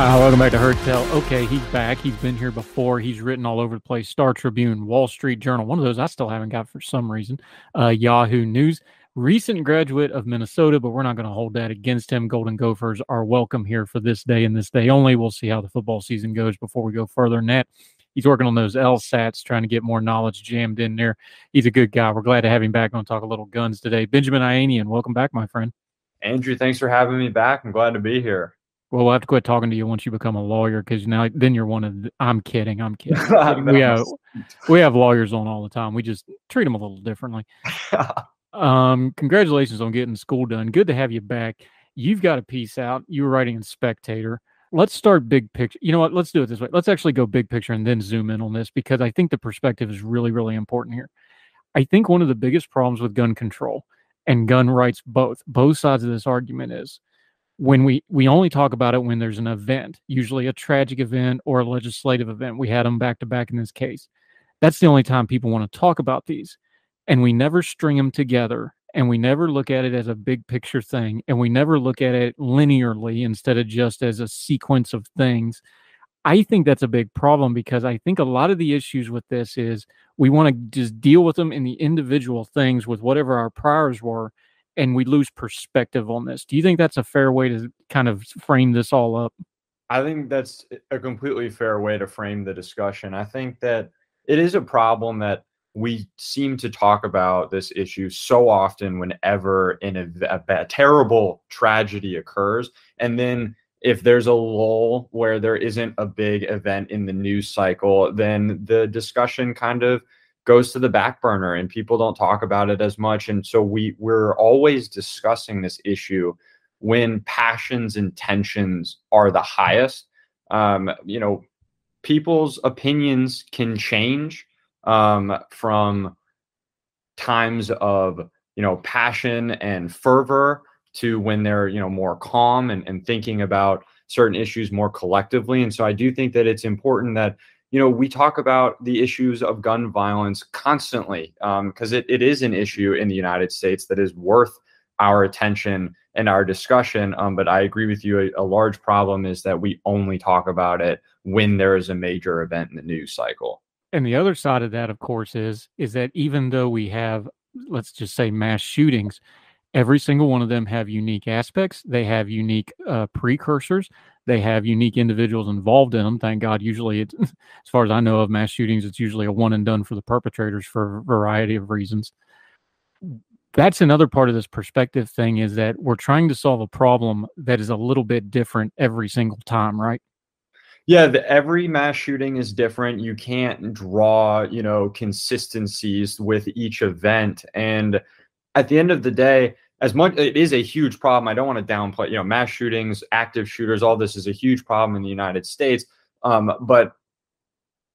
Uh, welcome back to Heard Tell. Okay, he's back. He's been here before. He's written all over the place. Star Tribune, Wall Street Journal, one of those I still haven't got for some reason. Uh, Yahoo News. Recent graduate of Minnesota, but we're not going to hold that against him. Golden Gophers are welcome here for this day and this day only. We'll see how the football season goes before we go further than that. He's working on those LSATs, trying to get more knowledge jammed in there. He's a good guy. We're glad to have him back. Going to talk a little guns today. Benjamin Ayanian, welcome back, my friend. Andrew, thanks for having me back. I'm glad to be here. Well, we'll have to quit talking to you once you become a lawyer because now then you're one of. The, I'm kidding. I'm kidding. We have we have lawyers on all the time. We just treat them a little differently. um, congratulations on getting school done. Good to have you back. You've got a piece out. You were writing in Spectator. Let's start big picture. You know what? Let's do it this way. Let's actually go big picture and then zoom in on this because I think the perspective is really, really important here. I think one of the biggest problems with gun control and gun rights, both both sides of this argument is when we we only talk about it when there's an event, usually a tragic event or a legislative event. We had them back to back in this case. That's the only time people want to talk about these, and we never string them together and we never look at it as a big picture thing and we never look at it linearly instead of just as a sequence of things i think that's a big problem because i think a lot of the issues with this is we want to just deal with them in the individual things with whatever our priors were and we lose perspective on this. Do you think that's a fair way to kind of frame this all up? I think that's a completely fair way to frame the discussion. I think that it is a problem that we seem to talk about this issue so often whenever in a, a, a, terrible tragedy occurs and then if there's a lull where there isn't a big event in the news cycle then the discussion kind of goes to the back burner and people don't talk about it as much. And so we we're always discussing this issue when passions and tensions are the highest. Um, you know people's opinions can change um, from times of you know passion and fervor to when they're you know more calm and, and thinking about certain issues more collectively. And so i do think that it's important that you know we talk about the issues of gun violence constantly because um, it, it is an issue in the united states that is worth our attention and our discussion um, but i agree with you a, a large problem is that we only talk about it when there is a major event in the news cycle. And the other side of that, of course, is is that even though we have, let's just say, mass shootings, every single one of them have unique aspects. They have unique uh, precursors. They have unique individuals involved in them. Thank God. Usually, it's, as far as I know of mass shootings, it's usually a one and done for the perpetrators for a variety of reasons. That's another part of this perspective thing is that we're trying to solve a problem that is a little bit different every single time, right? Yeah, the, every mass shooting is different. You can't draw, you know, consistencies with each event. And at the end of the day, as much it is a huge problem. I don't want to downplay, you know, mass shootings, active shooters, all this is a huge problem in the United States. Um, but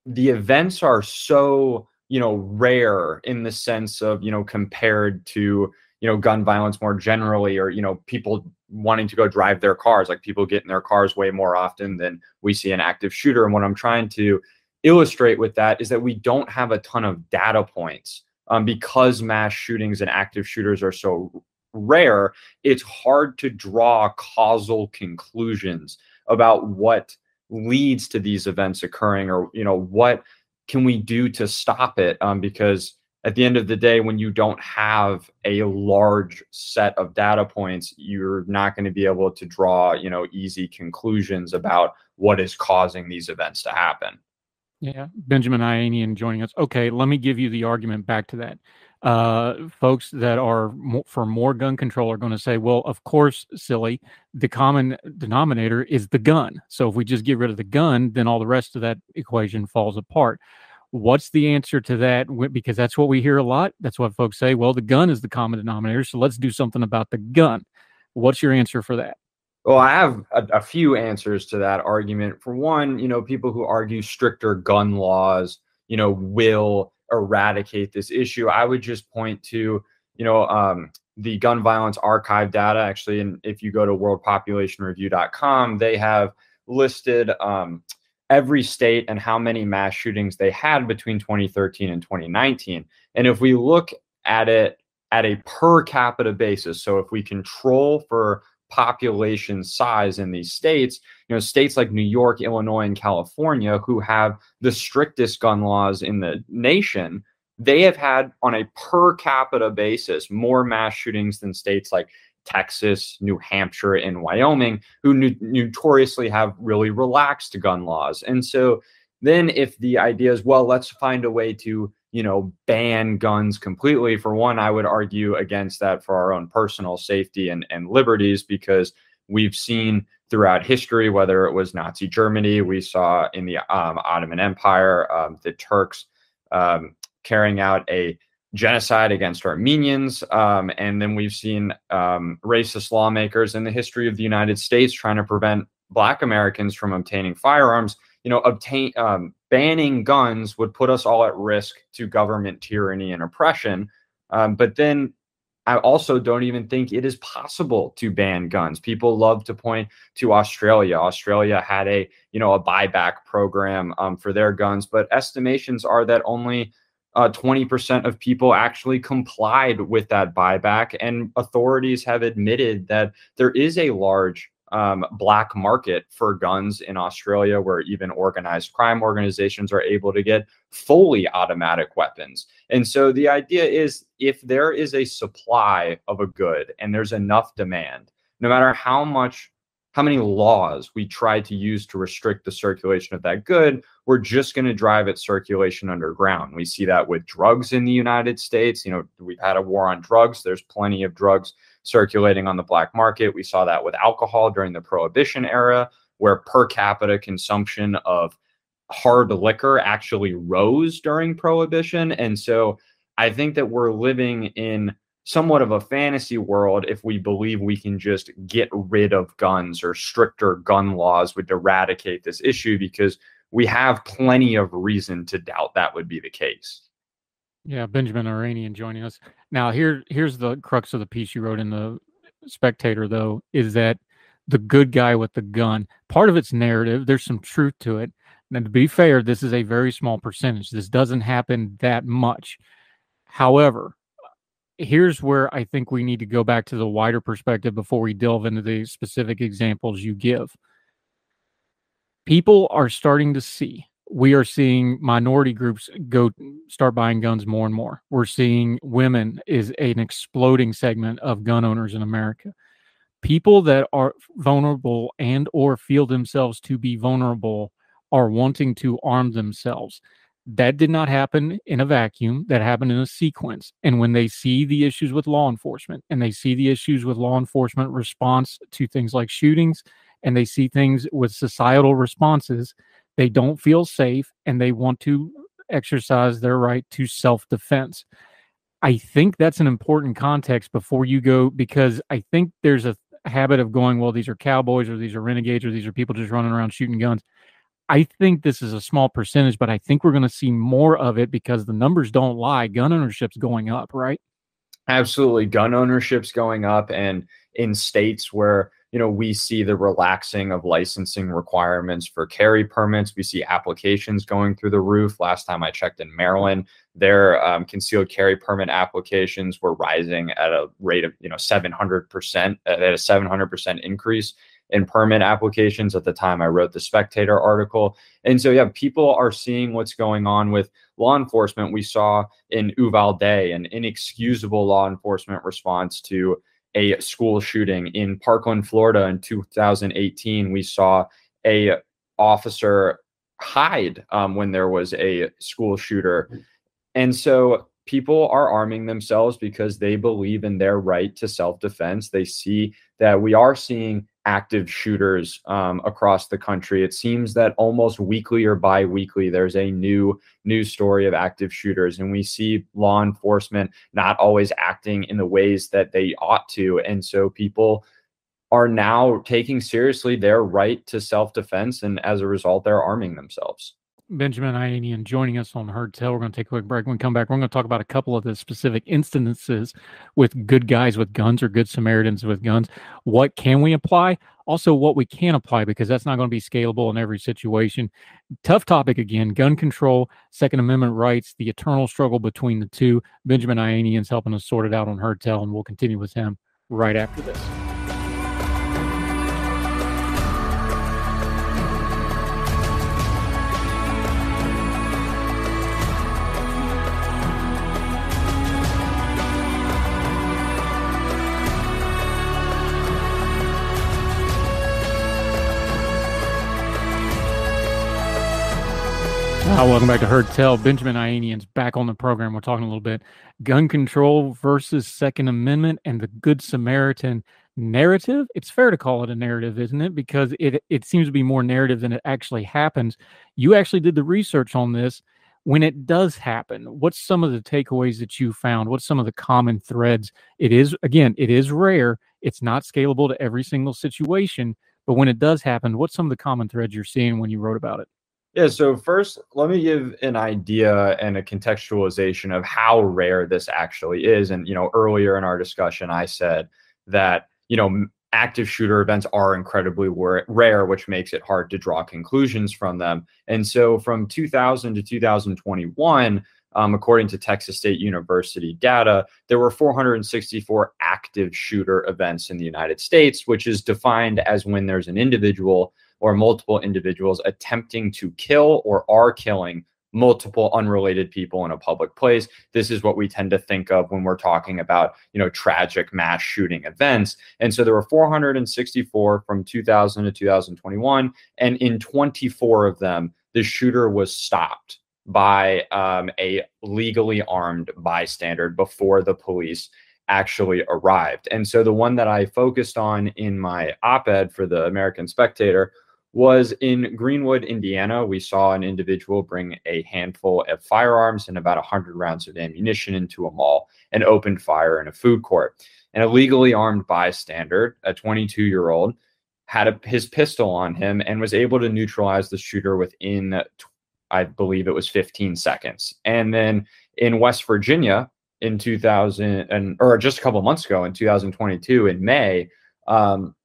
the events are so, you know, rare in the sense of, you know, compared to, you know, gun violence more generally, or, you know, people wanting to go drive their cars. Like people get in their cars way more often than we see an active shooter. And what I'm trying to illustrate with that is that we don't have a ton of data points um, because mass shootings and active shooters are so rare. It's hard to draw causal conclusions about what leads to these events occurring or you know what can we do to stop it um, because at the end of the day, when you don't have a large set of data points, you're not going to be able to draw, you know, easy conclusions about what is causing these events to happen. Yeah, Benjamin Ayanian joining us. Okay, let me give you the argument back to that. Uh, folks that are mo- for more gun control are going to say, well, of course, silly. The common denominator is the gun. So if we just get rid of the gun, then all the rest of that equation falls apart. What's the answer to that? Because that's what we hear a lot. That's what folks say. Well, the gun is the common denominator. So let's do something about the gun. What's your answer for that? Well, I have a, a, few answers to that argument. For one, you know, people who argue stricter gun laws, you know, will eradicate this issue. I would just point to, you know, um, the gun violence archive data. Actually, and if you go to worldpopulationreview.com, they have listed um, every state and how many mass shootings they had between 2013 and 2019. And if we look at it at a per capita basis, so if we control for population size in these states, you know, states like New York, Illinois, and California, who have the strictest gun laws in the nation, they have had on a per capita basis more mass shootings than states like Texas, New Hampshire, and Wyoming, who no- notoriously have really relaxed gun laws. And so then if the idea is, well, let's find a way to, you know, ban guns completely, for one, I would argue against that for our own personal safety and, and liberties, because we've seen throughout history, whether it was Nazi Germany, we saw in the um, Ottoman Empire, um, the Turks um, carrying out a genocide against Armenians. Um, and then we've seen um, racist lawmakers in the history of the United States trying to prevent Black Americans from obtaining firearms. You know, obtain um, banning guns would put us all at risk to government tyranny and oppression. Um, but then I also don't even think it is possible to ban guns. People love to point to Australia. Australia had a you know a buyback program um, for their guns, but estimations are that only uh, 20% of people actually complied with that buyback. And authorities have admitted that there is a large um, black market for guns in Australia, where even organized crime organizations are able to get fully automatic weapons. And so the idea is if there is a supply of a good and there's enough demand, no matter how much how many laws we try to use to restrict the circulation of that good, we're just going to drive its circulation underground. We see that with drugs in the United States. You know, we've had a war on drugs. There's plenty of drugs circulating on the black market. We saw that with alcohol during the prohibition era, where per capita consumption of hard liquor actually rose during prohibition. And so I think that we're living in somewhat of a fantasy world if we believe we can just get rid of guns or stricter gun laws would eradicate this issue because we have plenty of reason to doubt that would be the case. Yeah, Benjamin Ayanian joining us. Now here here's the crux of the piece you wrote in the Spectator though is that the good guy with the gun. Part of its narrative, there's some truth to it. And to be fair, this is a very small percentage. This doesn't happen that much. However, here's where I think we need to go back to the wider perspective before we delve into the specific examples you give. People are starting to see. We are seeing minority groups go start buying guns more and more. We're seeing women is an exploding segment of gun owners in America. People that are vulnerable and or feel themselves to be vulnerable are wanting to arm themselves that did not happen in a vacuum that happened in a sequence and when they see the issues with law enforcement and they see the issues with law enforcement response to things like shootings and they see things with societal responses they don't feel safe and they want to exercise their right to self-defense i think that's an important context before you go because i think there's a habit of going well these are cowboys or these are renegades or these are people just running around shooting guns I think this is a small percentage, but I think we're going to see more of it because the numbers don't lie. Gun ownership's going up, right? Absolutely. Gun ownership's going up. And in states where you know we see the relaxing of licensing requirements for carry permits we see applications going through the roof last time i checked in maryland their um, concealed carry permit applications were rising at a rate of you know 700% at a 700% increase in permit applications at the time I wrote the Spectator article. And so, yeah, people are seeing what's going on with law enforcement. We saw in Uvalde an inexcusable law enforcement response to a school shooting in Parkland, Florida in 2018. We saw a officer hide um, when there was a school shooter. And so people are arming themselves because they believe in their right to self defense. They see that we are seeing active shooters um, across the country. It seems that almost weekly or bi-weekly there's a new news story of active shooters, and we see law enforcement not always acting in the ways that they ought to, and so people are now taking seriously their right to self-defense, and as a result, they're arming themselves. Benjamin Ayanian joining us on Heard Tell. We're going to take a quick break. When we come back, we're going to talk about a couple of the specific instances with good guys with guns or good Samaritans with guns. What can we apply? Also, what we can apply because that's not going to be scalable in every situation. Tough topic again gun control, Second Amendment rights, the eternal struggle between the two. Benjamin Ayanian's helping us sort it out on Heard Tell, and we'll continue with him right after this. Hi, welcome back to Heard Tell. Benjamin Ayanian's back on the program. We're talking a little bit gun control versus Second Amendment and the Good Samaritan narrative. It's fair to call it a narrative, isn't it? Because it it seems to be more narrative than it actually happens. You actually did the research on this. When it does happen, what's some of the takeaways that you found? What's some of the common threads? It is again, it is rare. It's not scalable to every single situation, but when it does happen, what's some of the common threads you're seeing when you wrote about it? Yeah, so first, let me give an idea and a contextualization of how rare this actually is. And, you know, earlier in our discussion, I said that, you know, active shooter events are incredibly rare, which makes it hard to draw conclusions from them. And so from 2000 to 2021, um, according to Texas State University data, there were 464 active shooter events in the United States, which is defined as when there's an individual or multiple individuals attempting to kill or are killing multiple unrelated people in a public place. This is what we tend to think of when we're talking about you know tragic mass shooting events. And so there were 464 from 2000 to 2021 and in 24 of them the shooter was stopped by um, a legally armed bystander before the police actually arrived. And so the one that i focused on in my op-ed for the american spectator was in Greenwood, Indiana. We saw an individual bring a handful of firearms and about 100 rounds of ammunition into a mall and opened fire in a food court. An illegally armed bystander, a 22 year old, had a, his pistol on him and was able to neutralize the shooter within, I believe it was 15 seconds. And then in West Virginia in 2000, and, or just a couple months ago in 2022, in May, um,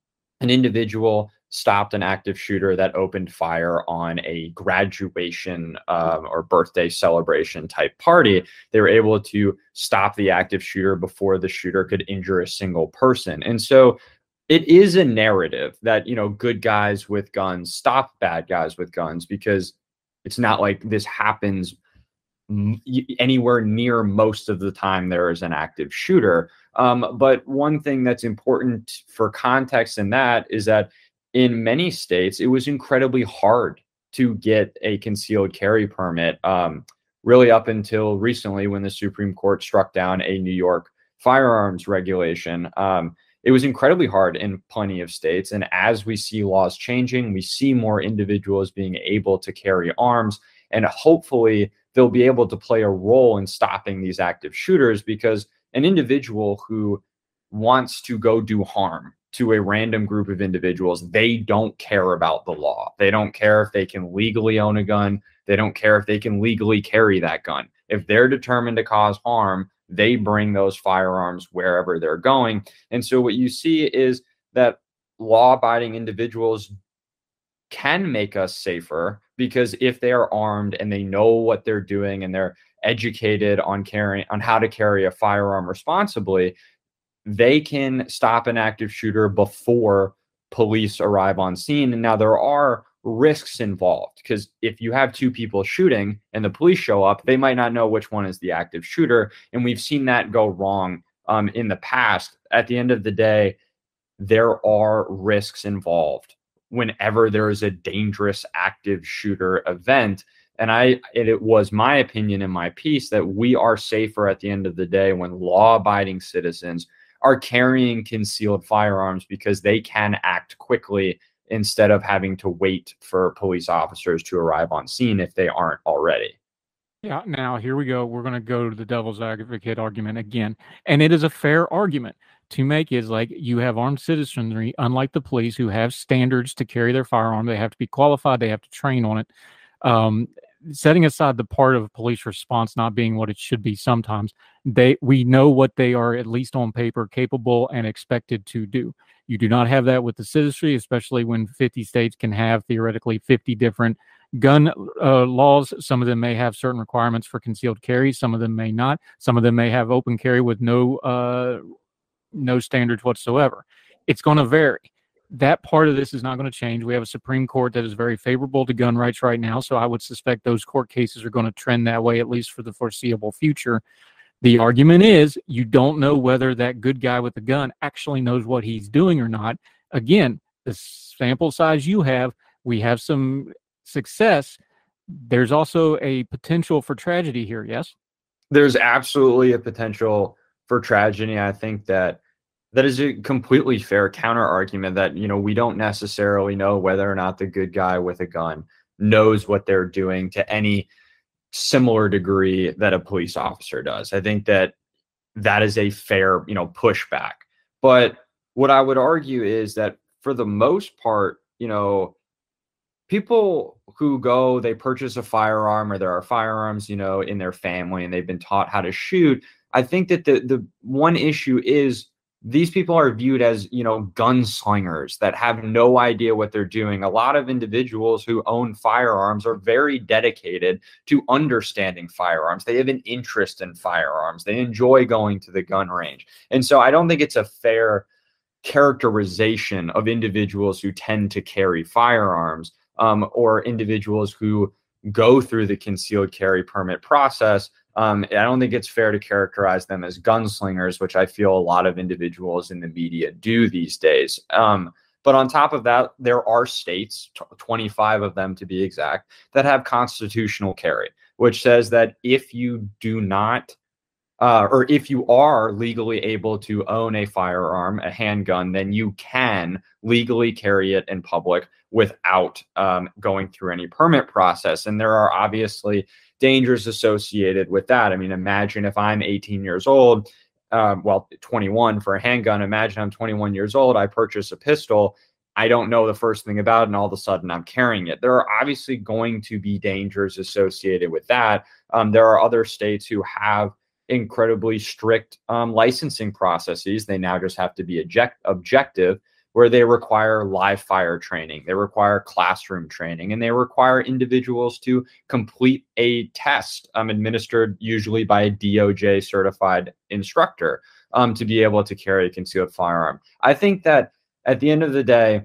an individual stopped an active shooter that opened fire on a graduation um, or birthday celebration type party. They were able to stop the active shooter before the shooter could injure a single person. And so it is a narrative that, you know, good guys with guns stop bad guys with guns because it's not like this happens anywhere near most of the time there is an active shooter. Um, but one thing that's important for context in that is that in many states, it was incredibly hard to get a concealed carry permit. Um, really, up until recently, when the Supreme Court struck down a New York firearms regulation, um, it was incredibly hard in plenty of states. And as we see laws changing, we see more individuals being able to carry arms, and hopefully, they'll be able to play a role in stopping these active shooters because an individual who wants to go do harm to a random group of individuals, they don't care about the law. They don't care if they can legally own a gun. They don't care if they can legally carry that gun. If they're determined to cause harm, they bring those firearms wherever they're going. And so what you see is that law abiding individuals can make us safer because if they are armed and they know what they're doing and they're educated on carrying on how to carry a firearm responsibly they can stop an active shooter before police arrive on scene and now there are risks involved because if you have two people shooting and the police show up they might not know which one is the active shooter and we've seen that go wrong um, in the past at the end of the day there are risks involved whenever there is a dangerous active shooter event. And I, it, it was my opinion in my piece that we are safer at the end of the day when law abiding citizens are carrying concealed firearms because they can act quickly instead of having to wait for police officers to arrive on scene if they aren't already. Yeah, now here we go. We're going to go to the devil's advocate argument again. And it is a fair argument to make is like you have armed citizenry, unlike the police, who have standards to carry their firearm. They have to be qualified, they have to train on it. Um, setting aside the part of police response not being what it should be sometimes, they we know what they are at least on paper capable and expected to do. You do not have that with the citizenry, especially when 50 states can have theoretically 50 different gun uh, laws. Some of them may have certain requirements for concealed carry. Some of them may not. Some of them may have open carry with no uh, no standards whatsoever. It's going to vary. That part of this is not going to change. We have a Supreme Court that is very favorable to gun rights right now. So I would suspect those court cases are going to trend that way, at least for the foreseeable future. The argument is you don't know whether that good guy with the gun actually knows what he's doing or not. Again, the sample size you have, we have some success. There's also a potential for tragedy here, yes? There's absolutely a potential for tragedy. I think that that is a completely fair counter argument that you know we don't necessarily know whether or not the good guy with a gun knows what they're doing to any similar degree that a police officer does. I think that that is a fair, you know, pushback. But what I would argue is that for the most part, you know, people who go, they purchase a firearm or there are firearms, you know, in their family and they've been taught how to shoot, I think that the the one issue is these people are viewed as you know gunslingers that have no idea what they're doing. A lot of individuals who own firearms are very dedicated to understanding firearms. They have an interest in firearms. They enjoy going to the gun range. And so i don't think it's a fair characterization of individuals who tend to carry firearms um, or individuals who go through the concealed carry permit process um, I don't think it's fair to characterize them as gunslingers, which I feel a lot of individuals in the media do these days. Um, but on top of that, there are states, 25 of them to be exact, that have constitutional carry, which says that if you do not, uh, or if you are legally able to own a firearm, a handgun, then you can legally carry it in public without um, going through any permit process. And there are obviously dangers associated with that. I mean, imagine if I'm 18 years old, um, well, 21 for a handgun. Imagine I'm 21 years old, I purchase a pistol. I don't know the first thing about it, and all of a sudden I'm carrying it. There are obviously going to be dangers associated with that. Um, there are other states who have incredibly strict um, licensing processes. They now just have to be object- objective where they require live fire training, they require classroom training, and they require individuals to complete a test um, administered usually by a DOJ certified instructor um, to be able to carry a concealed firearm. I think that at the end of the day,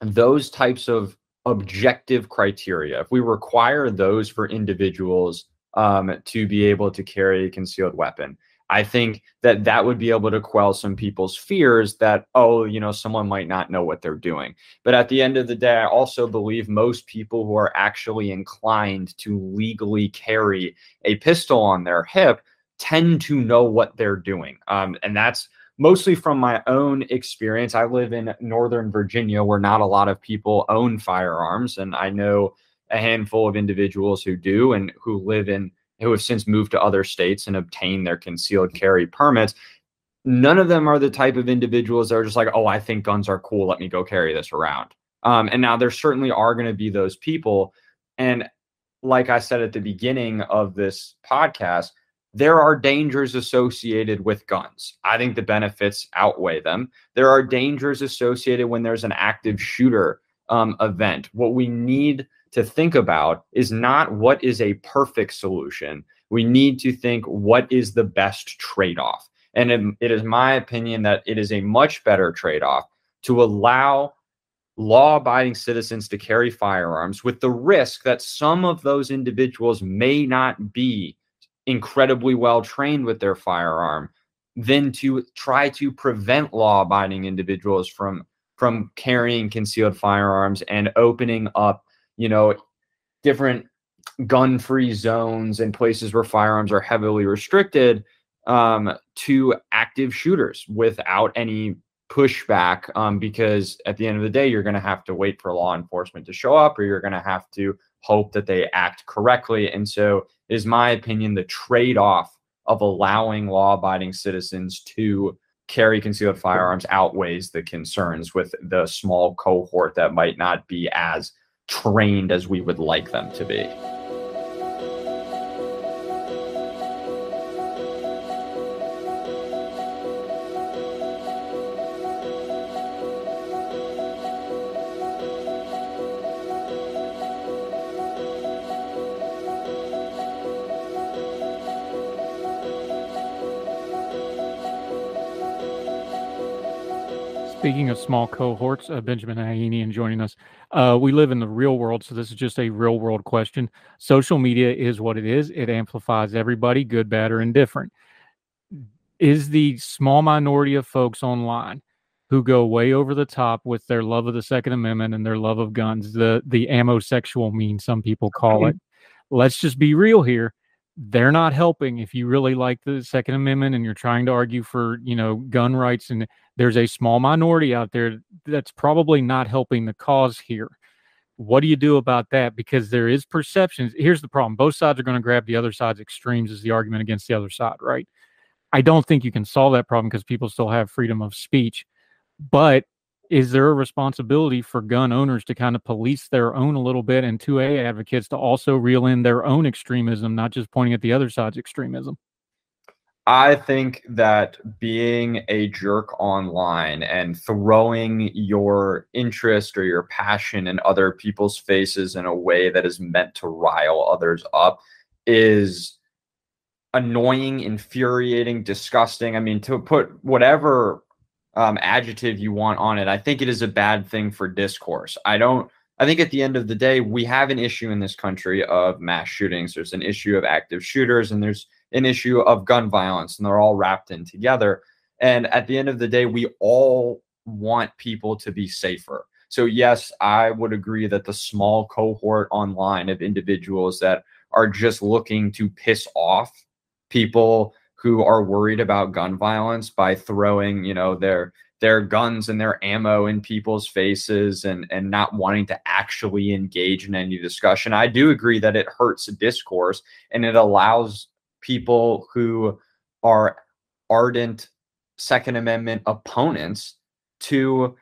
those types of objective criteria, if we require those for individuals um, to be able to carry a concealed weapon, I think that that would be able to quell some people's fears that, oh, you know, someone might not know what they're doing. But at the end of the day, I also believe most people who are actually inclined to legally carry a pistol on their hip tend to know what they're doing. Um, and that's mostly from my own experience. I live in Northern Virginia where not a lot of people own firearms. And I know a handful of individuals who do and who live in who have since moved to other states and obtained their concealed carry permits. None of them are the type of individuals that are just like, oh, I think guns are cool. Let me go carry this around. Um, and now there certainly are going to be those people. And like I said at the beginning of this podcast, there are dangers associated with guns. I think the benefits outweigh them. There are dangers associated when there's an active shooter um, event. What we need to think about is not what is a perfect solution. We need to think what is the best trade off. And it, it is my opinion that it is a much better trade off to allow law abiding citizens to carry firearms with the risk that some of those individuals may not be incredibly well trained with their firearm than to try to prevent law abiding individuals from from carrying concealed firearms and opening up you know different gun free zones and places where firearms are heavily restricted um, to active shooters without any pushback um, because at the end of the day, you're going to have to wait for law enforcement to show up or you're going to have to hope that they act correctly. And so, is my opinion, the trade off of allowing law abiding citizens to carry concealed firearms outweighs the concerns with the small cohort that might not be as trained as we would like them to be. Speaking of small cohorts, uh, Benjamin Ayanian joining us. Uh, we live in the real world, so this is just a real world question. Social media is what it is. It amplifies everybody, good, bad, or indifferent. Is the small minority of folks online who go way over the top with their love of the Second Amendment and their love of guns, the the ammo sexual mean some people call it. Let's just be real here they're not helping if you really like the second amendment and you're trying to argue for you know gun rights and there's a small minority out there that's probably not helping the cause here. What do you do about that? Because there is perceptions here's the problem both sides are going to grab the other side's extremes as the argument against the other side right? I don't think you can solve that problem because people still have freedom of speech but is there a responsibility for gun owners to kind of police their own a little bit and 2A advocates to also reel in their own extremism, not just pointing at the other side's extremism? I think that being a jerk online and throwing your interest or your passion in other people's faces in a way that is meant to rile others up is annoying, infuriating, disgusting. I mean, to put whatever um, adjective you want on it. I think it is a bad thing for discourse. I don't. I think at the end of the day, we have an issue in this country of mass shootings. There's an issue of active shooters, and there's an issue of gun violence, and they're all wrapped in together. And at the end of the day, we all want people to be safer. So, yes, I would agree that the small cohort online of individuals that are just looking to piss off people who are worried about gun violence by throwing, you know, their their guns and their ammo in people's faces and and not wanting to actually engage in any discussion. I do agree that it hurts discourse and it allows people who are ardent second amendment opponents to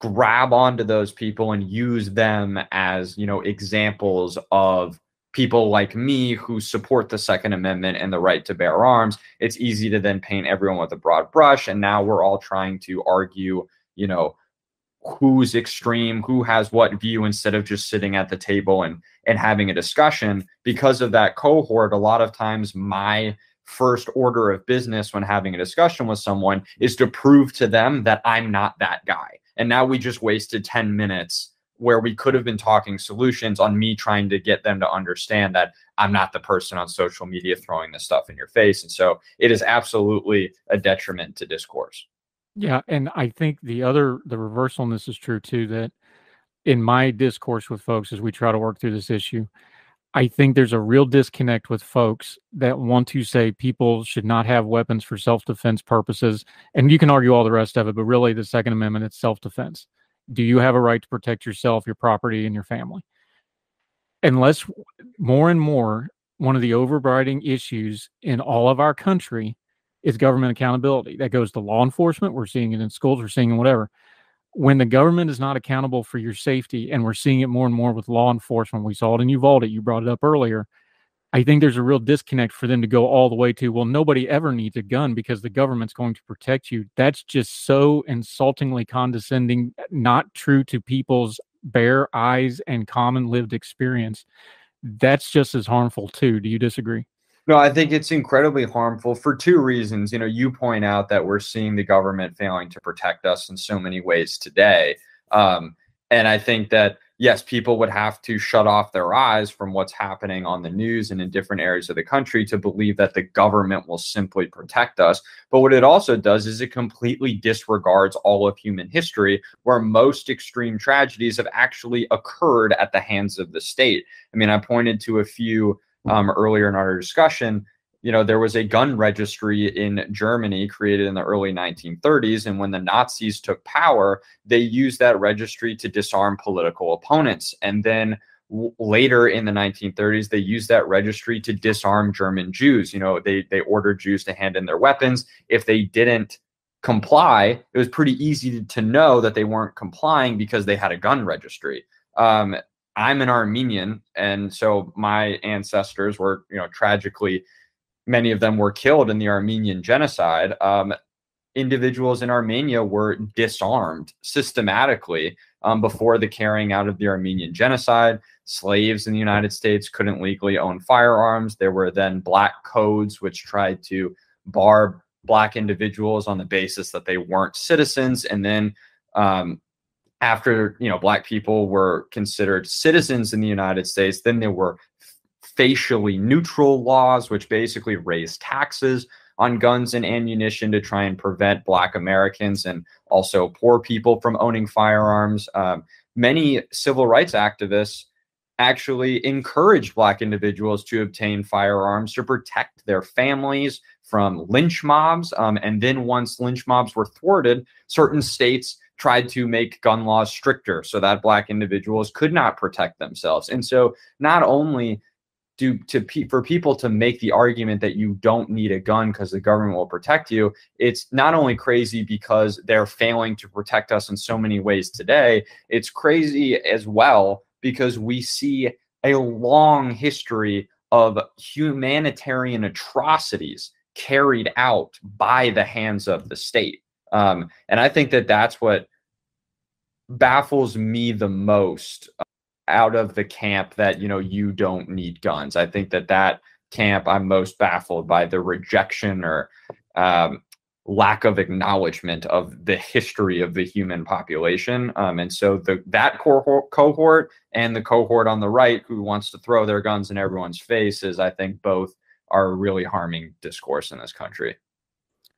grab onto those people and use them as, you know, examples of people like me who support the Second Amendment and the right to bear arms, it's easy to then paint everyone with a broad brush. And now we're all trying to argue, you know, who's extreme, who has what view, instead of just sitting at the table and and having a discussion. Because of that cohort, a lot of times my first order of business when having a discussion with someone is to prove to them that I'm not that guy. And now we just wasted 10 minutes where we could have been talking solutions on me trying to get them to understand that I'm not the person on social media throwing this stuff in your face. And so it is absolutely a detriment to discourse. Yeah. And I think the other, the reversal on this is true too, that in my discourse with folks as we try to work through this issue, I think there's a real disconnect with folks that want to say people should not have weapons for self defense purposes. And you can argue all the rest of it, but really the Second Amendment, it's self defense do you have a right to protect yourself, your property, and your family? Unless more and more, one of the overriding issues in all of our country is government accountability. That goes to law enforcement. We're seeing it in schools, we're seeing it whatever. When the government is not accountable for your safety, and we're seeing it more and more with law enforcement, we saw it in Uvalde, you brought it up earlier. I think there's a real disconnect for them to go all the way to, well, nobody ever needs a gun because the government's going to protect you. That's just so insultingly condescending, not true to people's bare eyes and common lived experience. That's just as harmful, too. Do you disagree? No, I think it's incredibly harmful for two reasons. You know, you point out that we're seeing the government failing to protect us in so many ways today. Um, and I think that yes, people would have to shut off their eyes from what's happening on the news and in different areas of the country to believe that the government will simply protect us. But what it also does is it completely disregards all of human history, where most extreme tragedies have actually occurred at the hands of the state. I mean, I pointed to a few um, earlier in our discussion you know, there was a gun registry in Germany created in the early 1930s. And when the Nazis took power, they used that registry to disarm political opponents. And then later in the 1930s, they used that registry to disarm German Jews. You know, they, they ordered Jews to hand in their weapons. If they didn't comply, it was pretty easy to know that they weren't complying because they had a gun registry. Um, I'm an Armenian, and so my ancestors were, you know, tragically many of them were killed in the Armenian genocide. Um, individuals in Armenia were disarmed systematically um, before the carrying out of the Armenian genocide. Slaves in the United States couldn't legally own firearms. There were then black codes which tried to bar black individuals on the basis that they weren't citizens. And then um, after you know black people were considered citizens in the United States, then there were facially neutral laws, which basically raise taxes on guns and ammunition to try and prevent Black Americans and also poor people from owning firearms. Um, many civil rights activists actually encouraged Black individuals to obtain firearms to protect their families from lynch mobs. Um, and then once lynch mobs were thwarted, certain states tried to make gun laws stricter so that Black individuals could not protect themselves. And so not only do to for people to make the argument that you don't need a gun because the government will protect you it's not only crazy because they're failing to protect us in so many ways today it's crazy as well because we see a long history of humanitarian atrocities carried out by the hands of the state. Um, and i think that that's what baffles me the most out of the camp that you know you don't need guns. I think that that camp I'm most baffled by the rejection or um, lack of acknowledgement of the history of the human population. Um, and so the that cohort, cohort and the cohort on the right who wants to throw their guns in everyone's faces, I think both are really harming discourse in this country.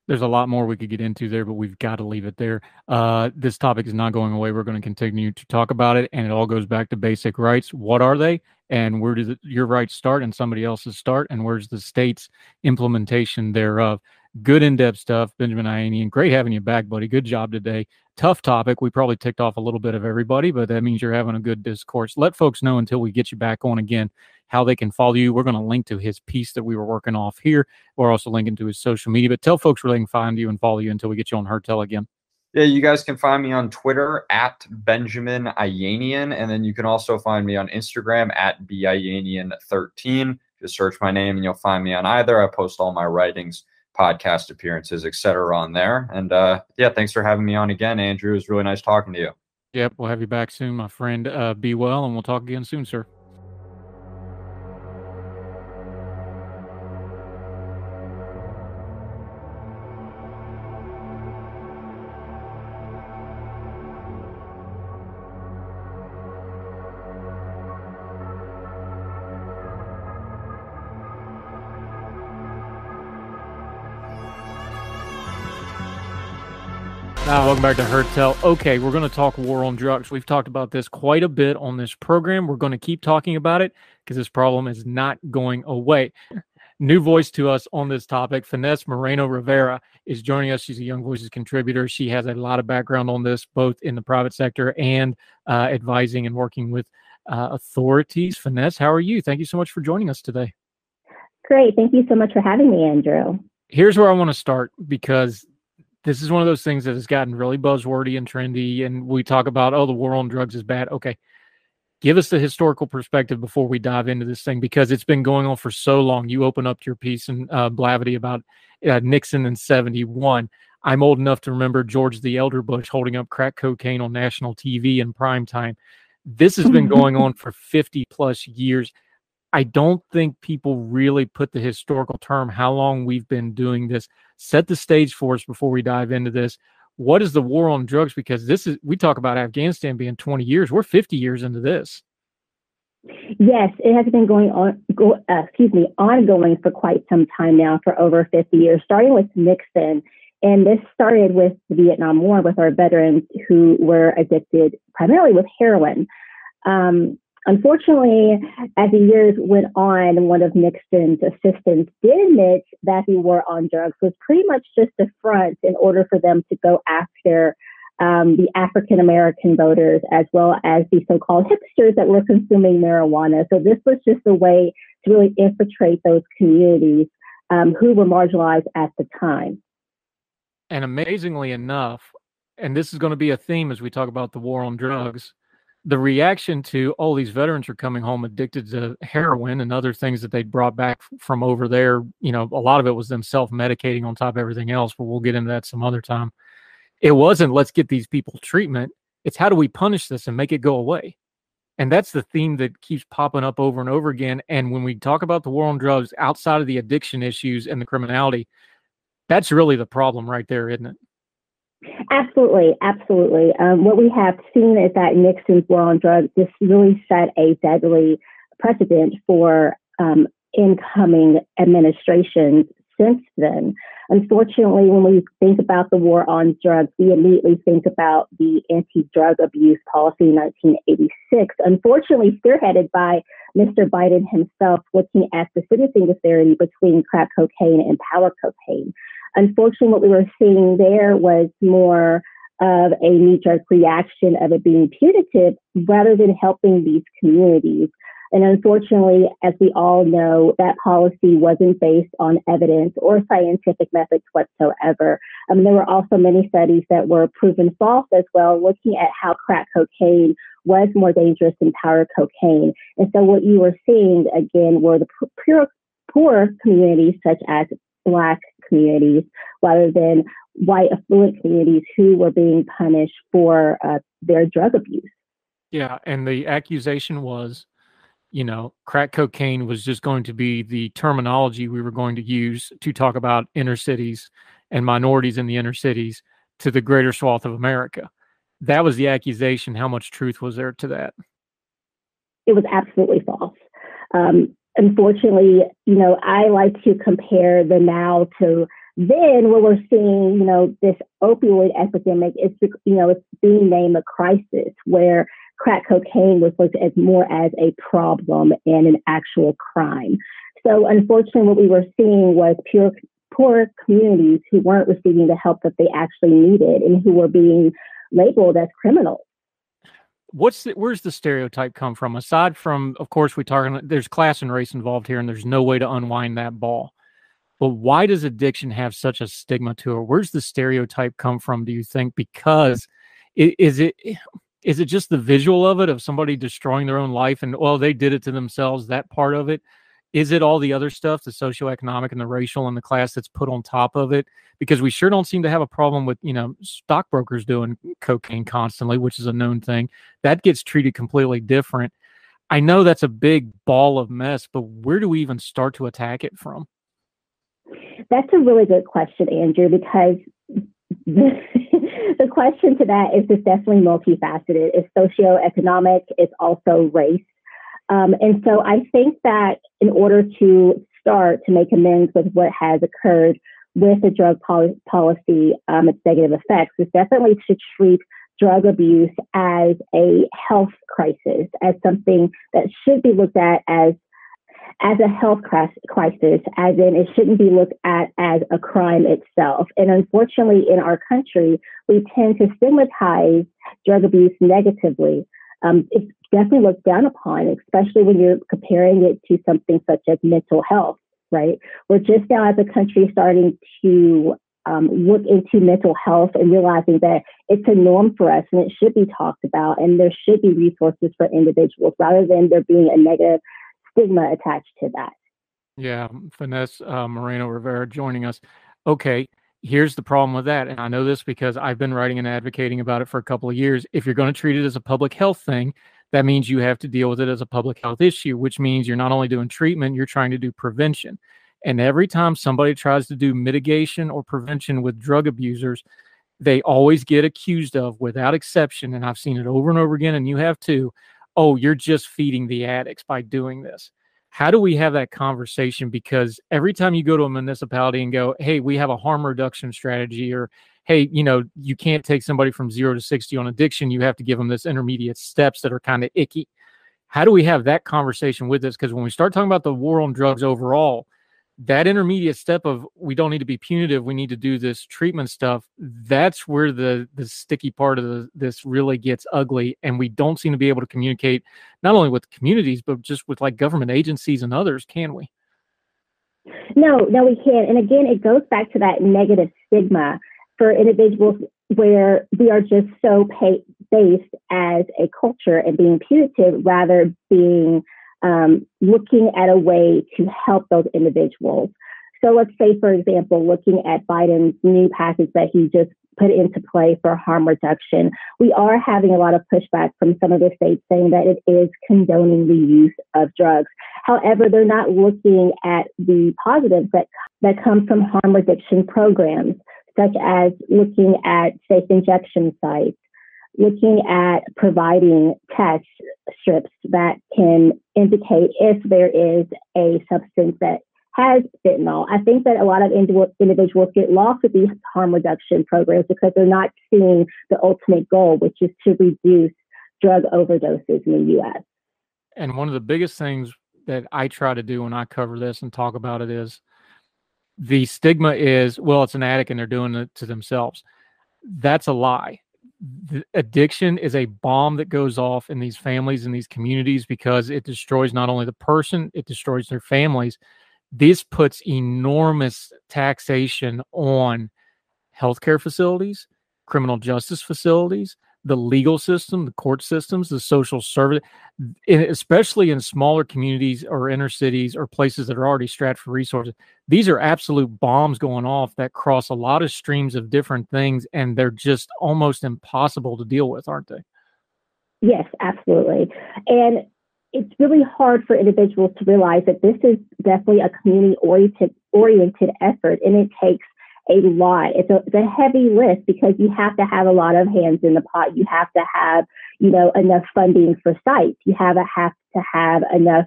There's a lot more we could get into there, but we've got to leave it there. Uh, this topic is not going away. We're going to continue to talk about it, and it all goes back to basic rights. What are they, and where does your rights start, and somebody else's start, and where's the state's implementation thereof? Good in-depth stuff, Benjamin Ayanian. Great having you back, buddy. Good job today. Tough topic. We probably ticked off a little bit of everybody, but that means you're having a good discourse. Let folks know until we get you back on again how they can follow you. We're going to link to his piece that we were working off here. We're also linking to his social media. But tell folks where they can find you and follow you until we get you on Heard Tell again. Yeah, you guys can find me on Twitter at Benjamin Ayanian, and then you can also find me on Instagram at Biayanian13. Just search my name and you'll find me on either. I post all my writings, podcast appearances, etc. on there. And uh, yeah, thanks for having me on again, Andrew. It was really nice talking to you. Yep, we'll have you back soon, my friend. Uh, be well, and we'll talk again soon, sir. Welcome back to Heard Tell. Okay, we're going to talk war on drugs. We've talked about this quite a bit on this program. We're going to keep talking about it because this problem is not going away. New voice to us on this topic, Finesse Moreno Rivera is joining us. She's a Young Voices contributor. She has a lot of background on this, both in the private sector and uh, advising and working with uh, authorities. Finesse, how are you? Thank you so much for joining us today. Great. Thank you so much for having me, Andrew. Here's where I want to start because this is one of those things that has gotten really buzzwordy and trendy. And we talk about, oh, the war on drugs is bad. Okay. give us the historical perspective before we dive into this thing because it's been going on for so long. You open up your piece and uh, Blavity about uh, Nixon in 71. I'm old enough to remember George the Elder Bush holding up crack cocaine on national TV in prime time. This has been going on for 50 plus years. I don't think people really put the historical term how long we've been doing this. Set the stage for us before we dive into this. What is the war on drugs? Because this is we talk about Afghanistan being 20 years. We're 50 years into this. Yes, it has been going on. Go, uh, excuse me, ongoing for quite some time now, for over 50 years, starting with Nixon. And this started with the Vietnam War, with our veterans who were addicted primarily with heroin. Um, Unfortunately, as the years went on, one of Nixon's assistants did admit that the war on drugs was pretty much just a front in order for them to go after um, the African American voters as well as the so called hipsters that were consuming marijuana. So this was just a way to really infiltrate those communities um, who were marginalized at the time. And amazingly enough, and this is going to be a theme as we talk about the war on drugs the reaction to all these veterans are coming home addicted to heroin and other things that they brought back from over there. You know, a lot of it was them self medicating on top of everything else, but we'll get into that some other time. It wasn't let's get these people treatment. It's how do we punish this and make it go away? And that's the theme that keeps popping up over and over again. And when we talk about the war on drugs outside of the addiction issues and the criminality, that's really the problem right there, isn't it? Absolutely, absolutely. Um, what we have seen is that Nixon's war on drugs just really set a deadly precedent for um, incoming administrations since then. Unfortunately, when we think about the war on drugs, we immediately think about the anti drug abuse policy in 1986, unfortunately, spearheaded by Mr. Biden himself, looking at the sentencing disparity between crack cocaine and powder cocaine. Unfortunately, what we were seeing there was more of a knee jerk reaction of it being punitive rather than helping these communities. And unfortunately, as we all know, that policy wasn't based on evidence or scientific methods whatsoever. Um, there were also many studies that were proven false as well, looking at how crack cocaine was more dangerous than powder cocaine. And so what you were seeing again were the poor communities such as Black communities rather than white affluent communities who were being punished for uh, their drug abuse. Yeah, and the accusation was, you know, crack cocaine was just going to be the terminology we were going to use to talk about inner cities and minorities in the inner cities to the greater swath of America. That was the accusation. How much truth was there to that? It was absolutely false. Um, unfortunately, you know, I like to compare the now to then when we're seeing, you know, this opioid epidemic, is, you know, it's being named a crisis where crack cocaine was looked at more as a problem and an actual crime. So unfortunately, what we were seeing was pure, poor communities who weren't receiving the help that they actually needed and who were being labeled as criminals what's the, where's the stereotype come from? Aside from of course we talking there's class and race involved here and there's no way to unwind that ball. But why does addiction have such a stigma to it? Where's the stereotype come from do you think? Because is it is it just the visual of it of somebody destroying their own life and well they did it to themselves that part of it is it all the other stuff, the socioeconomic and the racial and the class that's put on top of it? Because we sure don't seem to have a problem with, you know, stockbrokers doing cocaine constantly, which is a known thing. That gets treated completely different. I know that's a big ball of mess, but where do we even start to attack it from? That's a really good question, Andrew, because the, question to that is just definitely multifaceted. It's socioeconomic, it's also race, um, and so I think that in order to start to make amends with what has occurred with the drug pol- policy, um, its negative effects, is definitely to treat drug abuse as a health crisis, as something that should be looked at as as a health crisis, as in it shouldn't be looked at as a crime itself. And unfortunately, in our country, we tend to stigmatize drug abuse negatively. Um, it's definitely looked down upon, especially when you're comparing it to something such as mental health, right? We're just now as a country starting to um, look into mental health and realizing that it's a norm for us and it should be talked about and there should be resources for individuals rather than there being a negative stigma attached to that. Yeah, Finesse uh, Moreno Rivera joining us. Okay, here's the problem with that. And I know this because I've been writing and advocating about it for a couple of years. If you're going to treat it as a public health thing, that means you have to deal with it as a public health issue, which means you're not only doing treatment, you're trying to do prevention. And every time somebody tries to do mitigation or prevention with drug abusers, they always get accused of, without exception, and I've seen it over and over again, and you have too. Oh, you're just feeding the addicts by doing this. How do we have that conversation? Because every time you go to a municipality and go, hey, we have a harm reduction strategy, or hey, you know, you can't take somebody from zero to 60 on addiction. You have to give them this intermediate steps that are kind of icky. How do we have that conversation with this? Because when we start talking about the war on drugs overall, that intermediate step of we don't need to be punitive we need to do this treatment stuff that's where the the sticky part of the, this really gets ugly. And we don't seem to be able to communicate not only with communities but just with like government agencies and others can we? No no we can't. And again it goes back to that negative stigma for individuals where we are just so pay- based as a culture and being punitive rather being um, looking at a way to help those individuals. So let's say, for example, looking at Biden's new package that he just put into play for harm reduction, we are having a lot of pushback from some of the states saying that it is condoning the use of drugs. However, they're not looking at the positives that, that come from harm reduction programs, such as looking at safe injection sites, looking at providing test strips that can indicate if there is a substance that has fentanyl. I think that a lot of individuals get lost with these harm reduction programs because they're not seeing the ultimate goal, which is to reduce drug overdoses in the U.S. And one of the biggest things that I try to do when I cover this and talk about it is the stigma is, well, it's an addict and they're doing it to themselves. That's a lie addiction is a bomb that goes off in these families and these communities because it destroys not only the person, it destroys their families. This puts enormous taxation on healthcare facilities, criminal justice facilities, the legal system, the court systems, the social service, especially in smaller communities or inner cities or places that are already strapped for resources. These are absolute bombs going off that cross a lot of streams of different things, and they're just almost impossible to deal with, aren't they? Yes, absolutely. And it's really hard for individuals to realize that this is definitely a community oriented oriented effort, and it takes a lot. It's a, it's a heavy lift because you have to have a lot of hands in the pot. You have to have, you know, enough funding for sites. You have, a, have to have enough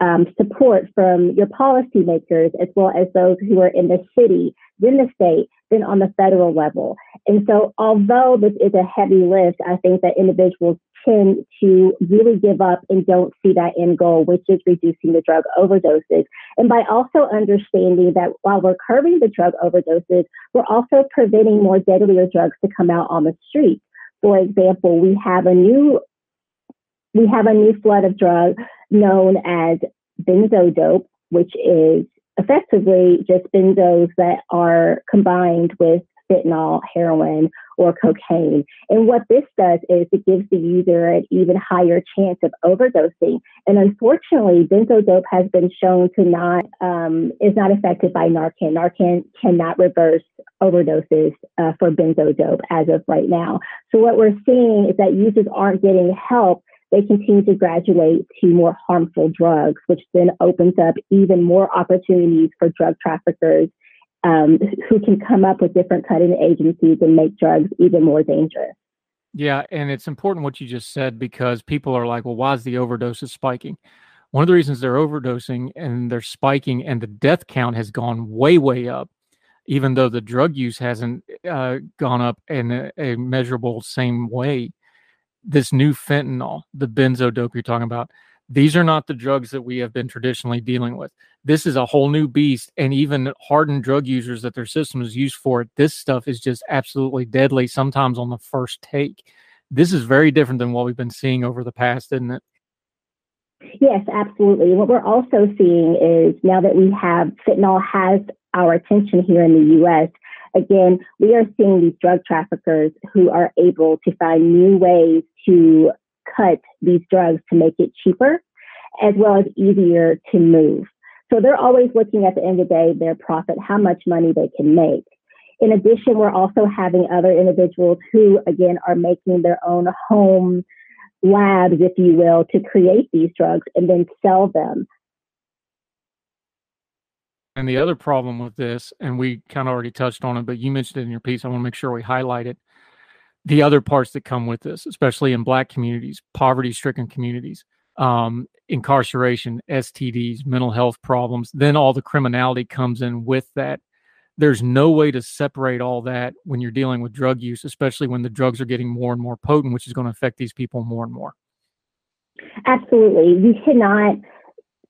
um, support from your policymakers as well as those who are in the city, then the state, then on the federal level. And so, although this is a heavy lift, I think that individuals tend to really give up and don't see that end goal, which is reducing the drug overdoses. And by also understanding that while we're curbing the drug overdoses, we're also preventing more deadlier drugs to come out on the street. For example, we have a new we have a new flood of drug known as benzodope, which is effectively just benzos that are combined with fentanyl, heroin, or cocaine. And what this does is it gives the user an even higher chance of overdosing. And unfortunately, benzodope has been shown to not um, is not affected by Narcan. Narcan cannot reverse overdoses uh, for benzodope as of right now. So what we're seeing is that users aren't getting help they continue to graduate to more harmful drugs, which then opens up even more opportunities for drug traffickers um, who can come up with different cutting agencies and make drugs even more dangerous. Yeah, and it's important what you just said because people are like, well, why is the overdoses spiking? One of the reasons they're overdosing and they're spiking and the death count has gone way, way up, even though the drug use hasn't uh, gone up in a, a measurable same way. This new fentanyl, the benzo dope you're talking about, these are not the drugs that we have been traditionally dealing with. This is a whole new beast. And even hardened drug users that their system is used for, it, this stuff is just absolutely deadly, sometimes on the first take. This is very different than what we've been seeing over the past, isn't it? Yes, absolutely. What we're also seeing is now that we have fentanyl has our attention here in the US, Again, we are seeing these drug traffickers who are able to find new ways to cut these drugs to make it cheaper as well as easier to move. So they're always looking at the end of the day, their profit, how much money they can make. In addition, we're also having other individuals who, again, are making their own home labs, if you will, to create these drugs and then sell them. And the other problem with this, and we kind of already touched on it, but you mentioned it in your piece. I want to make sure we highlight it. The other parts that come with this, especially in Black communities, poverty stricken communities, um, incarceration, STDs, mental health problems, then all the criminality comes in with that. There's no way to separate all that when you're dealing with drug use, especially when the drugs are getting more and more potent, which is going to affect these people more and more. Absolutely. You cannot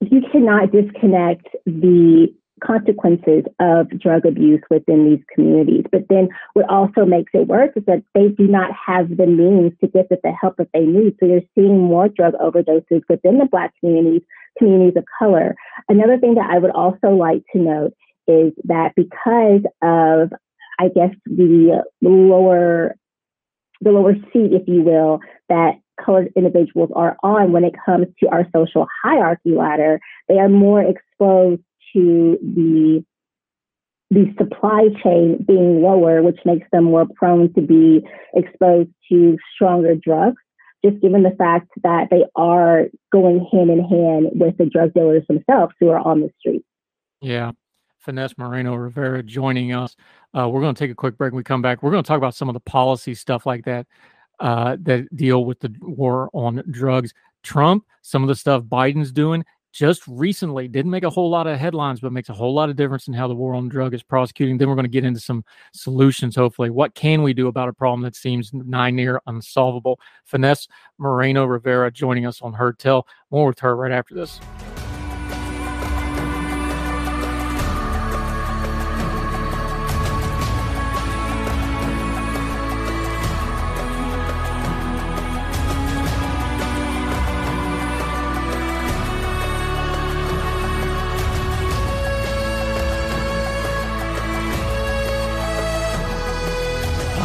you cannot disconnect the consequences of drug abuse within these communities. But then what also makes it worse is that they do not have the means to get the help that they need. So you're seeing more drug overdoses within the Black communities, communities of color. Another thing that I would also like to note is that because of, I guess, the lower the lower seat, if you will, that colored individuals are on when it comes to our social hierarchy ladder, they are more exposed to the the supply chain being lower, which makes them more prone to be exposed to stronger drugs, just given the fact that they are going hand in hand with the drug dealers themselves who are on the street. Yeah. Finesse Moreno Rivera joining us. Uh, we're going to take a quick break. When we come back, we're going to talk about some of the policy stuff like that uh, that deal with the war on drugs. Trump, some of the stuff Biden's doing, just recently didn't make a whole lot of headlines, but makes a whole lot of difference in how the war on drug is prosecuting. Then we're going to get into some solutions, hopefully. What can we do about a problem that seems nigh near unsolvable? Finesse Moreno Rivera joining us on Heard Tell. More with her right after this.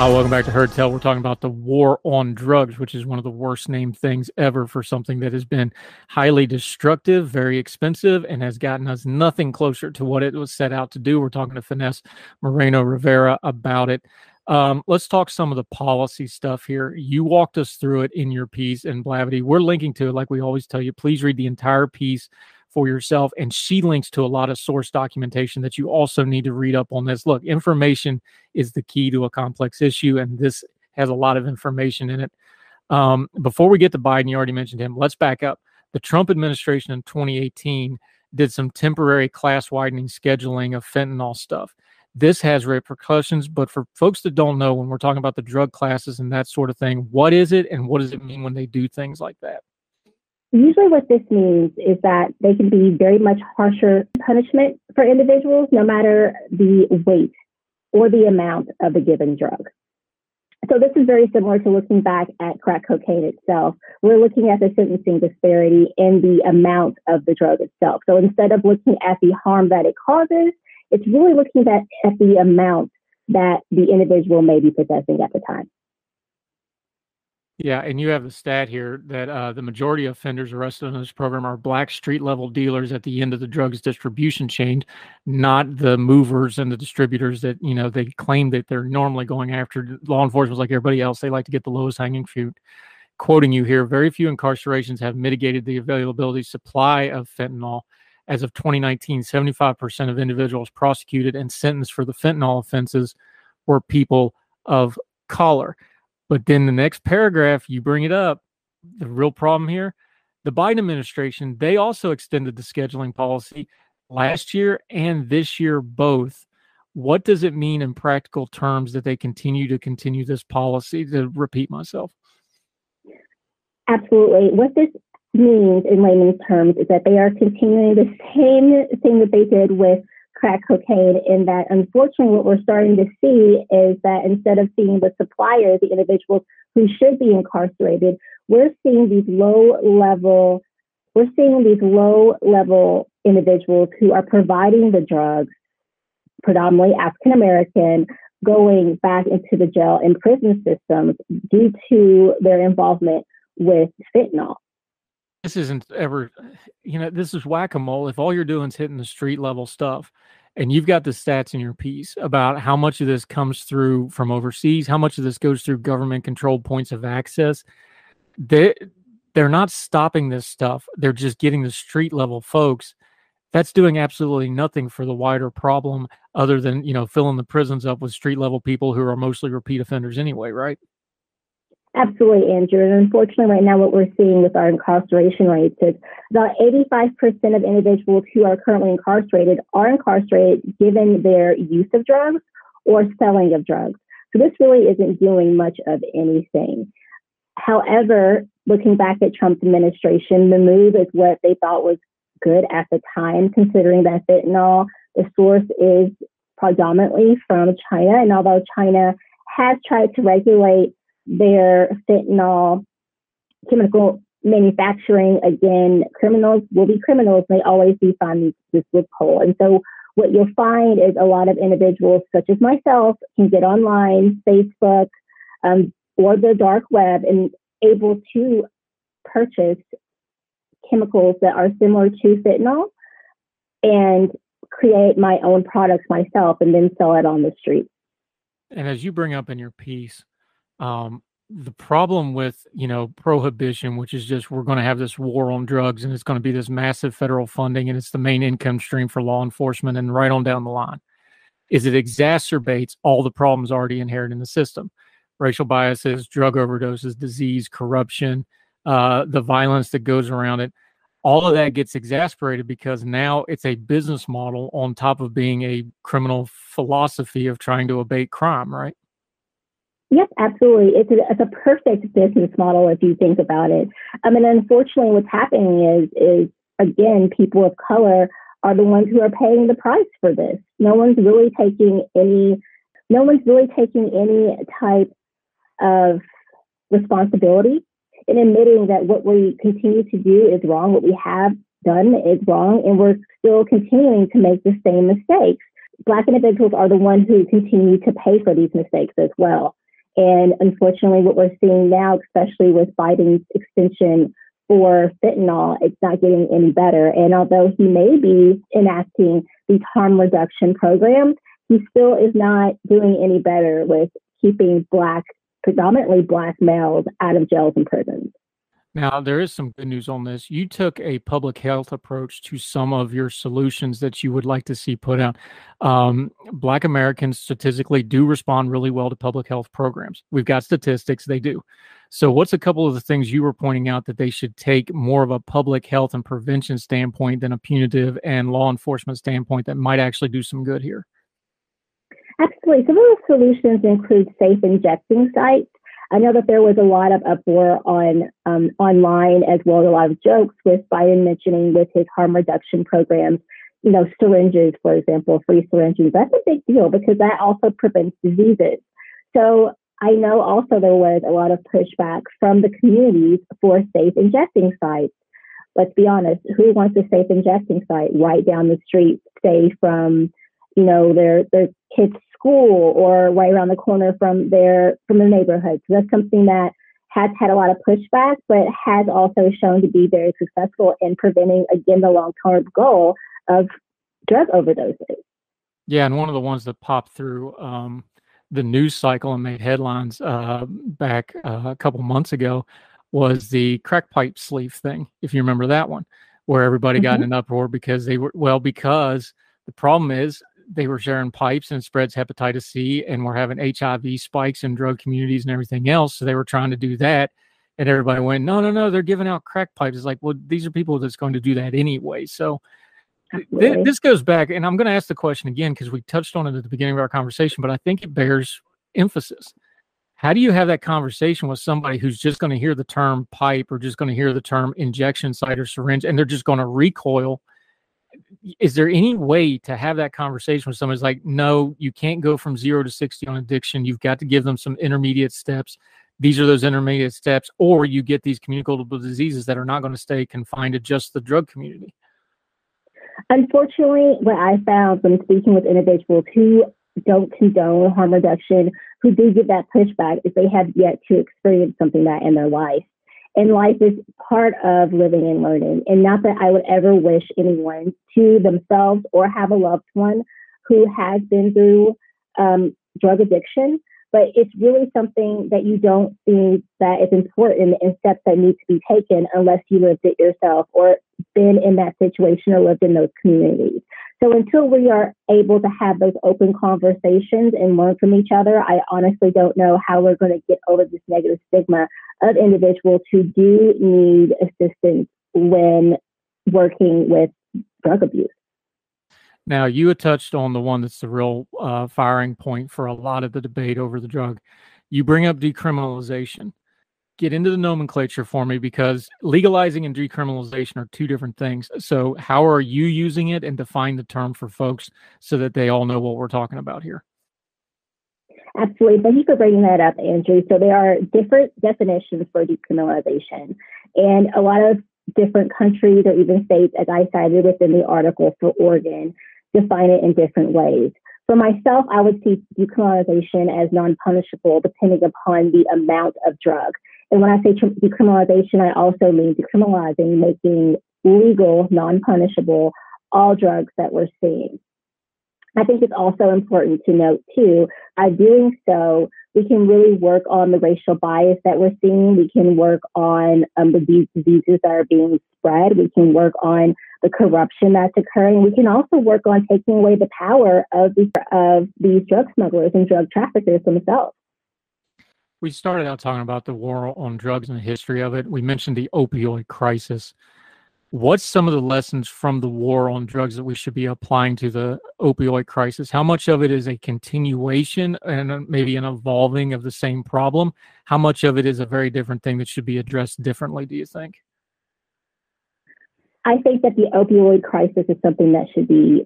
Uh, welcome back to Heard Tell. We're talking about the war on drugs, which is one of the worst named things ever for something that has been highly destructive, very expensive, and has gotten us nothing closer to what it was set out to do. We're talking to Finesse Moreno Rivera about it. Um, let's talk some of the policy stuff here. You walked us through it in your piece, and Blavity, we're linking to it like we always tell you. Please read the entire piece for yourself. And she links to a lot of source documentation that you also need to read up on this. Look, information is the key to a complex issue, and this has a lot of information in it. Um, before we get to Biden, you already mentioned him. Let's back up. The Trump administration in 2018 did some temporary class widening scheduling of fentanyl stuff. This has repercussions, but for folks that don't know, when we're talking about the drug classes and that sort of thing, what is it and what does it mean when they do things like that? Usually, what this means is that they can be very much harsher punishment for individuals, no matter the weight or the amount of the given drug. So, this is very similar to looking back at crack cocaine itself. We're looking at the sentencing disparity in the amount of the drug itself. So, instead of looking at the harm that it causes, it's really looking at, at the amount that the individual may be possessing at the time. Yeah, and you have the stat here that uh, the majority of offenders arrested in this program are black street level dealers at the end of the drugs distribution chain, not the movers and the distributors that you know they claim that they're normally going after. Law enforcement like everybody else; they like to get the lowest hanging fruit. Quoting you here, very few incarcerations have mitigated the availability supply of fentanyl. As of 2019, 75% of individuals prosecuted and sentenced for the fentanyl offenses were people of color. But then the next paragraph, you bring it up. The real problem here the Biden administration, they also extended the scheduling policy last year and this year both. What does it mean in practical terms that they continue to continue this policy? To repeat myself. Absolutely. What this means in layman's terms is that they are continuing the same thing that they did with crack cocaine in that unfortunately what we're starting to see is that instead of seeing the suppliers, the individuals who should be incarcerated, we're seeing these low level, we're seeing these low level individuals who are providing the drugs, predominantly African American, going back into the jail and prison systems due to their involvement with fentanyl. This isn't ever, you know, this is whack a mole. If all you're doing is hitting the street level stuff, and you've got the stats in your piece about how much of this comes through from overseas, how much of this goes through government controlled points of access, they they're not stopping this stuff. They're just getting the street level folks. That's doing absolutely nothing for the wider problem other than, you know, filling the prisons up with street level people who are mostly repeat offenders anyway, right? Absolutely, Andrew. And unfortunately, right now, what we're seeing with our incarceration rates is about 85% of individuals who are currently incarcerated are incarcerated given their use of drugs or selling of drugs. So this really isn't doing much of anything. However, looking back at Trump's administration, the move is what they thought was good at the time, considering that fentanyl, the source is predominantly from China. And although China has tried to regulate their fentanyl chemical manufacturing, again, criminals will be criminals. They always do find this loophole. And so what you'll find is a lot of individuals, such as myself, can get online, Facebook, um, or the dark web and able to purchase chemicals that are similar to fentanyl and create my own products myself and then sell it on the street. And as you bring up in your piece, um, the problem with you know prohibition, which is just we're going to have this war on drugs and it's going to be this massive federal funding and it's the main income stream for law enforcement and right on down the line, is it exacerbates all the problems already inherent in the system racial biases, drug overdoses, disease, corruption, uh, the violence that goes around it. All of that gets exasperated because now it's a business model on top of being a criminal philosophy of trying to abate crime, right? Yes, absolutely. It's a, it's a perfect business model if you think about it. Um, I mean, unfortunately, what's happening is is again, people of color are the ones who are paying the price for this. No one's really taking any. No one's really taking any type of responsibility in admitting that what we continue to do is wrong, what we have done is wrong, and we're still continuing to make the same mistakes. Black individuals are the ones who continue to pay for these mistakes as well. And unfortunately, what we're seeing now, especially with Biden's extension for fentanyl, it's not getting any better. And although he may be enacting these harm reduction programs, he still is not doing any better with keeping Black predominantly black males out of jails and prisons. Now, there is some good news on this. You took a public health approach to some of your solutions that you would like to see put out. Um, black Americans statistically do respond really well to public health programs. We've got statistics, they do. So, what's a couple of the things you were pointing out that they should take more of a public health and prevention standpoint than a punitive and law enforcement standpoint that might actually do some good here? Absolutely. Some of the solutions include safe injecting sites. I know that there was a lot of uproar on um, online as well as a lot of jokes with Biden mentioning with his harm reduction programs, you know, syringes, for example, free syringes. That's a big deal because that also prevents diseases. So I know also there was a lot of pushback from the communities for safe injecting sites. Let's be honest, who wants a safe injecting site right down the street, say from, you know, their their kids' school or right around the corner from their from their neighborhood. So that's something that has had a lot of pushback, but has also shown to be very successful in preventing again the long term goal of drug overdoses. Yeah, and one of the ones that popped through um, the news cycle and made headlines uh, back uh, a couple months ago was the crack pipe sleeve thing. If you remember that one, where everybody mm-hmm. got in an uproar because they were well because the problem is they were sharing pipes and spreads hepatitis C, and we're having HIV spikes in drug communities and everything else. So they were trying to do that, and everybody went, "No, no, no! They're giving out crack pipes." It's like, well, these are people that's going to do that anyway. So th- this goes back, and I'm going to ask the question again because we touched on it at the beginning of our conversation, but I think it bears emphasis. How do you have that conversation with somebody who's just going to hear the term pipe or just going to hear the term injection site or syringe, and they're just going to recoil? Is there any way to have that conversation with somebody like no you can't go from zero to 60 on addiction. You've got to give them some intermediate steps. These are those intermediate steps or you get these communicable diseases that are not going to stay confined to just the drug community? Unfortunately what i found when speaking with individuals who don't condone harm reduction, who do give that pushback, is they have yet to experience something that in their life. And life is part of living and learning. And not that I would ever wish anyone to themselves or have a loved one who has been through um, drug addiction, but it's really something that you don't see that is important and steps that need to be taken unless you lived it yourself or been in that situation or lived in those communities. So until we are able to have those open conversations and learn from each other, I honestly don't know how we're going to get over this negative stigma of individuals who do need assistance when working with drug abuse. Now, you had touched on the one that's the real uh, firing point for a lot of the debate over the drug. You bring up decriminalization. Get into the nomenclature for me because legalizing and decriminalization are two different things. So, how are you using it and define the term for folks so that they all know what we're talking about here? Absolutely. Thank you for bringing that up, Andrew. So, there are different definitions for decriminalization, and a lot of different countries or even states, as I cited within the article for Oregon, define it in different ways. For myself, I would see decriminalization as non punishable depending upon the amount of drug. And when I say decriminalization, I also mean decriminalizing, making legal, non punishable all drugs that we're seeing. I think it's also important to note, too, by doing so, we can really work on the racial bias that we're seeing. We can work on um, the diseases that are being spread. We can work on the corruption that's occurring. We can also work on taking away the power of these, of these drug smugglers and drug traffickers themselves. We started out talking about the war on drugs and the history of it. We mentioned the opioid crisis what's some of the lessons from the war on drugs that we should be applying to the opioid crisis? How much of it is a continuation and uh, maybe an evolving of the same problem? How much of it is a very different thing that should be addressed differently, do you think? I think that the opioid crisis is something that should be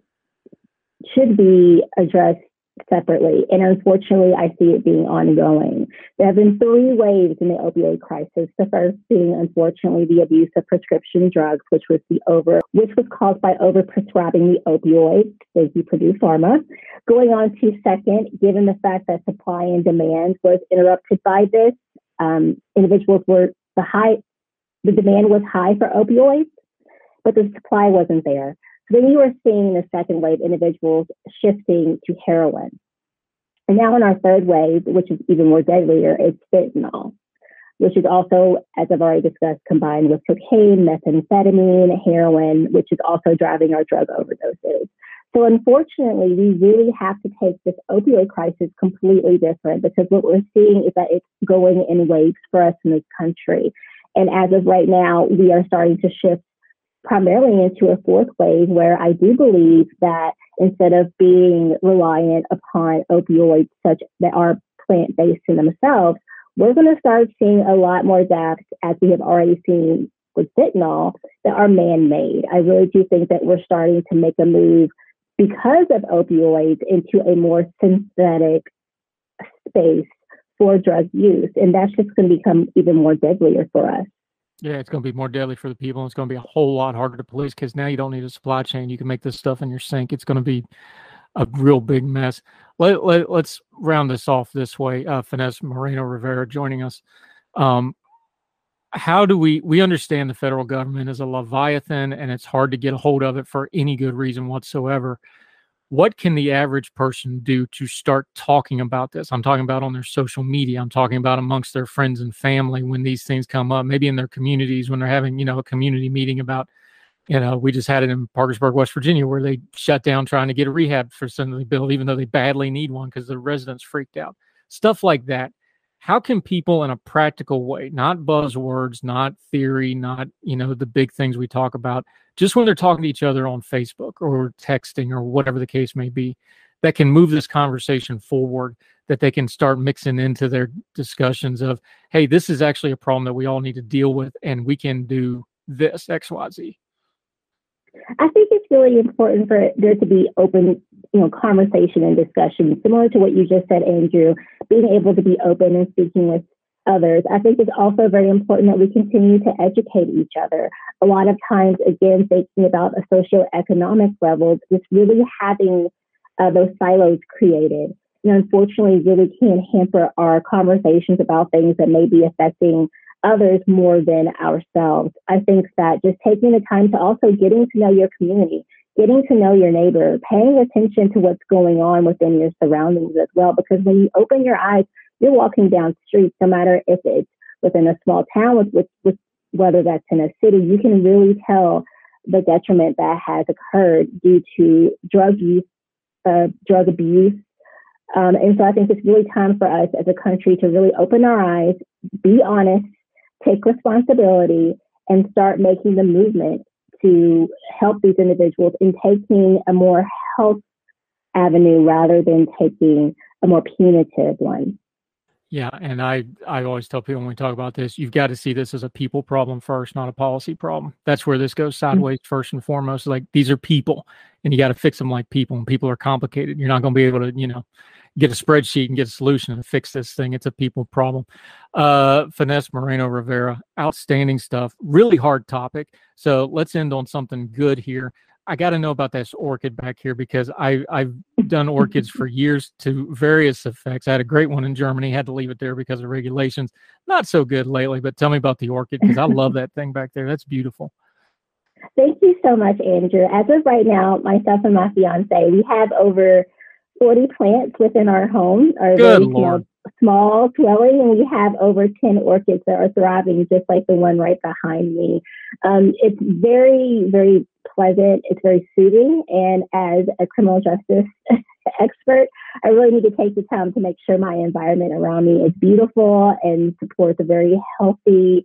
should be addressed separately. And unfortunately, I see it being ongoing. There have been three waves in the opioid crisis. The first being, unfortunately, the abuse of prescription drugs, which was the over, which was caused by overprescribing the opioids. Thank you, Purdue Pharma. Going on to second, given the fact that supply and demand was interrupted by this, um, individuals were the high, the demand was high for opioids, but the supply wasn't there. Then you are seeing the second wave individuals shifting to heroin. And now in our third wave, which is even more deadlier, is fentanyl, which is also, as I've already discussed, combined with cocaine, methamphetamine, heroin, which is also driving our drug overdoses. So unfortunately, we really have to take this opioid crisis completely different because what we're seeing is that it's going in waves for us in this country. And as of right now, we are starting to shift primarily into a fourth wave where I do believe that instead of being reliant upon opioids such that are plant based in themselves, we're going to start seeing a lot more deaths as we have already seen with fentanyl that are man made. I really do think that we're starting to make a move because of opioids into a more synthetic space for drug use. And that's just going to become even more deadlier for us. Yeah, it's going to be more deadly for the people. And it's going to be a whole lot harder to police because now you don't need a supply chain. You can make this stuff in your sink. It's going to be a real big mess. Let, let, let's round this off this way. Uh, Finesse Moreno Rivera joining us. Um, how do we we understand the federal government is a leviathan and it's hard to get a hold of it for any good reason whatsoever what can the average person do to start talking about this? I'm talking about on their social media. I'm talking about amongst their friends and family when these things come up, maybe in their communities when they're having, you know, a community meeting about, you know, we just had it in Parkersburg, West Virginia, where they shut down trying to get a rehab facility built, even though they badly need one because the residents freaked out. Stuff like that. How can people in a practical way, not buzzwords, not theory, not, you know, the big things we talk about, just when they're talking to each other on Facebook or texting or whatever the case may be, that can move this conversation forward, that they can start mixing into their discussions of, hey, this is actually a problem that we all need to deal with, and we can do this XYZ. I think it's really important for there to be open, you know, conversation and discussion, similar to what you just said, Andrew. Being able to be open and speaking with others. I think it's also very important that we continue to educate each other. A lot of times, again, thinking about a socioeconomic level, just really having uh, those silos created. And unfortunately, really can hamper our conversations about things that may be affecting others more than ourselves. I think that just taking the time to also getting to know your community, getting to know your neighbor, paying attention to what's going on within your surroundings as well. Because when you open your eyes, you're walking down streets, no matter if it's within a small town, with, with, with whether that's in a city, you can really tell the detriment that has occurred due to drug use, uh, drug abuse. Um, and so I think it's really time for us as a country to really open our eyes, be honest, take responsibility, and start making the movement to help these individuals in taking a more health avenue rather than taking a more punitive one. Yeah, and I I always tell people when we talk about this, you've got to see this as a people problem first, not a policy problem. That's where this goes mm-hmm. sideways mm-hmm. first and foremost. Like these are people, and you got to fix them like people. And people are complicated. You're not going to be able to, you know, get a spreadsheet and get a solution and fix this thing. It's a people problem. Uh, Finesse Moreno Rivera, outstanding stuff. Really hard topic. So let's end on something good here. I got to know about this orchid back here because I I've done orchids for years to various effects. I had a great one in Germany, had to leave it there because of regulations. Not so good lately, but tell me about the orchid because I love that thing back there. That's beautiful. Thank you so much, Andrew. As of right now, myself and my fiance, we have over 40 plants within our home, our Good Lord. Small, dwelling, and we have over 10 orchids that are thriving, just like the one right behind me. Um, it's very, very pleasant. It's very soothing. And as a criminal justice expert, I really need to take the time to make sure my environment around me is beautiful and supports a very healthy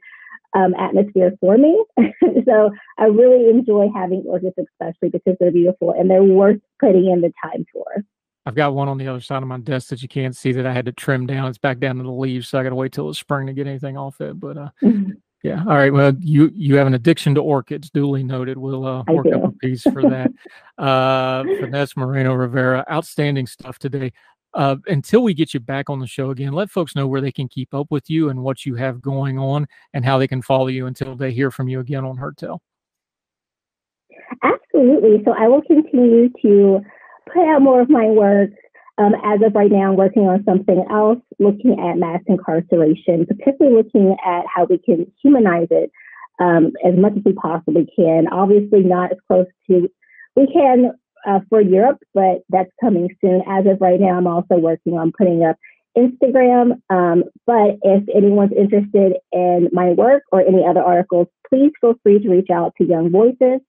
um, atmosphere for me. so I really enjoy having orchids, especially because they're beautiful and they're worth putting in the time for. I've got one on the other side of my desk that you can't see that I had to trim down. It's back down to the leaves, so I got to wait till the spring to get anything off it. But uh, mm-hmm. yeah, all right. Well, you you have an addiction to orchids, duly noted. We'll uh, work up a piece for that. uh, Finesse Moreno Rivera, outstanding stuff today. Uh, until we get you back on the show again, let folks know where they can keep up with you and what you have going on, and how they can follow you until they hear from you again on Heard Tell. Absolutely. So I will continue to put out more of my work. Um, as of right now, I'm working on something else, looking at mass incarceration, particularly looking at how we can humanize it um, as much as we possibly can. Obviously, not as close to we can uh, for Europe, but that's coming soon. As of right now, I'm also working on putting up Instagram. Um, but if anyone's interested in my work or any other articles, please feel free to reach out to Young Voices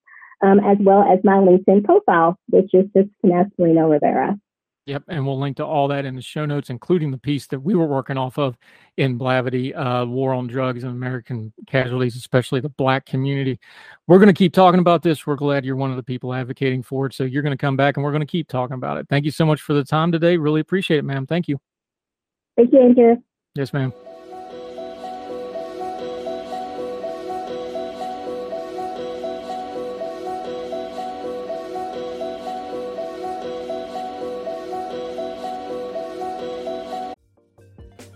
um, as well as my LinkedIn profile, which is just Moreno Rivera. Yep, and we'll link to all that in the show notes, including the piece that we were working off of in Blavity, uh, War on Drugs and American Casualties, especially the Black community. We're going to keep talking about this. We're glad you're one of the people advocating for it. So you're going to come back and we're going to keep talking about it. Thank you so much for the time today. Really appreciate it, ma'am. Thank you. Thank you, Andrew. Yes, ma'am.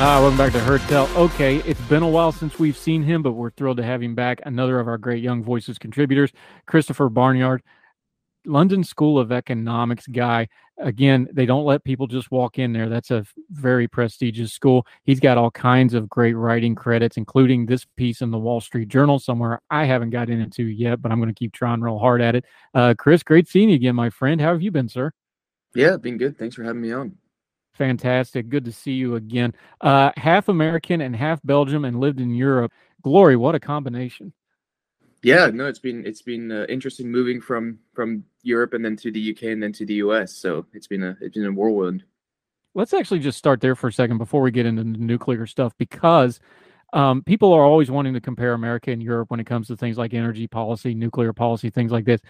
Ah, welcome back to Heard Tell. Okay, it's been a while since we've seen him, but we're thrilled to have him back. Another of our great Young Voices contributors, Christopher Barnard, London School of Economics guy. Again, they don't let people just walk in there. That's a very prestigious school. He's got all kinds of great writing credits, including this piece in the Wall Street Journal somewhere I haven't gotten into yet, but I'm going to keep trying real hard at it. Uh, Chris, great seeing you again, my friend. How have you been, sir? Yeah, been good. Thanks for having me on. Fantastic. Good to see you again. Uh, half American and half Belgium and lived in Europe. Glory, what a combination. Yeah, no, it's been it's been uh, interesting moving from from Europe and then to the UK and then to the US. So it's been a it's been a whirlwind. Let's actually just start there for a second before we get into the nuclear stuff because um, people are always wanting to compare America and Europe when it comes to things like energy policy, nuclear policy, things like this.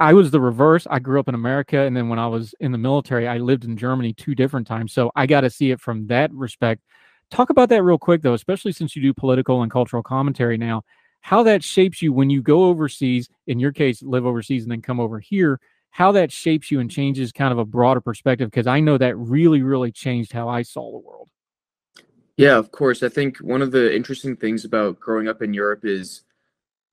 I was the reverse. I grew up in America, and then when I was in the military, I lived in Germany two different times. So I got to see it from that respect. Talk about that real quick, though, especially since you do political and cultural commentary now. How that shapes you when you go overseas, in your case, live overseas and then come over here, how that shapes you and changes kind of a broader perspective. Because I know that really, really changed how I saw the world. Yeah, of course. I think one of the interesting things about growing up in Europe is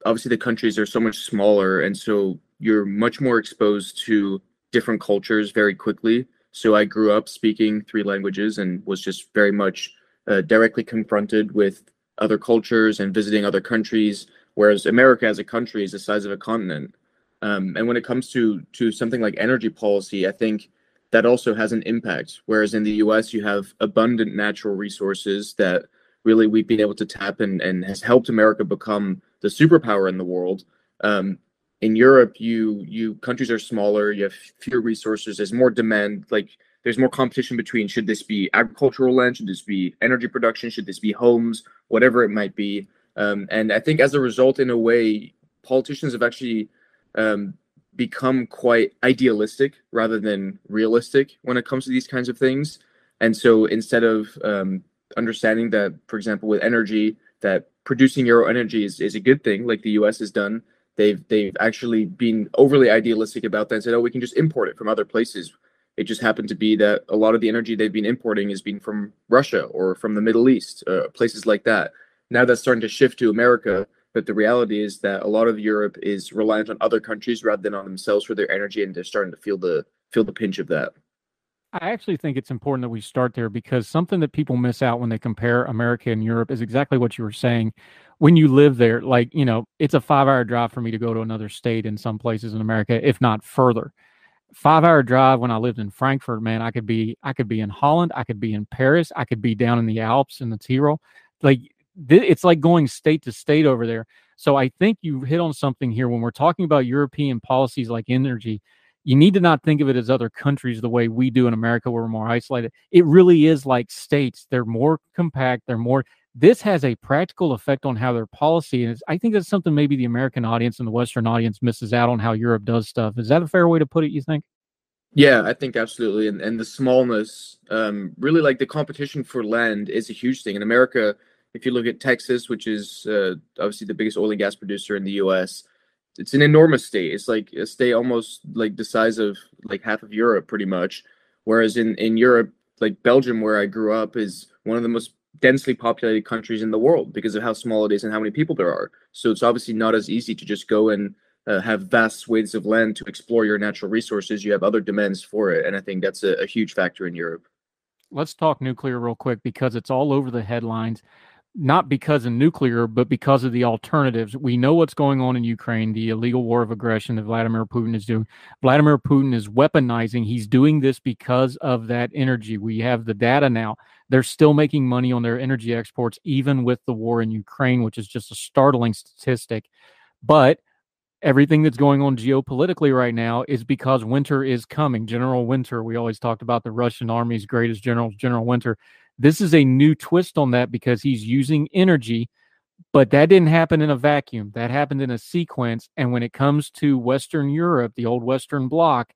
obviously the countries are so much smaller. And so you're much more exposed to different cultures very quickly. So I grew up speaking three languages and was just very much uh, directly confronted with other cultures and visiting other countries. Whereas America as a country is the size of a continent. Um, and when it comes to to something like energy policy, I think that also has an impact. Whereas in the U.S., you have abundant natural resources that really we've been able to tap and, and has helped America become the superpower in the world. Um, in Europe, you you countries are smaller, you have fewer resources, there's more demand, like there's more competition between should this be agricultural land, should this be energy production, should this be homes, whatever it might be. Um, and I think as a result, in a way, politicians have actually um, become quite idealistic rather than realistic when it comes to these kinds of things. And so instead of um, understanding that, for example, with energy, that producing your energy is, is a good thing, like the US has done, they've they've actually been overly idealistic about that and said, oh, we can just import it from other places. It just happened to be that a lot of the energy they've been importing is being from Russia or from the Middle East, uh, places like that. Now that's starting to shift to America, but the reality is that a lot of Europe is reliant on other countries rather than on themselves for their energy, and they're starting to feel the feel the pinch of that. I actually think it's important that we start there because something that people miss out when they compare America and Europe is exactly what you were saying. When you live there, like, you know, it's a five hour drive for me to go to another state in some places in America, if not further. Five hour drive when I lived in Frankfurt, man, I could be I could be in Holland, I could be in Paris, I could be down in the Alps in the Tyrol. Like it's like going state to state over there. So I think you hit on something here when we're talking about European policies like energy you need to not think of it as other countries the way we do in America, where we're more isolated. It really is like states. They're more compact. They're more. This has a practical effect on how their policy is. I think that's something maybe the American audience and the Western audience misses out on how Europe does stuff. Is that a fair way to put it? You think? Yeah, I think absolutely. And and the smallness, um, really like the competition for land is a huge thing in America. If you look at Texas, which is uh, obviously the biggest oil and gas producer in the U.S., it's an enormous state. It's like a state almost like the size of like half of Europe, pretty much. Whereas in in Europe, like Belgium, where I grew up, is one of the most densely populated countries in the world because of how small it is and how many people there are. So it's obviously not as easy to just go and uh, have vast swathes of land to explore your natural resources. You have other demands for it, and I think that's a, a huge factor in Europe. Let's talk nuclear real quick because it's all over the headlines not because of nuclear, but because of the alternatives. We know what's going on in Ukraine, the illegal war of aggression that Vladimir Putin is doing. Vladimir Putin is weaponizing. He's doing this because of that energy. We have the data now. They're still making money on their energy exports, even with the war in Ukraine, which is just a startling statistic. But everything that's going on geopolitically right now is because winter is coming. General Winter, we always talked about the Russian army's greatest general, General Winter. This is a new twist on that because he's using energy, but that didn't happen in a vacuum. That happened in a sequence. And when it comes to Western Europe, the old Western bloc,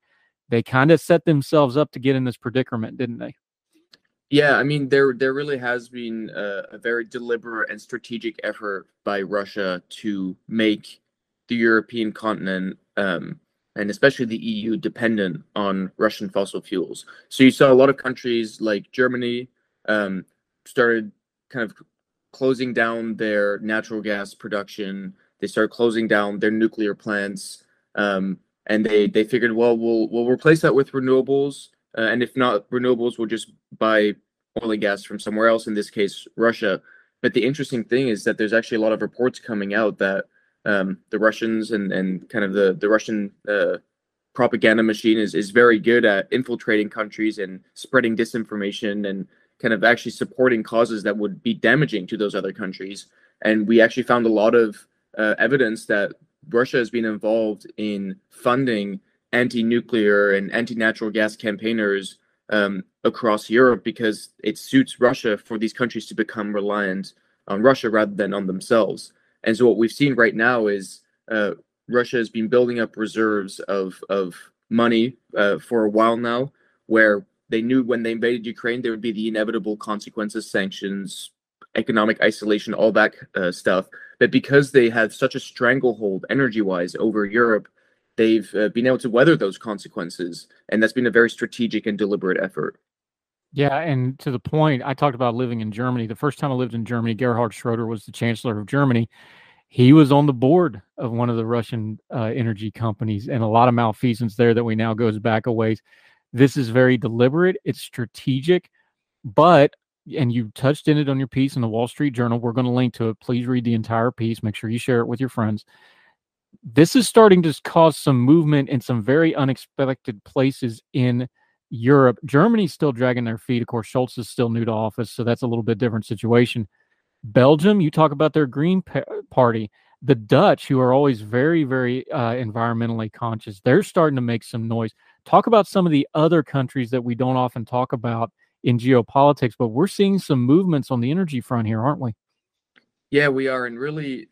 they kind of set themselves up to get in this predicament, didn't they? Yeah, I mean, there there really has been a, a very deliberate and strategic effort by Russia to make the European continent um, and especially the EU dependent on Russian fossil fuels. So you saw a lot of countries like Germany, um, started kind of closing down their natural gas production. They started closing down their nuclear plants, um, and they they figured, well, we'll we'll replace that with renewables, uh, and if not renewables, we'll just buy oil and gas from somewhere else. In this case, Russia. But the interesting thing is that there's actually a lot of reports coming out that um, the Russians and and kind of the the Russian uh, propaganda machine is is very good at infiltrating countries and spreading disinformation and kind of actually supporting causes that would be damaging to those other countries. And we actually found a lot of uh, evidence that Russia has been involved in funding anti-nuclear and anti-natural gas campaigners um, across Europe because it suits Russia for these countries to become reliant on Russia rather than on themselves. And so what we've seen right now is uh, Russia has been building up reserves of of money uh, for a while now, where they knew when they invaded Ukraine there would be the inevitable consequences, sanctions, economic isolation, all that uh, stuff. But because they had such a stranglehold energy-wise over Europe, they've uh, been able to weather those consequences, and that's been a very strategic and deliberate effort. Yeah, and to the point, I talked about living in Germany. The first time I lived in Germany, Gerhard Schroeder was the chancellor of Germany. He was on the board of one of the Russian uh, energy companies, and a lot of malfeasance there that we now goes back a ways. This is very deliberate. It's strategic, but and you touched in it on your piece in the Wall Street Journal. We're going to link to it. Please read the entire piece. Make sure you share it with your friends. This is starting to cause some movement in some very unexpected places in Europe. Germany's still dragging their feet. Of course, Scholz is still new to office, so that's a little bit different situation. Belgium, you talk about their Green Party. The Dutch, who are always very, very uh, environmentally conscious, they're starting to make some noise. Talk about some of the other countries that we don't often talk about in geopolitics, but we're seeing some movements on the energy front here, aren't we? Yeah, we are. And really,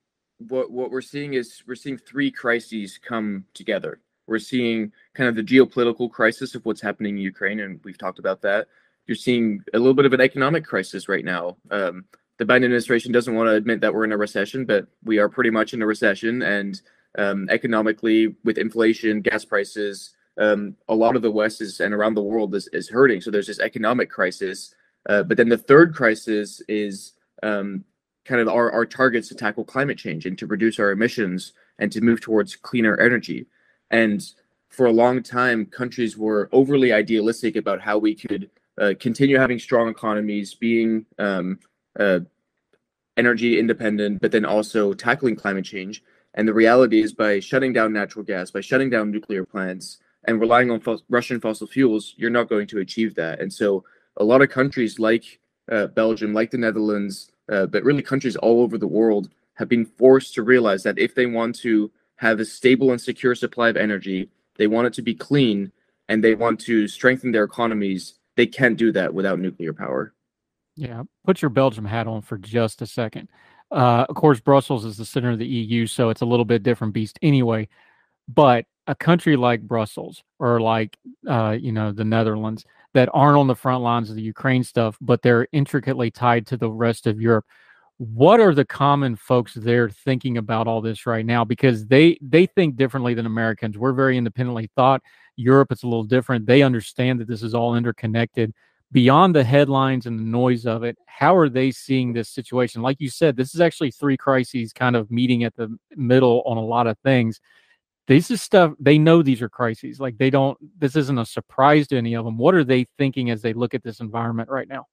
what, what we're seeing is we're seeing three crises come together. We're seeing kind of the geopolitical crisis of what's happening in Ukraine, and we've talked about that. You're seeing a little bit of an economic crisis right now. Um, the Biden administration doesn't want to admit that we're in a recession, but we are pretty much in a recession. And um, economically, with inflation, gas prices, um, a lot of the West is and around the world is, is hurting. So there's this economic crisis. Uh, but then the third crisis is um, kind of our, our targets to tackle climate change and to reduce our emissions and to move towards cleaner energy. And for a long time, countries were overly idealistic about how we could uh, continue having strong economies, being um, uh, energy independent, but then also tackling climate change. And the reality is, by shutting down natural gas, by shutting down nuclear plants, and relying on fo- Russian fossil fuels, you're not going to achieve that. And so, a lot of countries like uh, Belgium, like the Netherlands, uh, but really countries all over the world have been forced to realize that if they want to have a stable and secure supply of energy. They want it to be clean and they want to strengthen their economies. They can't do that without nuclear power. Yeah. Put your Belgium hat on for just a second. Uh, of course, Brussels is the center of the EU, so it's a little bit different beast anyway. But a country like Brussels or like, uh, you know, the Netherlands that aren't on the front lines of the Ukraine stuff, but they're intricately tied to the rest of Europe what are the common folks there thinking about all this right now? Because they they think differently than americans. We're very independently thought. Europe it's a little different. They understand that this is all interconnected. Beyond the headlines and the noise of it how are they seeing this situation? Like you said this is actually three crises kind of meeting at the middle on a lot of things this is stuff they know these are crises like they don't this isn't a surprise to any of them what are they thinking as they look at this environment right now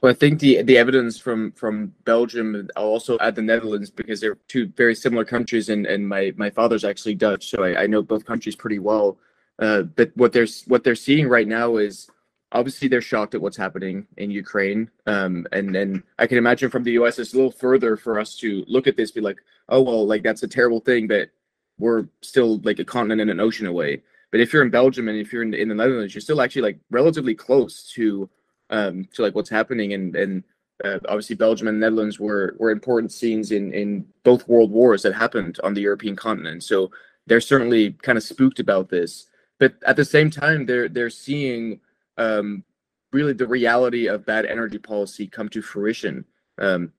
well, I think the the evidence from from Belgium and also add the Netherlands because they're two very similar countries, and and my my father's actually Dutch, so I, I know both countries pretty well. Uh, but what they're what they're seeing right now is obviously they're shocked at what's happening in Ukraine, um, and then I can imagine from the U.S. it's a little further for us to look at this, be like, oh well, like that's a terrible thing, but we're still like a continent and an ocean away. But if you're in Belgium and if you're in, in the Netherlands, you're still actually like relatively close to um, to like what's happening and and uh, obviously Belgium and the Netherlands were were important scenes in in both world wars that happened on the European continent. So they're certainly kind of spooked about this, but at the same time they're they're seeing um, really the reality of bad energy policy come to fruition. Um,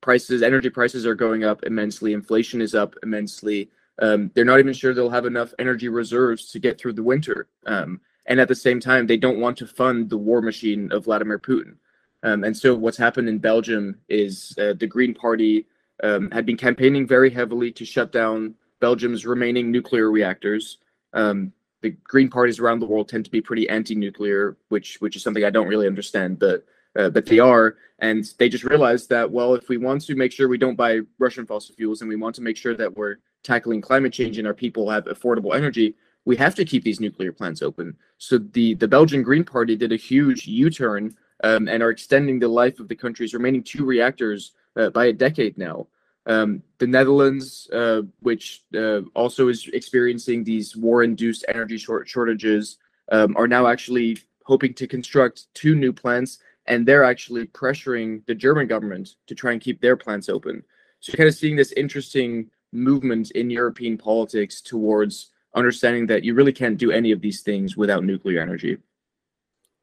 prices, energy prices are going up immensely. Inflation is up immensely. Um, they're not even sure they'll have enough energy reserves to get through the winter. Um, and at the same time they don't want to fund the war machine of Vladimir Putin. Um, and so what's happened in Belgium is uh, the Green Party um, had been campaigning very heavily to shut down Belgium's remaining nuclear reactors. Um, the Green parties around the world tend to be pretty anti-nuclear, which which is something I don't really understand, but uh, but they are, and they just realized that well, if we want to make sure we don't buy Russian fossil fuels, and we want to make sure that we're tackling climate change and our people have affordable energy, we have to keep these nuclear plants open. So the the Belgian Green Party did a huge U-turn um, and are extending the life of the country's remaining two reactors uh, by a decade now. Um, the Netherlands, uh, which uh, also is experiencing these war-induced energy short- shortages, um, are now actually hoping to construct two new plants, and they're actually pressuring the German government to try and keep their plants open. So you're kind of seeing this interesting movement in European politics towards understanding that you really can't do any of these things without nuclear energy.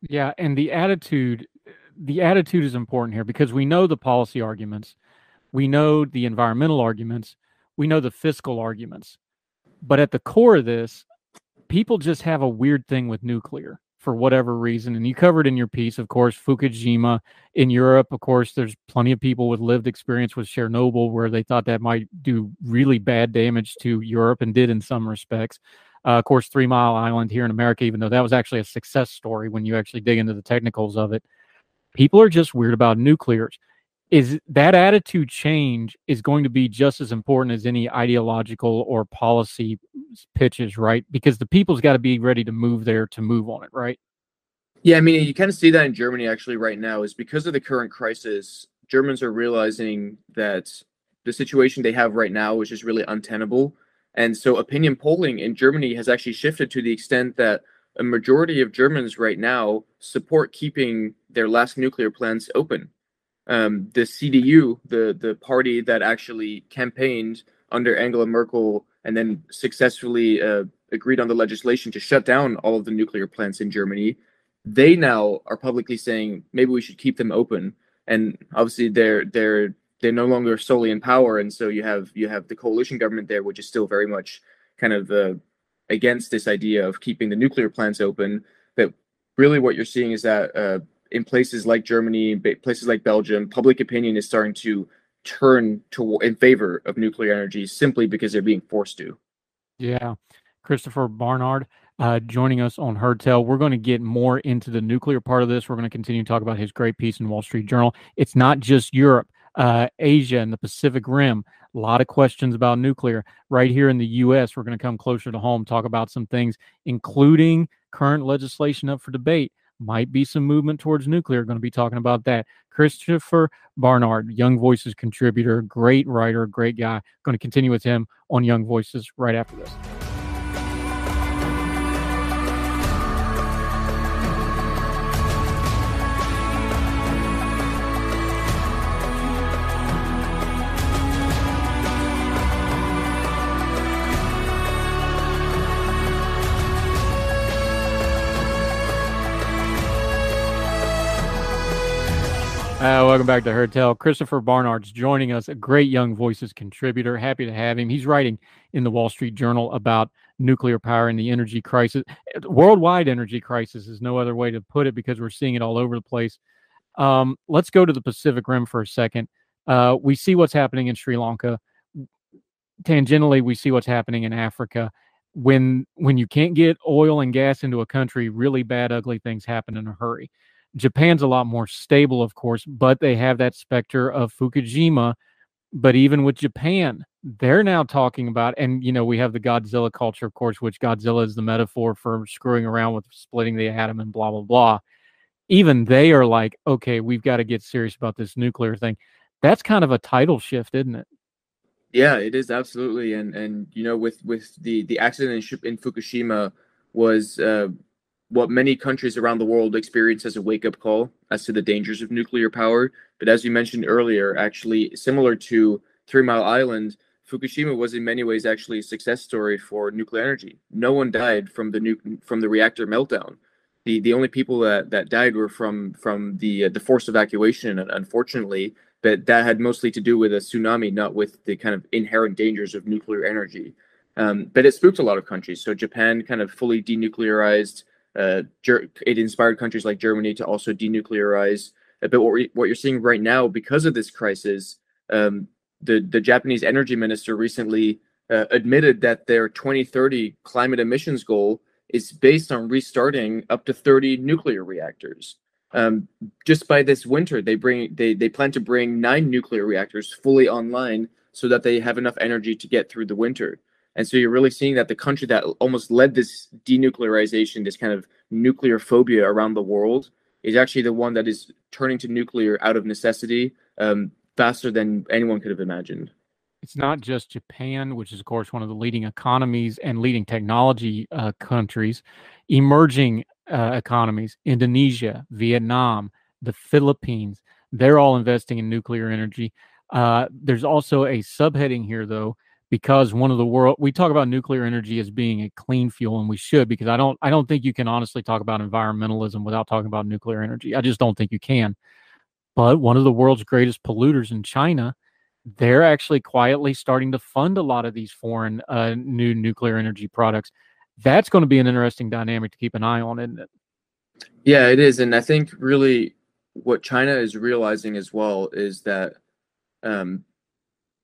Yeah, and the attitude the attitude is important here because we know the policy arguments, we know the environmental arguments, we know the fiscal arguments. But at the core of this, people just have a weird thing with nuclear for whatever reason. And you covered in your piece, of course, Fukushima. In Europe, of course, there's plenty of people with lived experience with Chernobyl where they thought that might do really bad damage to Europe and did in some respects. Uh, of course, Three Mile Island here in America, even though that was actually a success story when you actually dig into the technicals of it, people are just weird about nuclears. Is that attitude change is going to be just as important as any ideological or policy pitches, right? Because the people's got to be ready to move there to move on it, right? Yeah, I mean, you kind of see that in Germany actually right now is because of the current crisis, Germans are realizing that the situation they have right now is just really untenable and so opinion polling in Germany has actually shifted to the extent that a majority of Germans right now support keeping their last nuclear plants open. Um, the CDU, the the party that actually campaigned under Angela Merkel and then successfully uh, agreed on the legislation to shut down all of the nuclear plants in Germany, they now are publicly saying maybe we should keep them open. And obviously, they're they're they're no longer solely in power, and so you have you have the coalition government there, which is still very much kind of uh, against this idea of keeping the nuclear plants open. But really, what you're seeing is that uh, in places like Germany, places like Belgium, public opinion is starting to turn to in favor of nuclear energy simply because they're being forced to. Yeah, Christopher Barnard. Uh, joining us on Heard We're going to get more into the nuclear part of this. We're going to continue to talk about his great piece in Wall Street Journal. It's not just Europe uh, Asia and the Pacific Rim. A lot of questions about nuclear. Right here in the U.S., we're going to come closer to home, talk about some things, including current legislation up for debate. Might be some movement towards nuclear. Going to be talking about that. Christopher Barnard, Young Voices contributor, great writer, great guy. Going to continue with him on Young Voices right after this. Uh, welcome back to Heard Tell. Christopher Barnard's joining us, a great Young Voices contributor. Happy to have him. He's writing in the Wall Street Journal about nuclear power and the energy crisis. Worldwide energy crisis is no other way to put it because we're seeing it all over the place. Um, let's go to the Pacific Rim for a second. Uh, we see what's happening in Sri Lanka. Tangentially, we see what's happening in Africa. When when you can't get oil and gas into a country, really bad, ugly things happen in a hurry. Japan's a lot more stable, of course, but they have that specter of Fukushima. But even with Japan, they're now talking about, and you know, we have the Godzilla culture, of course, which Godzilla is the metaphor for screwing around with splitting the atom and blah, blah, blah. Even they are like, okay, we've got to get serious about this nuclear thing. That's kind of a tidal shift, isn't it? Yeah, it is absolutely. And and you know, with with the the accident in, in Fukushima was uh, what many countries around the world experience as a wake up call as to the dangers of nuclear power. But as you mentioned earlier, actually, similar to Three Mile Island, Fukushima was in many ways actually a success story for nuclear energy. No one died from the nu- from the reactor meltdown. The the only people that, that died were from from the uh, the forced evacuation, unfortunately. But that had mostly to do with a tsunami, not with the kind of inherent dangers of nuclear energy. Um, but it spooked a lot of countries. So Japan kind of fully denuclearized. Uh, it inspired countries like Germany to also denuclearize. But what, we, what you're seeing right now, because of this crisis, um, the the Japanese energy minister recently uh, admitted that their 2030 climate emissions goal is based on restarting up to 30 nuclear reactors. Um, just by this winter, they bring they they plan to bring nine nuclear reactors fully online so that they have enough energy to get through the winter. And so you're really seeing that the country that almost led this denuclearization, this kind of nuclear phobia around the world, is actually the one that is turning to nuclear out of necessity um, faster than anyone could have imagined. it's not just Japan, which is, of course, one of the leading economies and leading technology uh, countries, emerging uh, economies, Indonesia, Vietnam, the Philippines, they're all investing in nuclear energy. Uh, there's also a subheading here, though, because one of the world we talk about nuclear energy as being a clean fuel, and we should because I don't I don't think you can honestly talk about environmentalism without talking about nuclear energy. I just don't think you can. But one of the world's greatest polluters in China, they're actually quietly starting to fund a lot of these foreign uh, new nuclear energy products. That's going to be an interesting dynamic to keep an eye on, isn't it? Yeah, it is, and I think really what China is realizing as well is that um,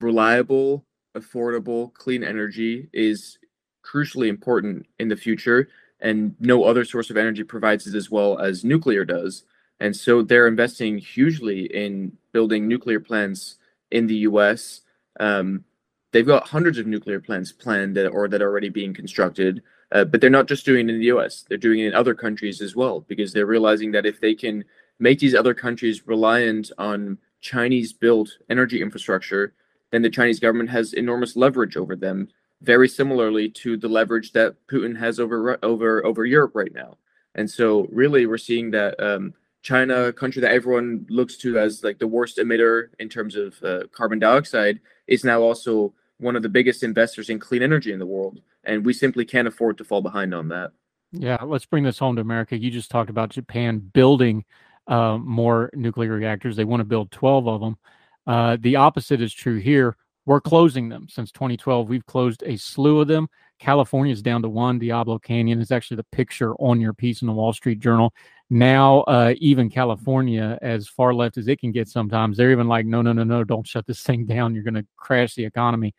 reliable, affordable, clean energy is crucially important in the future, and no other source of energy provides it as well as nuclear does. And so they're investing hugely in building nuclear plants in the US. Um, they've got hundreds of nuclear plants planned that, or that are already being constructed. Uh, but they're not just doing it in the US, they're doing it in other countries as well, because they're realizing that if they can make these other countries reliant on Chinese built energy infrastructure, then the Chinese government has enormous leverage over them, very similarly to the leverage that Putin has over over over Europe right now. And so, really, we're seeing that um, China, a country that everyone looks to as like the worst emitter in terms of uh, carbon dioxide, is now also one of the biggest investors in clean energy in the world, and we simply can't afford to fall behind on that. Yeah, let's bring this home to America. You just talked about Japan building uh, more nuclear reactors. They want to build 12 of them. Uh, the opposite is true here. We're closing them since 2012. We've closed a slew of them. California is down to one. Diablo Canyon is actually the picture on your piece in the Wall Street Journal. Now, uh, even California, as far left as it can get sometimes, they're even like, no, no, no, no, don't shut this thing down. You're going to crash the economy.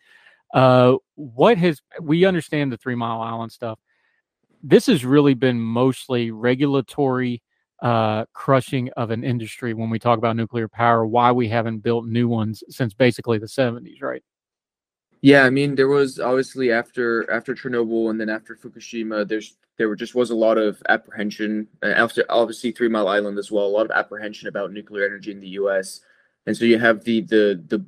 Uh, what has, we understand the Three Mile Island stuff. This has really been mostly regulatory uh, crushing of an industry when we talk about nuclear power, why we haven't built new ones since basically the 70s, right? Yeah, I mean, there was obviously after after Chernobyl and then after Fukushima, there's there just was a lot of apprehension. Uh, after obviously Three Mile Island as well, a lot of apprehension about nuclear energy in the U.S. And so you have the the the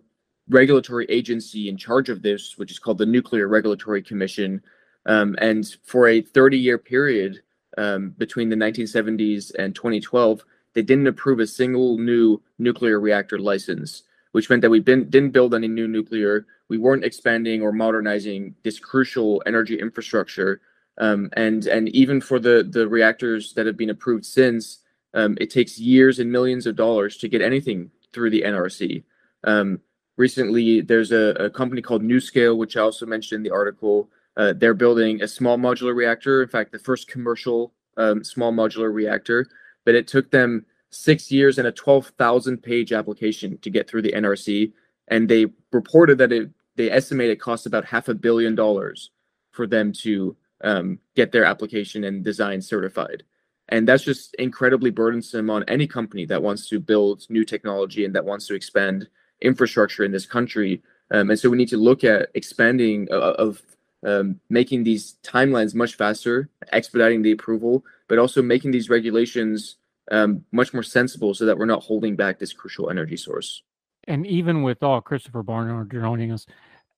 regulatory agency in charge of this, which is called the Nuclear Regulatory Commission. Um, and for a 30 year period, um, between the 1970s and 2012, they didn't approve a single new nuclear reactor license, which meant that we been, didn't build any new nuclear. We weren't expanding or modernizing this crucial energy infrastructure. Um, and and even for the the reactors that have been approved since, um, it takes years and millions of dollars to get anything through the NRC. Um, recently, there's a, a company called NuScale, which I also mentioned in the article, uh, they're building a small modular reactor. In fact, the first commercial um, small modular reactor, but it took them six years and a 12,000 page application to get through the NRC. And they reported that it, they estimate it costs about half a billion dollars for them to um, get their application and design certified. And that's just incredibly burdensome on any company that wants to build new technology and that wants to expand infrastructure in this country. Um, and so we need to look at expanding uh, of um, making these timelines much faster, expediting the approval, but also making these regulations um, much more sensible so that we're not holding back this crucial energy source. And even with all Christopher Barnard joining us,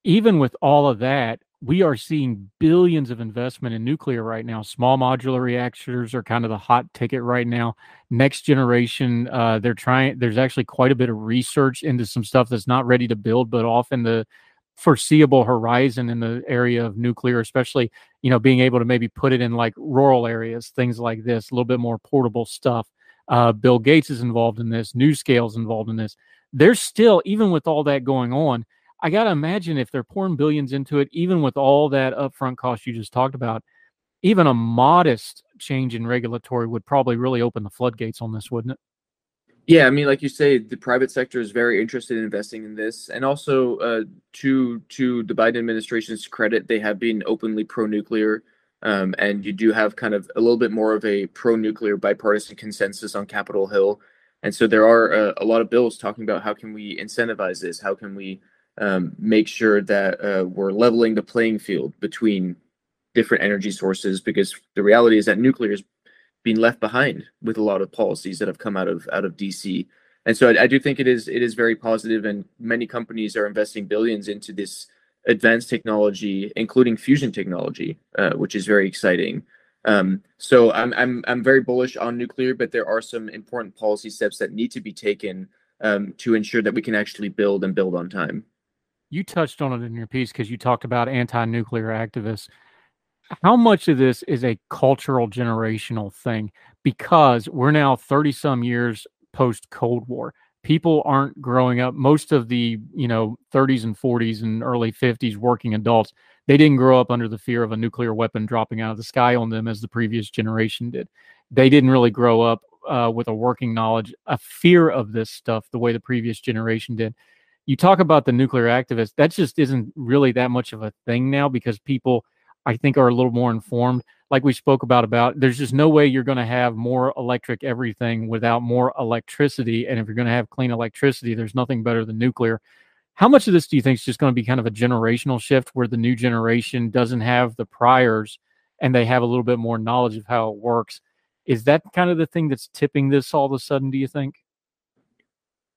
even with all of that, we are seeing billions of investment in nuclear right now. Small modular reactors are kind of the hot ticket right now. Next generation, uh, they're trying. There's actually quite a bit of research into some stuff that's not ready to build, but off in the foreseeable horizon in the area of nuclear, especially, you know, being able to maybe put it in like rural areas, things like this, a little bit more portable stuff. Uh, Bill Gates is involved in this, NuScale's involved in this. There's still, even with all that going on, I got to imagine if they're pouring billions into it, even with all that upfront cost you just talked about, even a modest change in regulatory would probably really open the floodgates on this, wouldn't it? Yeah, I mean, like you say, the private sector is very interested in investing in this, and also uh, to to the Biden administration's credit, they have been openly pro-nuclear, um, and you do have kind of a little bit more of a pro-nuclear bipartisan consensus on Capitol Hill, and so there are uh, a lot of bills talking about how can we incentivize this, how can we um, make sure that uh, we're leveling the playing field between different energy sources, because the reality is that nuclear is being left behind with a lot of policies that have come out of out of DC. And so I, I do think it is it is very positive, and many companies are investing billions into this advanced technology, including fusion technology, uh, which is very exciting. Um, so I'm I'm I'm very bullish on nuclear, but there are some important policy steps that need to be taken um, to ensure that we can actually build and build on time. You touched on it in your piece because you talked about anti-nuclear activists. How much of this is a cultural generational thing? Because we're now 30 some years post Cold War. People aren't growing up. Most of the, you know, 30s and 40s and early 50s working adults, they didn't grow up under the fear of a nuclear weapon dropping out of the sky on them as the previous generation did. They didn't really grow up uh, with a working knowledge, a fear of this stuff the way the previous generation did. You talk about the nuclear activists, that just isn't really that much of a thing now because people, I think, are a little more informed. Like we spoke about, about there's just no way you're going to have more electric everything without more electricity. And if you're going to have clean electricity, there's nothing better than nuclear. How much of this do you think is just going to be kind of a generational shift where the new generation doesn't have the priors and they have a little bit more knowledge of how it works? Is that kind of the thing that's tipping this all of a sudden, do you think?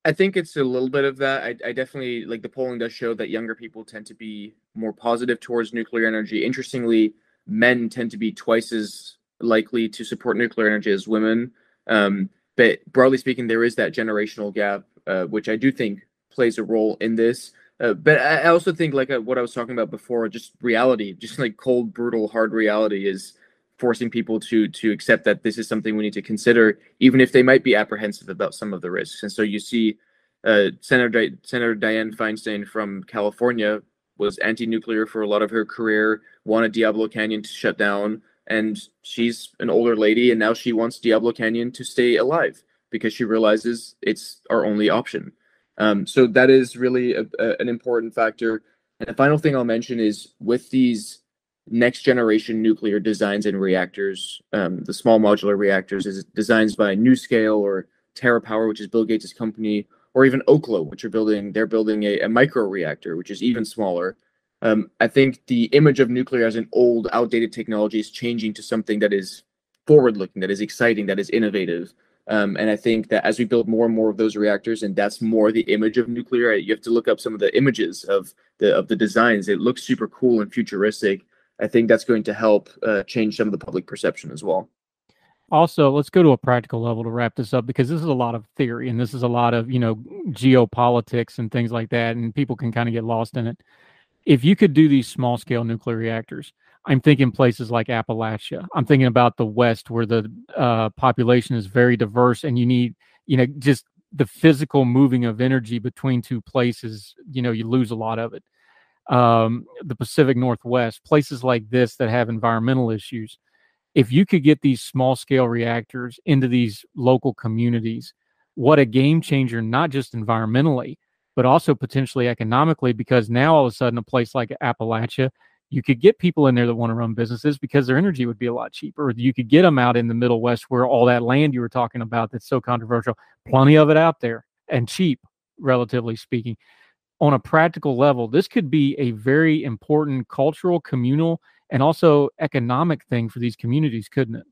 I think it's a little bit of that. I, I, definitely like the polling does show that younger people tend to be more positive towards nuclear energy. Interestingly, men tend to be twice as likely to support nuclear energy as women. Um, but broadly speaking, there is that generational gap, uh, which I do think plays a role in this. Uh, but I also think, like uh, what I was talking about before, just reality, just like cold, brutal, hard reality is forcing people to to accept that this is something we need to consider, even if they might be apprehensive about some of the risks. And so you see, uh, Senator Di- Senator Dianne Feinstein from California was anti-nuclear for a lot of her career, wanted Diablo Canyon to shut down, and she's an older lady, and now she wants Diablo Canyon to stay alive because she realizes it's our only option. Um, so that is really a, a, an important factor. And the final thing I'll mention is with these next generation nuclear designs and reactors. Um, the small modular reactors is designs by NuScale or TerraPower, which is Bill Gates' company, or even Oklo, which are building. They're building a, a micro reactor, which is even smaller. Um, I think the image of nuclear as an old, outdated technology is changing to something that is forward-looking, that is exciting, that is innovative. Um, and I think that as we build more and more of those reactors, and that's more the image of nuclear, you have to look up some of the images of the of the designs. It looks super cool and futuristic. I think that's going to help uh, change some of the public perception as well. Also, let's go to a practical level to wrap this up because this is a lot of theory and this is a lot of, you know, geopolitics and things like that. And people can kind of get lost in it. If you could do these small scale nuclear reactors, I'm thinking places like Appalachia. I'm thinking about the West where the uh, population is very diverse and you need, you know, just the physical moving of energy between two places, you know, you lose a lot of it um, the Pacific Northwest, places like this that have environmental issues. If you could get these small scale reactors into these local communities, what a game changer, not just environmentally, but also potentially economically, because now all of a sudden, a place like Appalachia, you could get people in there that want to run businesses because their energy would be a lot cheaper. You could get them out in the Middle West where all that land you were talking about that's so controversial, plenty of it out there and cheap, relatively speaking on a practical level, this could be a very important cultural, communal, and also economic thing for these communities, couldn't it?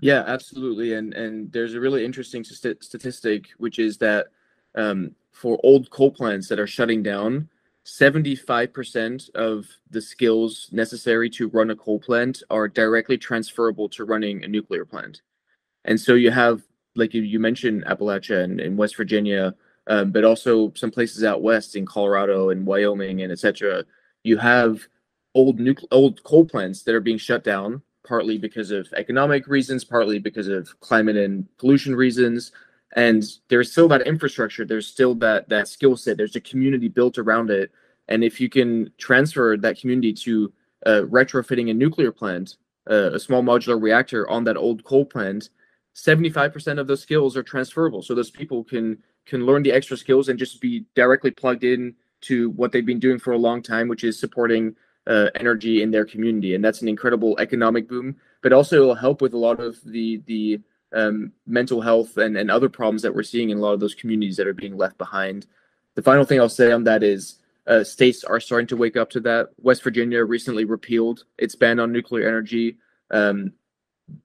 Yeah, absolutely. And and there's a really interesting st- statistic, which is that um, for old coal plants that are shutting down, 75% of the skills necessary to run a coal plant are directly transferable to running a nuclear plant. And so you have, like you, you mentioned, Appalachia and, and West Virginia, um, but also some places out west in Colorado and Wyoming and etc. You have old nucle- old coal plants that are being shut down, partly because of economic reasons, partly because of climate and pollution reasons. And there's still that infrastructure. There's still that that skill set. There's a community built around it. And if you can transfer that community to uh, retrofitting a nuclear plant, uh, a small modular reactor on that old coal plant, 75% of those skills are transferable. So those people can can learn the extra skills and just be directly plugged in to what they've been doing for a long time, which is supporting uh, energy in their community, and that's an incredible economic boom. But also, it'll help with a lot of the the um, mental health and, and other problems that we're seeing in a lot of those communities that are being left behind. The final thing I'll say on that is uh, states are starting to wake up to that. West Virginia recently repealed its ban on nuclear energy. Um,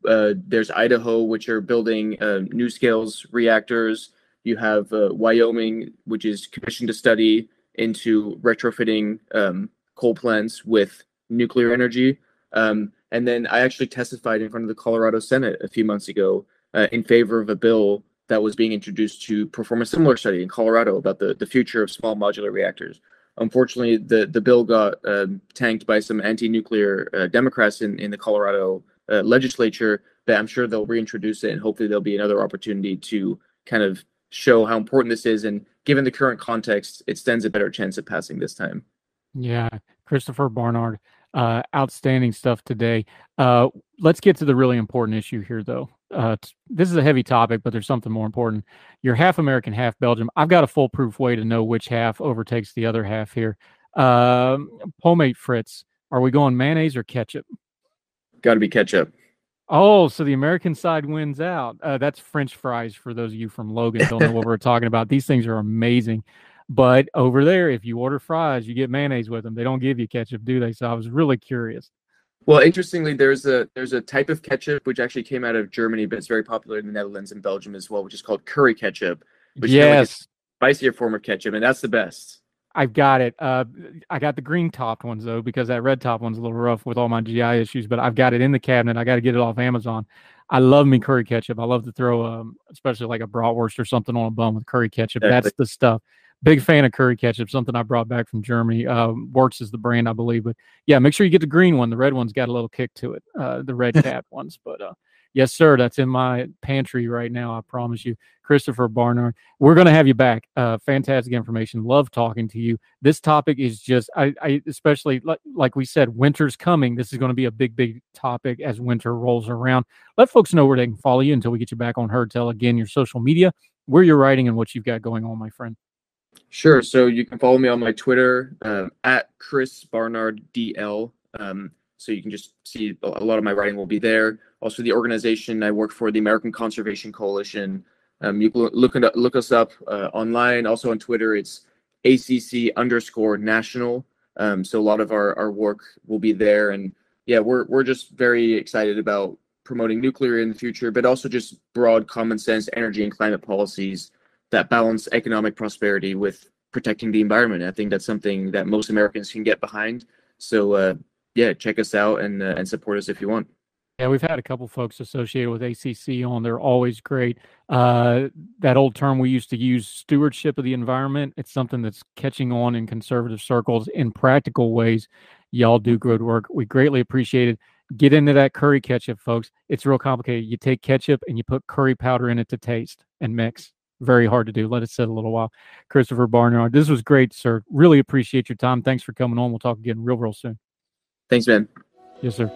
uh, there's Idaho, which are building uh, NuScale's reactors. You have uh, Wyoming, which is commissioned to study into retrofitting um, coal plants with nuclear energy. Um, and then I actually testified in front of the Colorado Senate a few months ago uh, in favor of a bill that was being introduced to perform a similar study in Colorado about the, the future of small modular reactors. Unfortunately, the, the bill got um, tanked by some anti-nuclear uh, Democrats in, in the Colorado uh, legislature, but I'm sure they'll reintroduce it and hopefully there'll be another opportunity to kind of show how important this is. And given the current context, it stands a better chance of passing this time. Yeah, Christopher Barnard, uh, outstanding stuff today. Uh, let's get to the really important issue here, though. Uh, this is a heavy topic, but there's something more important. You're half American, half Belgium. I've got a foolproof way to know which half overtakes the other half here. Um, pommes frites, are we going mayonnaise or ketchup? Got to be ketchup. Oh, so the American side wins out. Uh, that's French fries for those of you from Logan don't know what we're talking about. These things are amazing. But over there, if you order fries, you get mayonnaise with them. They don't give you ketchup, do they? So I was really curious. Well, interestingly, there's a there's a type of ketchup which actually came out of Germany, but it's very popular in the Netherlands and Belgium as well, which is called curry ketchup, which yes. is like spicier form of ketchup, and that's the best. I've got it. Uh, I got the green topped ones though, because that red top one's a little rough with all my GI issues. But I've got it in the cabinet. I got to get it off Amazon. I love me curry ketchup. I love to throw, um, especially like a bratwurst or something on a bun with curry ketchup. That's the stuff. Big fan of curry ketchup. Something I brought back from Germany. Uh, Works is the brand, I believe. But yeah, make sure you get the green one. The red one's got a little kick to it. Uh, the red cap ones. But uh, yes, sir, that's in my pantry right now. I promise you. Christopher Barnard. We're going to have you back. Uh, fantastic information. Love talking to you. This topic is just, I, I especially like, like we said, winter's coming. This is going to be a big, big topic as winter rolls around. Let folks know where they can follow you until we get you back on Heard Tell again. Your social media, where you're writing, and what you've got going on, my friend. Sure. So you can follow me on my Twitter um, at Chris Barnard DL. Um, so you can just see a lot of my writing will be there. Also, the organization I work for, the American Conservation Coalition. Um, you can look, look us up uh, online. Also on Twitter, it's ACC underscore national. Um, so a lot of our, our work will be there. And yeah, we're, we're just very excited about promoting nuclear in the future, but also just broad common sense energy and climate policies that balance economic prosperity with protecting the environment. I think that's something that most Americans can get behind. So uh, yeah, check us out and uh, and support us if you want. Yeah, we've had a couple folks associated with ACC on. They're always great. Uh, that old term we used to use, stewardship of the environment. It's something that's catching on in conservative circles in practical ways. Y'all do good work. We greatly appreciate it. Get into that curry ketchup, folks. It's real complicated. You take ketchup and you put curry powder in it to taste and mix. Very hard to do. Let it sit a little while. Christopher Barnard, this was great, sir. Really appreciate your time. Thanks for coming on. We'll talk again real, real soon. Thanks, man. Yes, sir.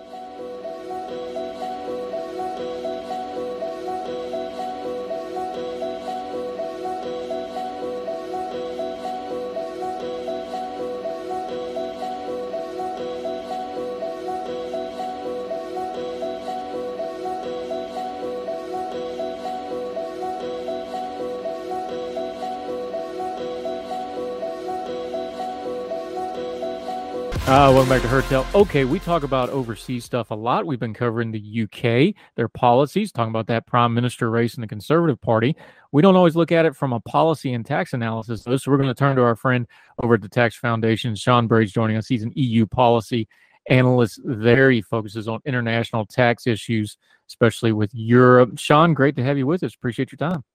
Uh, welcome back to Heard Tell. Okay, we talk about overseas stuff a lot. We've been covering the UK, their policies, talking about that prime minister race in the Conservative Party. We don't always look at it from a policy and tax analysis, though. So we're going to turn to our friend over at the Tax Foundation, Sean Bray's joining us. He's an EU policy analyst there. He focuses on international tax issues, especially with Europe. Sean, great to have you with us. Appreciate your time.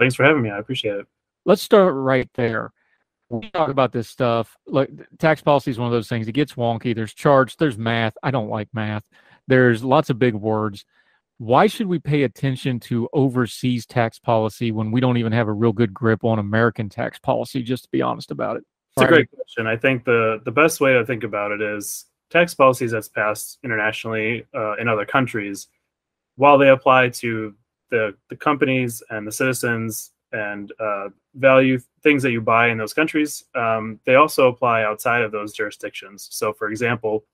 Thanks for having me. I appreciate it. Let's start right there we talk about this stuff. Like tax policy is one of those things. It gets wonky. There's charts. There's math. I don't like math. There's lots of big words. Why should we pay attention to overseas tax policy when we don't even have a real good grip on American tax policy? Just to be honest about it. It's a great question. I think the the best way to think about it is tax policies that's passed internationally uh, in other countries, while they apply to the the companies and the citizens and uh, value things that you buy in those countries, um, they also apply outside of those jurisdictions. So, for example,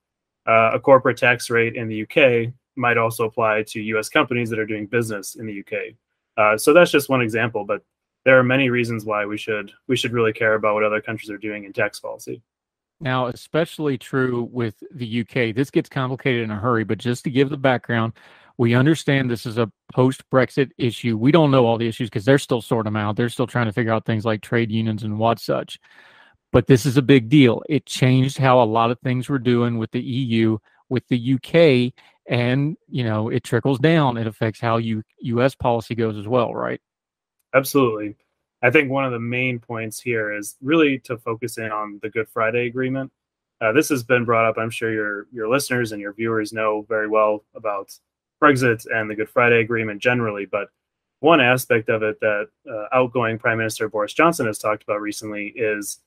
uh, a corporate tax rate in the UK might also apply to US companies that are doing business in the UK. Uh, so that's just one example, but there are many reasons why we should we should really care about what other countries are doing in tax policy. Now, especially true with the UK. This gets complicated in a hurry, but just to give the background, We understand this is a post Brexit issue. We don't know all the issues because they're still sorting them out. They're still trying to figure out things like trade unions and what such. But this is a big deal. It changed how a lot of things were doing with the EU, with the UK, and you know it trickles down. It affects how you U.S. policy goes as well, right? Absolutely. I think one of the main points here is really to focus in on the Good Friday Agreement. Uh, this has been brought up. I'm sure your your listeners and your viewers know very well about Brexit and the Good Friday Agreement generally. But one aspect of it that uh, outgoing Prime Minister Boris Johnson has talked about recently is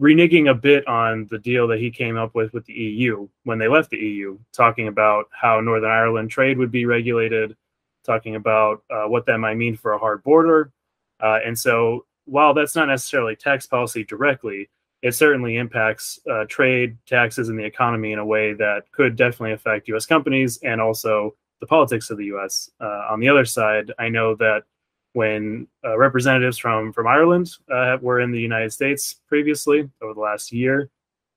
reneging a bit on the deal that he came up with with the EU when they left the EU, talking about how Northern Ireland trade would be regulated, talking about uh, what that might mean for a hard border. Uh, and so, while that's not necessarily tax policy directly, it certainly impacts uh, trade, taxes, and the economy in a way that could definitely affect U.S. companies and also the politics of the U.S. Uh, on the other side, I know that when uh, representatives from from Ireland uh, were in the United States previously over the last year,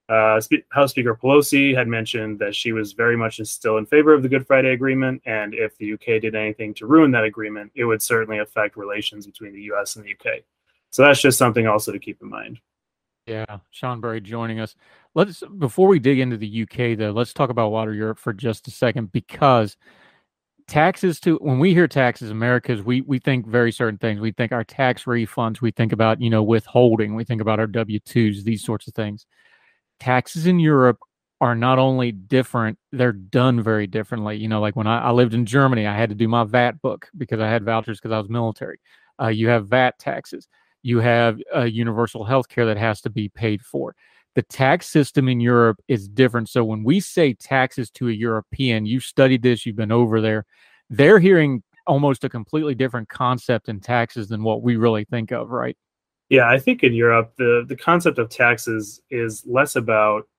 uh, House Speaker Pelosi had mentioned that she was very much still in favor of the Good Friday Agreement, and if the UK did anything to ruin that agreement, it would certainly affect relations between the US and the UK. So that's just something also to keep in mind. Yeah, Sean Bray joining us. Let's before we dig into the UK though, let's talk about Water Europe for just a second because taxes to when we hear taxes, Americas, we we think very certain things. We think our tax refunds, we think about, you know, withholding, we think about our W twos, these sorts of things. Taxes in Europe are not only different, they're done very differently. You know, like when I, I lived in Germany, I had to do my VAT book because I had vouchers because I was military. Uh, you have VAT taxes you have a universal health care that has to be paid for. The tax system in Europe is different. So when we say taxes to a European, you've studied this, you've been over there, they're hearing almost a completely different concept in taxes than what we really think of, right? Yeah, I think in Europe, the, the concept of taxes is less about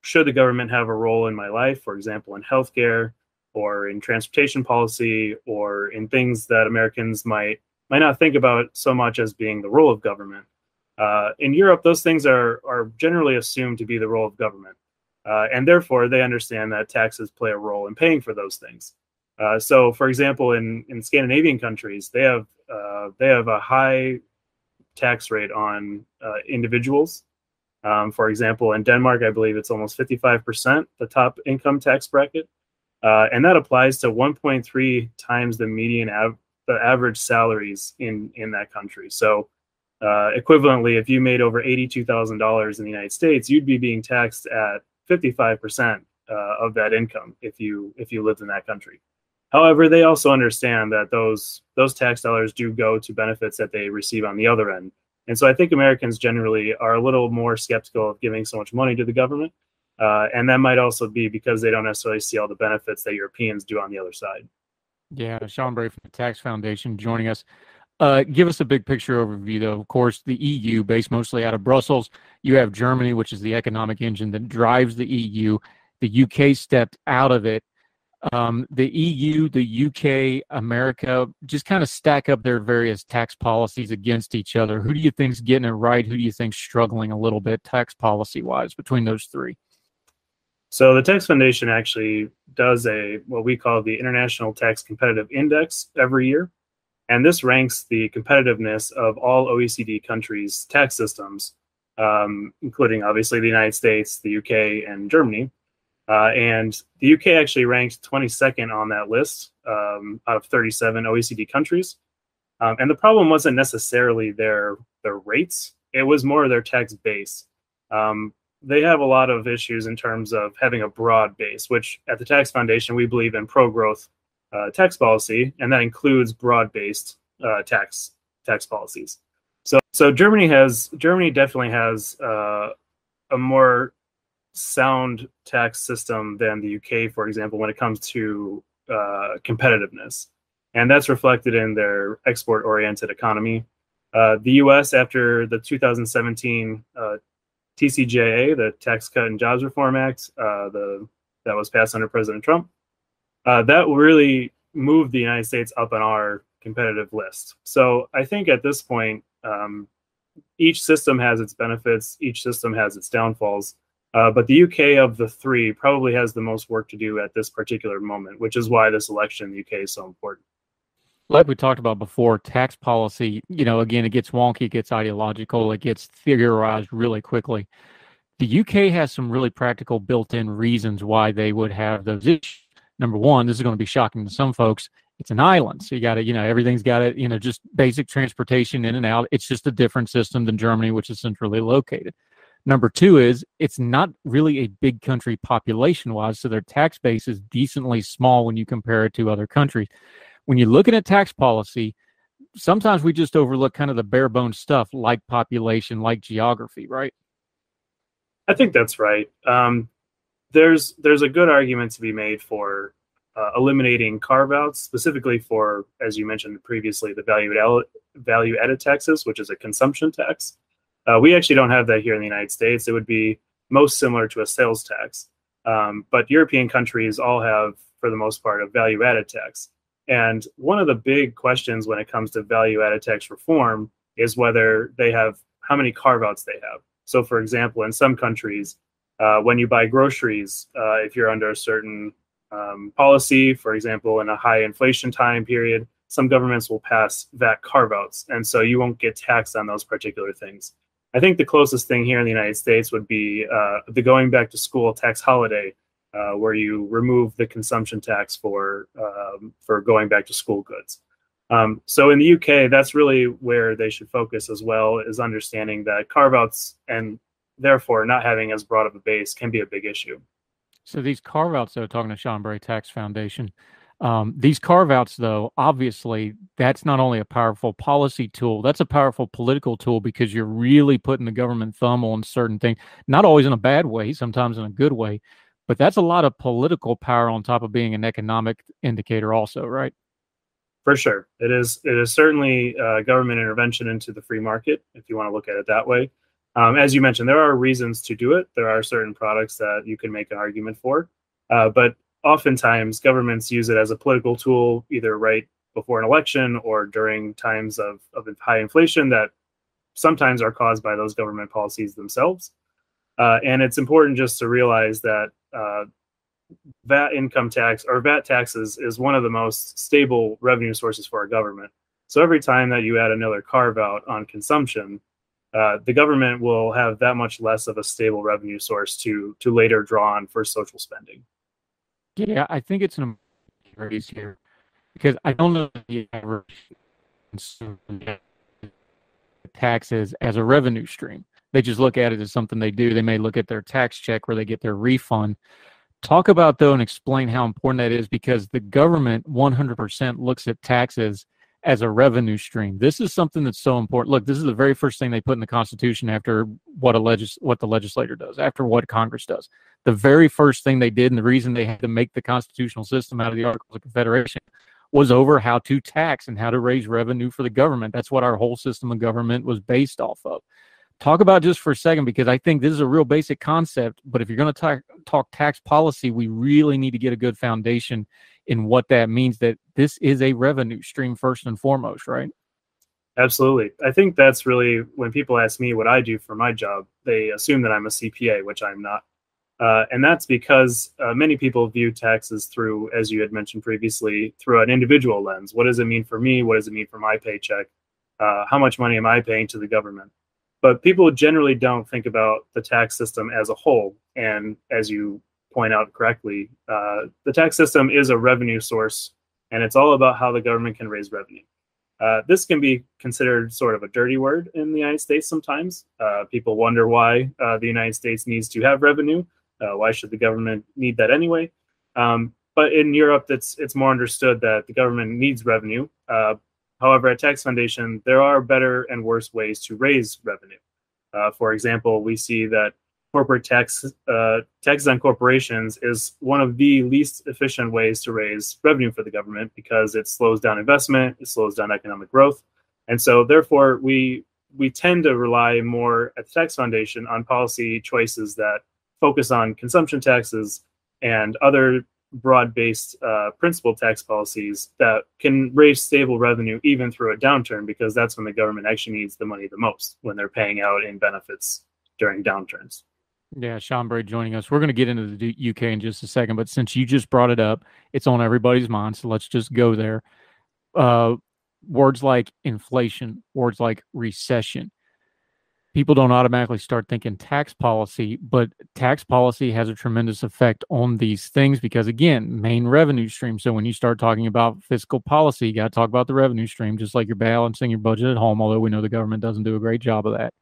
should the government have a role in my life, for example, in healthcare or in transportation policy or in things that Americans might might not think about so much as being the role of government. Uh, in Europe, those things are are generally assumed to be the role of government, uh, and therefore they understand that taxes play a role in paying for those things. Uh, so, for example, in in Scandinavian countries, they have uh, they have a high tax rate on uh, individuals. Um, for example, in Denmark, I believe it's almost 55%, the top income tax bracket. Uh, and that applies to 1.3 times the median av- the average salaries in in that country. So, uh, equivalently, if you made over eighty-two thousand dollars in the United States, you'd be being taxed at fifty-five percent uh, of that income if you if you lived in that country. However, they also understand that those those tax dollars do go to benefits that they receive on the other end. And so I think Americans generally are a little more skeptical of giving so much money to the government. Uh, and that might also be because they don't necessarily see all the benefits that Europeans do on the other side. Yeah, Sean Bray from the Tax Foundation joining us. Uh, give us a big picture overview, though. Of course, the EU, based mostly out of Brussels. You have Germany, which is the economic engine that drives the EU. The UK stepped out of it. Um, the EU, the UK, America just kind of stack up their various tax policies against each other. Who do you think's getting it right? Who do you think's struggling a little bit tax policy wise between those three? So the Tax Foundation actually does a what we call the International Tax Competitive Index every year, and this ranks the competitiveness of all OECD countries' tax systems, um, including obviously the United States, the UK, and Germany. Uh, and the UK actually ranked 22nd on that list um, out of 37 OECD countries. Um, and the problem wasn't necessarily their their rates; it was more their tax base. Um, they have a lot of issues in terms of having a broad base, which at the Tax Foundation we believe in pro-growth uh, tax policy, and that includes broad-based uh, tax tax policies. So, so Germany has Germany definitely has uh, a more sound tax system than the UK, for example, when it comes to uh, competitiveness, and that's reflected in their export-oriented economy. Uh, the U.S. after the 2017 uh, TCJA, the Tax Cut and Jobs Reform Act, uh, the that was passed under President Trump, uh, that really moved the United States up on our competitive list. So I think at this point, um, each system has its benefits, each system has its downfalls, Uh, but the UK of the three probably has the most work to do at this particular moment, which is why this election in the UK is so important. Like we talked about before, tax policy, you know, again, it gets wonky, it gets ideological, it gets theorized really quickly. The UK has some really practical built in reasons why they would have those issues. Number one, this is going to be shocking to some folks. It's an island. So you got to, you know, everything's got to, you know, just basic transportation in and out. It's just a different system than Germany, which is centrally located. Number two is it's not really a big country population wise, so their tax base is decently small when you compare it to other countries. When you're looking at tax policy, sometimes we just overlook kind of the bare bones stuff like population, like geography, right? I think that's right. Um, there's there's a good argument to be made for uh, eliminating carve outs, specifically for, as you mentioned previously, the value value added taxes, which is a consumption tax. Uh, we actually don't have that here in the United States. It would be most similar to a sales tax. Um, but European countries all have, for the most part, a value added tax. And one of the big questions when it comes to value added tax reform is whether they have how many carve outs they have. So, for example, in some countries, uh, when you buy groceries, uh, if you're under a certain um, policy, for example, in a high inflation time period, some governments will pass VAT carve outs. And so you won't get taxed on those particular things. I think the closest thing here in the United States would be uh, the going back to school tax holiday, uh, where you remove the consumption tax for um, for going back to school goods. Um, so in the UK, that's really where they should focus as well, is understanding that carve outs and therefore not having as broad of a base can be a big issue. So these carve outs, though, talking to Sean Bray Tax Foundation, um, these carve outs, though, obviously, that's not only a powerful policy tool, that's a powerful political tool because you're really putting the government thumb on certain things, not always in a bad way, sometimes in a good way. But that's a lot of political power on top of being an economic indicator, also, right? For sure, it is. It is certainly uh, government intervention into the free market, if you want to look at it that way. Um, as you mentioned, there are reasons to do it. There are certain products that you can make an argument for, uh, but oftentimes governments use it as a political tool, either right before an election or during times of, of high inflation that sometimes are caused by those government policies themselves. Uh, and it's important just to realize that uh, VAT income tax or VAT taxes is one of the most stable revenue sources for our government. So every time that you add another carve out on consumption, uh, the government will have that much less of a stable revenue source to to later draw on for social spending. Yeah, I think it's an raise here because I don't know the average taxes as a revenue stream. They just look at it as something they do. They may look at their tax check where they get their refund. Talk about though and explain how important that is because the government 100% looks at taxes as a revenue stream. This is something that's so important. Look, this is the very first thing they put in the Constitution after what a legis- what the legislator does, after what Congress does. The very first thing they did, and the reason they had to make the constitutional system out of the Articles of Confederation was over how to tax and how to raise revenue for the government. That's what our whole system of government was based off of. Talk about just for a second because I think this is a real basic concept. But if you're going to talk, talk tax policy, we really need to get a good foundation in what that means that this is a revenue stream first and foremost, right? Absolutely. I think that's really when people ask me what I do for my job, they assume that I'm a CPA, which I'm not. Uh, and that's because uh, many people view taxes through, as you had mentioned previously, through an individual lens. What does it mean for me? What does it mean for my paycheck? Uh, how much money am I paying to the government? But people generally don't think about the tax system as a whole. And as you point out correctly, uh, the tax system is a revenue source, and it's all about how the government can raise revenue. Uh, this can be considered sort of a dirty word in the United States sometimes. Uh, people wonder why uh, the United States needs to have revenue. Uh, why should the government need that anyway? Um, but in Europe, it's it's more understood that the government needs revenue. Uh, however, at Tax Foundation, there are better and worse ways to raise revenue. for example, we see that corporate tax uh, taxes on corporations is one of the least efficient ways to raise revenue for the government because it slows down investment, it slows down economic growth, and so therefore we we tend to rely more at the tax foundation on policy choices that focus on consumption taxes and other broad-based uh, principal tax policies that can raise stable revenue even through a downturn because that's when the government actually needs the money the most when they're paying out in benefits during downturns Yeah, Sean Bray joining us. We're going to get into the UK in just a second, but since you just brought it up, it's on everybody's mind. So let's just go there. Uh, words like inflation, words like recession, people don't automatically start thinking tax policy, but tax policy has a tremendous effect on these things because, again, main revenue stream. So when you start talking about fiscal policy, you got to talk about the revenue stream, just like you're balancing your budget at home, although we know the government doesn't do a great job of that.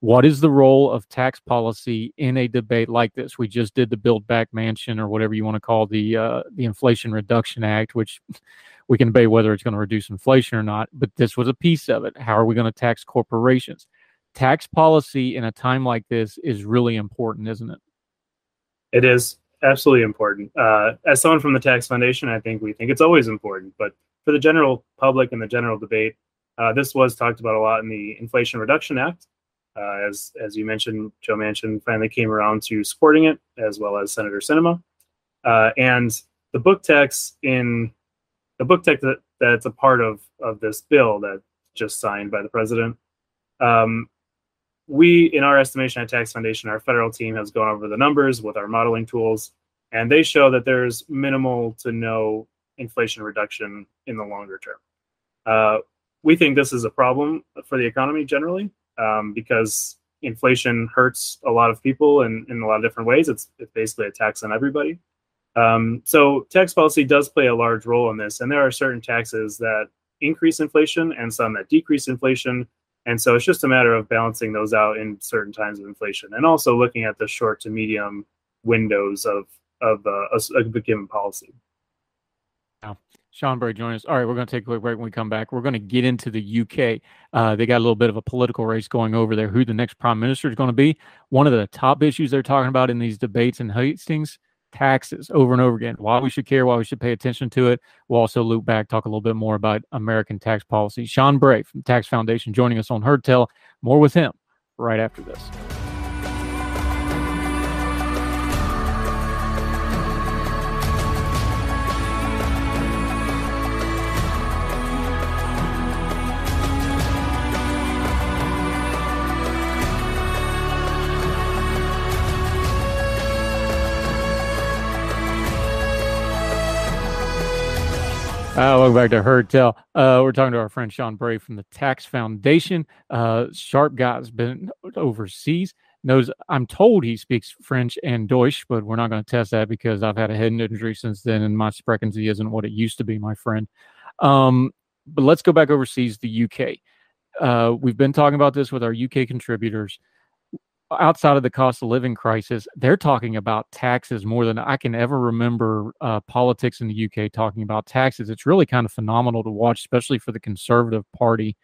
What is the role of tax policy in a debate like this? We just did the Build Back Manchin, or whatever you want to call the uh, the Inflation Reduction Act, which we can debate whether it's going to reduce inflation or not. But this was a piece of it. How are we going to tax corporations? Tax policy in a time like this is really important, isn't it? It is absolutely important. Uh, as someone from the Tax Foundation, I think we think it's always important. But for the general public and the general debate, uh, this was talked about a lot in the Inflation Reduction Act. Uh, as as you mentioned, Joe Manchin finally came around to supporting it, as well as Senator Sinema. Uh, and the book tax in the book tax that, that's a part of of this bill that just signed by the president um, we, in our estimation at Tax Foundation, our federal team has gone over the numbers with our modeling tools, and they show that there's minimal to no inflation reduction in the longer term. Uh, we think this is a problem for the economy generally um, because inflation hurts a lot of people in, in a lot of different ways. It's, it's basically a tax on everybody. Um, so tax policy does play a large role in this, and there are certain taxes that increase inflation and some that decrease inflation. And so it's just a matter of balancing those out in certain times of inflation, and also looking at the short to medium windows of of, uh, a, a given policy. Now, Sean Bray join us. All right, we're going to take a quick break. When we come back, we're going to get into the UK. Uh, they got a little bit of a political race going over there. Who the next prime minister is going to be? One of the top issues they're talking about in these debates in hustings taxes over and over again. Why we should care, why we should pay attention to it. We'll also loop back, talk a little bit more about American tax policy. Sean Bray from Tax Foundation joining us on Heard Tell. More with him right after this. Uh, welcome back to Heard Tell. Uh, we're talking to our friend Sean Bray from the Tax Foundation. Uh, sharp guy has been overseas. Knows I'm told he speaks French and Deutsch, but we're not going to test that because I've had a head injury since then, and my Sprechen isn't what it used to be, my friend. Um, but let's go back overseas, the UK. Uh, we've been talking about this with our UK contributors outside of the cost of living crisis, they're talking about taxes more than I can ever remember uh, politics in the UK talking about taxes. It's really kind of phenomenal to watch, especially for the Conservative Party.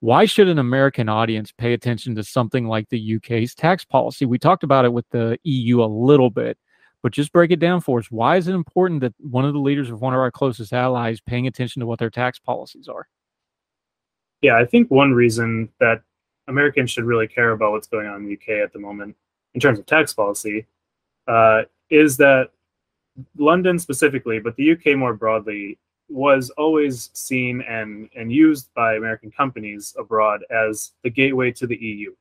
Why should an American audience pay attention to something like the UK's tax policy? We talked about it with the EU a little bit, but just break it down for us. Why is it important that one of the leaders of one of our closest allies paying attention to what their tax policies are? Yeah, I think one reason that Americans should really care about what's going on in the UK at the moment in terms of tax policy uh, is that London specifically, but the UK more broadly, was always seen and, and used by American companies abroad as the gateway to the EU.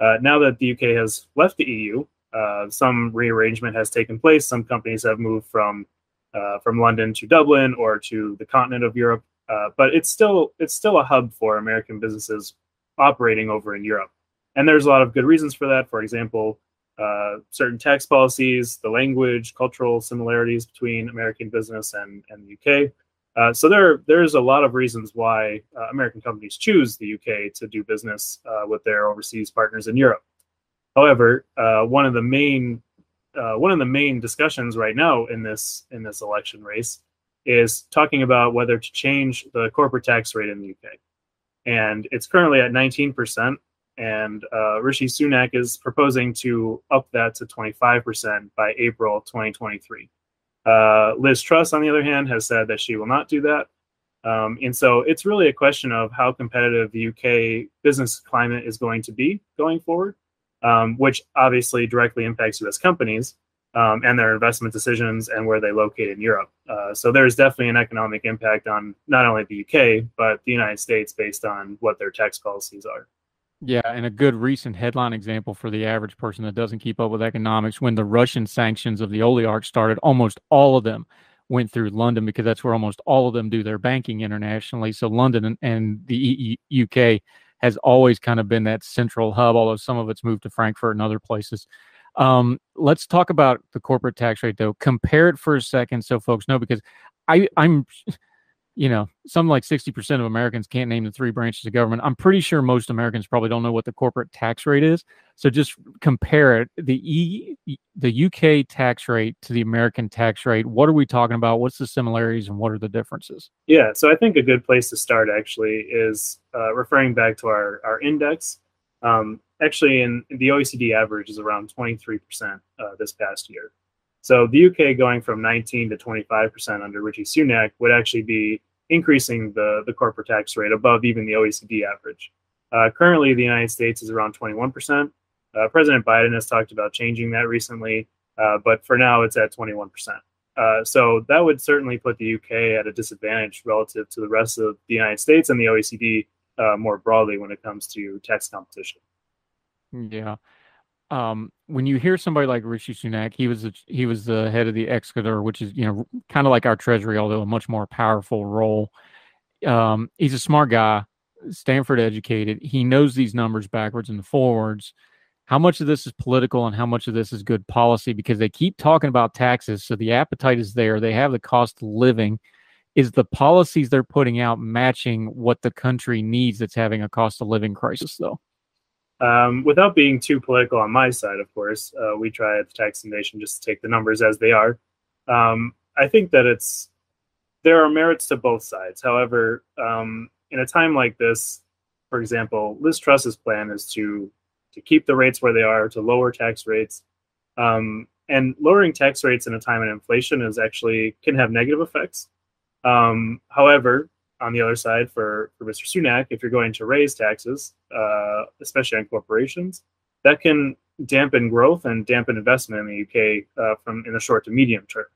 Uh, now that the UK has left the EU, uh, some rearrangement has taken place. Some companies have moved from uh, from London to Dublin or to the continent of Europe, uh, but it's still it's still a hub for American businesses operating over in Europe. And there's a lot of good reasons for that. For example, uh, certain tax policies, the language, cultural similarities between American business and, and the UK. Uh, so there, there's a lot of reasons why uh, American companies choose the UK to do business uh, with their overseas partners in Europe. However, uh, one of the main uh, one of the main discussions right now in this in this election race is talking about whether to change the corporate tax rate in the UK and it's currently at 19%. And uh, Rishi Sunak is proposing to up that to 25% by April 2023. Uh, Liz Truss, on the other hand, has said that she will not do that. Um, and so it's really a question of how competitive the UK business climate is going to be going forward, um, which obviously directly impacts US companies um, and their investment decisions and where they locate in Europe. Uh, so there's definitely an economic impact on not only the UK but the United States based on what their tax policies are. Yeah, and a good recent headline example for the average person that doesn't keep up with economics when the Russian sanctions of the oligarchs started, almost all of them went through London because that's where almost all of them do their banking internationally. So London and, and the UK has always kind of been that central hub, although some of it's moved to Frankfurt and other places. Um, let's talk about the corporate tax rate though. Compare it for a second so folks know because I I'm you know, some like 60% of Americans can't name the three branches of government. I'm pretty sure most Americans probably don't know what the corporate tax rate is. So just compare it the E the UK tax rate to the American tax rate. What are we talking about? What's the similarities and what are the differences? Yeah, so I think a good place to start actually is uh, referring back to our our index. Um, actually, in, the OECD average is around 23% uh, this past year. So the UK going from 19 to 25% under Rishi Sunak would actually be increasing the, the corporate tax rate above even the OECD average. Uh, currently, the United States is around 21%. Uh, President Biden has talked about changing that recently, uh, but for now it's at 21%. Uh, so that would certainly put the UK at a disadvantage relative to the rest of the United States and the OECD uh, more broadly when it comes to tax competition. Yeah um, when you hear somebody like Rishi Sunak, he was a, he was the head of the Exchequer, which is you know kind of like our Treasury, although a much more powerful role. Um, he's a smart guy, Stanford educated. He knows these numbers backwards and forwards. How much of this is political and how much of this is good policy? Because they keep talking about taxes, so the appetite is there. They have the cost of living. Is the policies they're putting out matching what the country needs that's having a cost of living crisis, though? Um, without being too political on my side, of course, uh, we try at the Tax Nation just to take the numbers as they are. Um, I think that it's there are merits to both sides. However, um, in a time like this, for example, Liz Truss's plan is to to keep the rates where they are, to lower tax rates, um, and lowering tax rates in a time of inflation is actually can have negative effects. Um, however, on the other side for, for Mr. Sunak, if you're going to raise taxes, uh, especially on corporations, that can dampen growth and dampen investment in the UK uh, from in the short to medium term.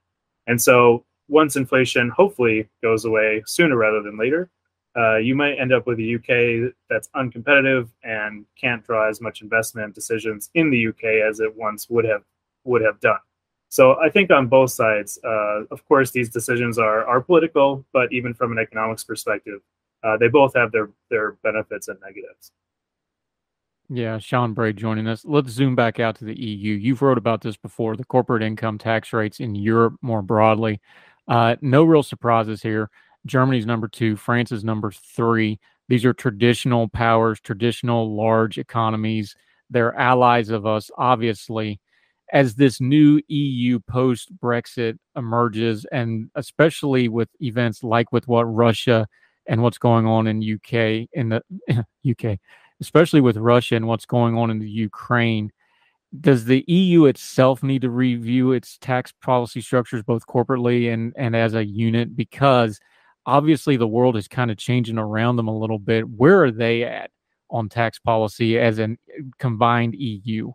And so once inflation hopefully goes away sooner rather than later, uh, you might end up with a UK that's uncompetitive and can't draw as much investment decisions in the UK as it once would have would have done. So I think on both sides, uh, of course, these decisions are are political, but even from an economics perspective, uh, they both have their their benefits and negatives. Yeah, Sean Bray joining us. Let's zoom back out to the EU. You've wrote about this before, the corporate income tax rates in Europe more broadly. Uh, no real surprises here. Germany's number two, France is number three. These are traditional powers, traditional large economies. They're allies of us, obviously as this new EU post Brexit emerges, and especially with events like with what Russia and what's going on in UK in the UK, especially with Russia and what's going on in the Ukraine, does the EU itself need to review its tax policy structures both corporately and and as a unit because obviously the world is kind of changing around them a little bit. Where are they at on tax policy as a combined EU?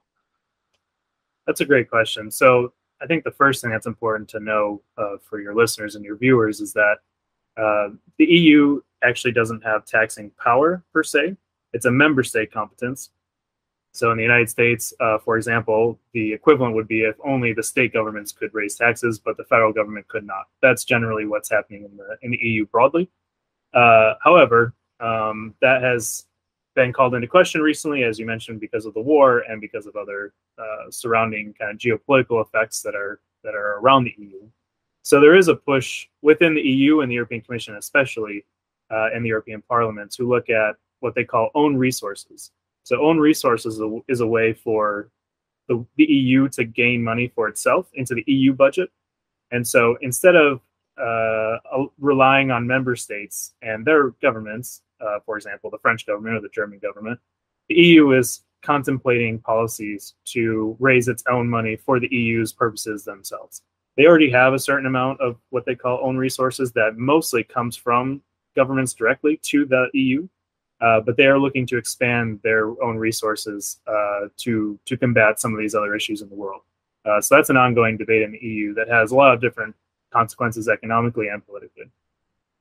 That's a great question. So I think the first thing that's important to know uh, for your listeners and your viewers is that uh, the EU actually doesn't have taxing power per se. It's a member state competence. So in the United States, uh, for example, the equivalent would be if only the state governments could raise taxes, but the federal government could not. That's generally what's happening in the in the EU broadly. Uh, however, um, that has been called into question recently, as you mentioned, because of the war and because of other uh, surrounding kind of geopolitical effects that are that are around the EU. So there is a push within the EU and the European Commission, especially, uh, the European Parliament, to look at what they call own resources. So own resources is a, is a way for the, the EU to gain money for itself into the EU budget. And so instead of uh, relying on member states and their governments uh, for example, the French government or the German government. The EU is contemplating policies to raise its own money for the EU's purposes themselves. They already have a certain amount of what they call own resources that mostly comes from governments directly to the EU, uh, but they are looking to expand their own resources uh, to to combat some of these other issues in the world. Uh, so that's an ongoing debate in the EU that has a lot of different consequences economically and politically.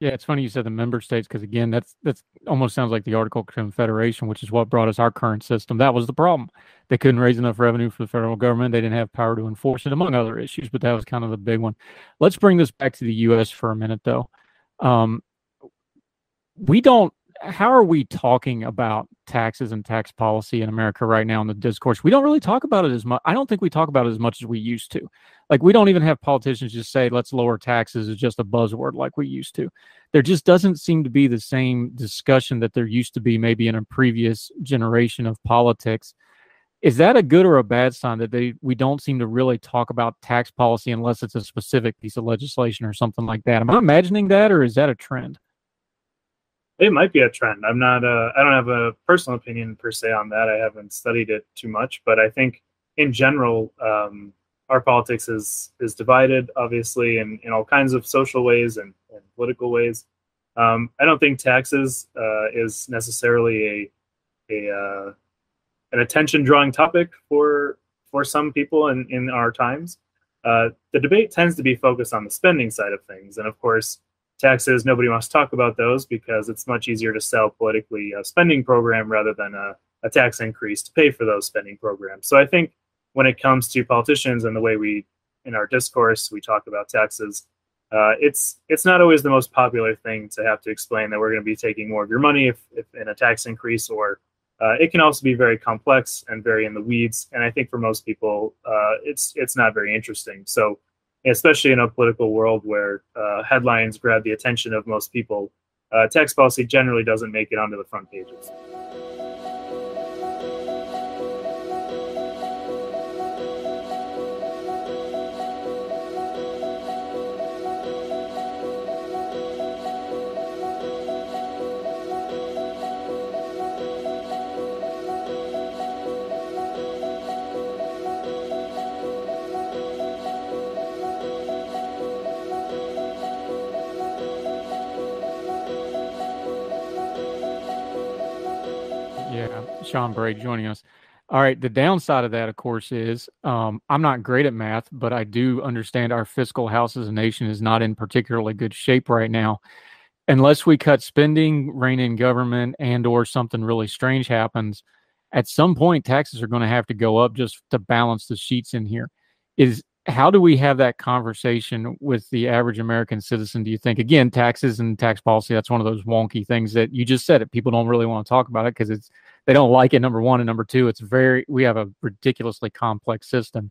Yeah, it's funny you said the member states because again, that's that's almost sounds like the Article Confederation, which is what brought us our current system. That was the problem. They couldn't raise enough revenue for the federal government. They didn't have power to enforce it, among other issues. But that was kind of the big one. Let's bring this back to the U.S. for a minute, though. Um, we don't how are we talking about taxes and tax policy in America right now in the discourse? We don't really talk about it as much. I don't think we talk about it as much as we used to. Like we don't even have politicians just say let's lower taxes is just a buzzword like we used to. There just doesn't seem to be the same discussion that there used to be maybe in a previous generation of politics. Is that a good or a bad sign that they we don't seem to really talk about tax policy unless it's a specific piece of legislation or something like that? Am I imagining that or is that a trend? It might be a trend. I'm not. Uh, I don't have a personal opinion per se on that. I haven't studied it too much, but I think in general, um, our politics is is divided, obviously, in, in all kinds of social ways and, and political ways. Um, I don't think taxes uh, is necessarily a a uh, an attention drawing topic for for some people in in our times. Uh, the debate tends to be focused on the spending side of things, and of course, taxes nobody wants to talk about those because it's much easier to sell politically a spending program rather than a, a tax increase to pay for those spending programs. So i think when it comes to politicians and the way we in our discourse we talk about taxes uh, it's it's not always the most popular thing to have to explain that we're going to be taking more of your money if, if in a tax increase or uh, it can also be very complex and very in the weeds. And i think for most people uh, it's it's not very interesting. So especially in a political world where uh, headlines grab the attention of most people, uh, tax policy generally doesn't make it onto the front pages. Sean Bray joining us. All right. The downside of that, of course, is um, I'm not great at math, but I do understand our fiscal house as a nation is not in particularly good shape right now. Unless we cut spending, rein in government, and or something really strange happens, at some point taxes are going to have to go up just to balance the sheets in here. Is how do we have that conversation with the average American citizen? Do you think again taxes and tax policy? That's one of those wonky things that you just said it. People don't really want to talk about it because it's they don't like it. Number one and number two, it's very we have a ridiculously complex system.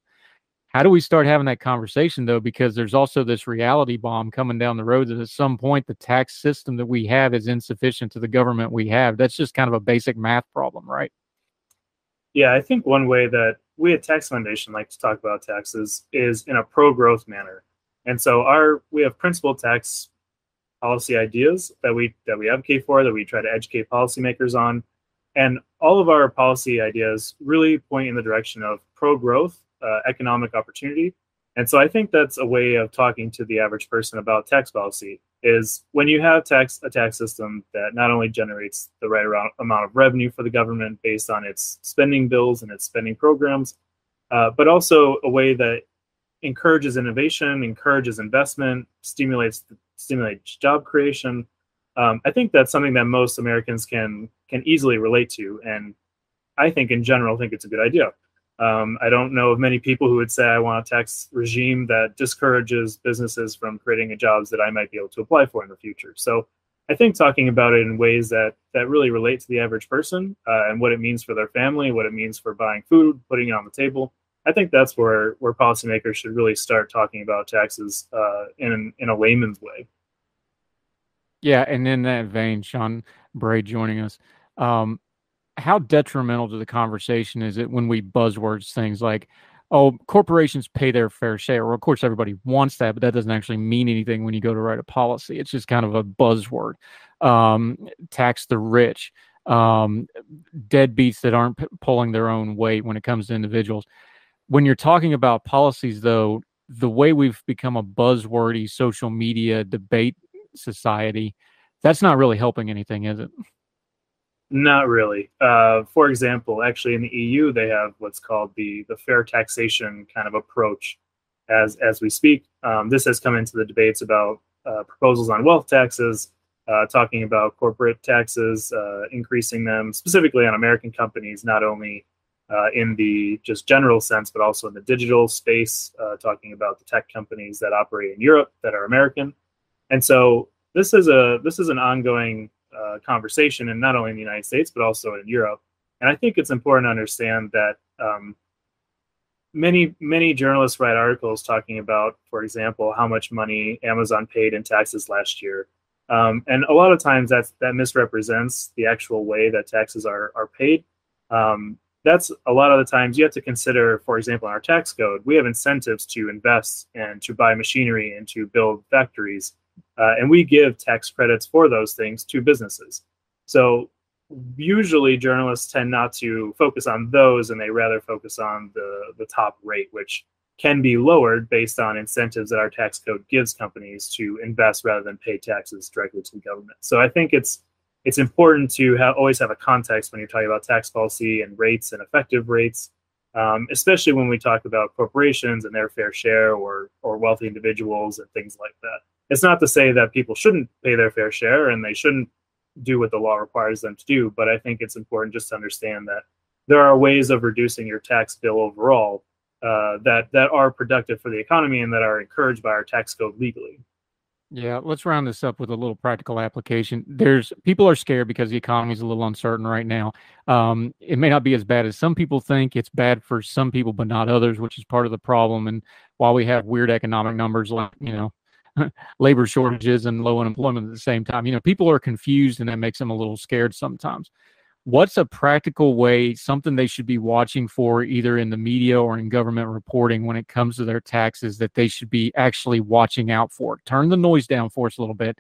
How do we start having that conversation though? Because there's also this reality bomb coming down the road that at some point the tax system that we have is insufficient to the government we have. That's just kind of a basic math problem, right? Yeah, I think one way that we at Tax Foundation like to talk about taxes is in a pro-growth manner. And so our we have principal tax policy ideas that we that we advocate for, that we try to educate policymakers on. And all of our policy ideas really point in the direction of pro-growth, uh, economic opportunity. And so I think that's a way of talking to the average person about tax policy is when you have tax a tax system that not only generates the right amount of revenue for the government based on its spending bills and its spending programs, uh, but also a way that encourages innovation, encourages investment, stimulates stimulates job creation. Um, I think that's something that most Americans can can easily relate to, and I think in general think it's a good idea. Um, I don't know of many people who would say I want a tax regime that discourages businesses from creating jobs that I might be able to apply for in the future. So I think talking about it in ways that that really relate to the average person uh, and what it means for their family, what it means for buying food, putting it on the table. I think that's where where policymakers should really start talking about taxes uh, in in a layman's way. Yeah, and in that vein, Sean Bray joining us. Um, how detrimental to the conversation is it when we buzzwords things like oh corporations pay their fair share well of course everybody wants that but that doesn't actually mean anything when you go to write a policy it's just kind of a buzzword um, tax the rich um, deadbeats that aren't p- pulling their own weight when it comes to individuals when you're talking about policies though the way we've become a buzzwordy social media debate society that's not really helping anything is it not really. Uh, for example, actually in the EU, they have what's called the the fair taxation kind of approach as as we speak. Um, this has come into the debates about uh, proposals on wealth taxes, uh, talking about corporate taxes, uh, increasing them specifically on American companies, not only uh, in the just general sense, but also in the digital space, uh, talking about the tech companies that operate in Europe that are American. And so this is a this is an ongoing uh, conversation, and not only in the United States but also in Europe. And I think it's important to understand that um, many many journalists write articles talking about, for example, how much money Amazon paid in taxes last year. Um, and a lot of times that's, that misrepresents the actual way that taxes are, are paid. Um, that's a lot of the times you have to consider, for example, in our tax code, we have incentives to invest and to buy machinery and to build factories. Uh, and we give tax credits for those things to businesses. So usually journalists tend not to focus on those and they rather focus on the, the top rate, which can be lowered based on incentives that our tax code gives companies to invest rather than pay taxes directly to the government. So I think it's it's important to have, always have a context when you're talking about tax policy and rates and effective rates, um, especially when we talk about corporations and their fair share or or wealthy individuals and things like that. It's not to say that people shouldn't pay their fair share and they shouldn't do what the law requires them to do, but I think it's important just to understand that there are ways of reducing your tax bill overall uh, that that are productive for the economy and that are encouraged by our tax code legally. Yeah, let's round this up with a little practical application. There's people are scared because the economy is a little uncertain right now. Um, it may not be as bad as some people think. It's bad for some people, but not others, which is part of the problem. And while we have weird economic numbers like you know labor shortages and low unemployment at the same time, you know people are confused, and that makes them a little scared sometimes what's a practical way, something they should be watching for either in the media or in government reporting when it comes to their taxes that they should be actually watching out for? Turn the noise down for us a little bit.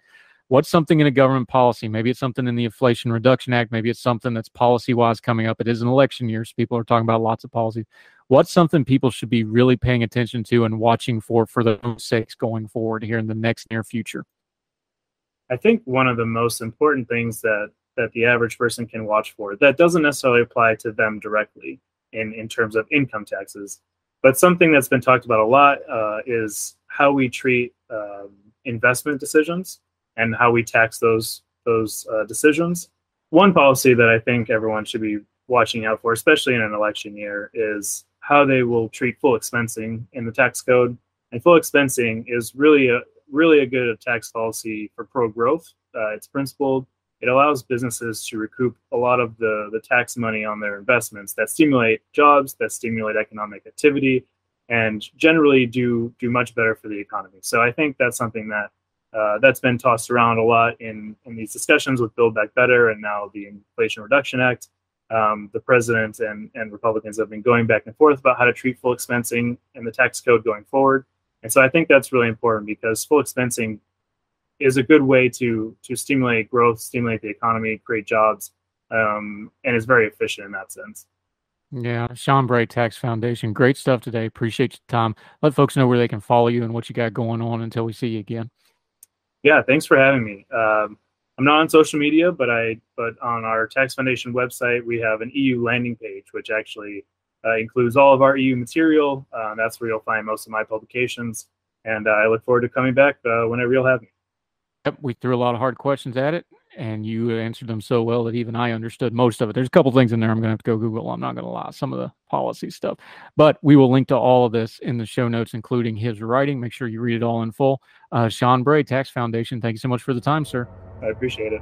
What's something in a government policy? Maybe it's something in the Inflation Reduction Act. Maybe it's something that's policy wise coming up. It is an election year, so people are talking about lots of policies. What's something people should be really paying attention to and watching for for own sakes going forward here in the next near future? I think one of the most important things that that the average person can watch for. That doesn't necessarily apply to them directly in, in terms of income taxes. But something that's been talked about a lot uh, is how we treat um, investment decisions and how we tax those those uh, decisions. One policy that I think everyone should be watching out for, especially in an election year, is how they will treat full expensing in the tax code. And full expensing is really a really a good tax policy for pro growth. Uh, it's principled it allows businesses to recoup a lot of the, the tax money on their investments that stimulate jobs, that stimulate economic activity, and generally do do much better for the economy. So I think that's something that uh, that's been tossed around a lot in, in these discussions with Build Back Better and now the Inflation Reduction Act. Um, the president and, and Republicans have been going back and forth about how to treat full expensing and the tax code going forward. And so I think that's really important because full expensing is a good way to to stimulate growth, stimulate the economy, create jobs, um, and is very efficient in that sense. Yeah, Sean Bray Tax Foundation, great stuff today. Appreciate your time. Let folks know where they can follow you and what you got going on until we see you again. Yeah, thanks for having me. Um, I'm not on social media, but I but on our Tax Foundation website we have an EU landing page, which actually uh, includes all of our EU material. Uh, that's where you'll find most of my publications, and uh, I look forward to coming back uh, whenever you'll have me. Yep, we threw a lot of hard questions at it, and you answered them so well that even I understood most of it. There's a couple things in there I'm going to have to go Google. I'm not going to lie, some of the policy stuff, but we will link to all of this in the show notes, including his writing. Make sure you read it all in full. Uh, Sean Bray, Tax Foundation. Thank you so much for the time, sir. I appreciate it.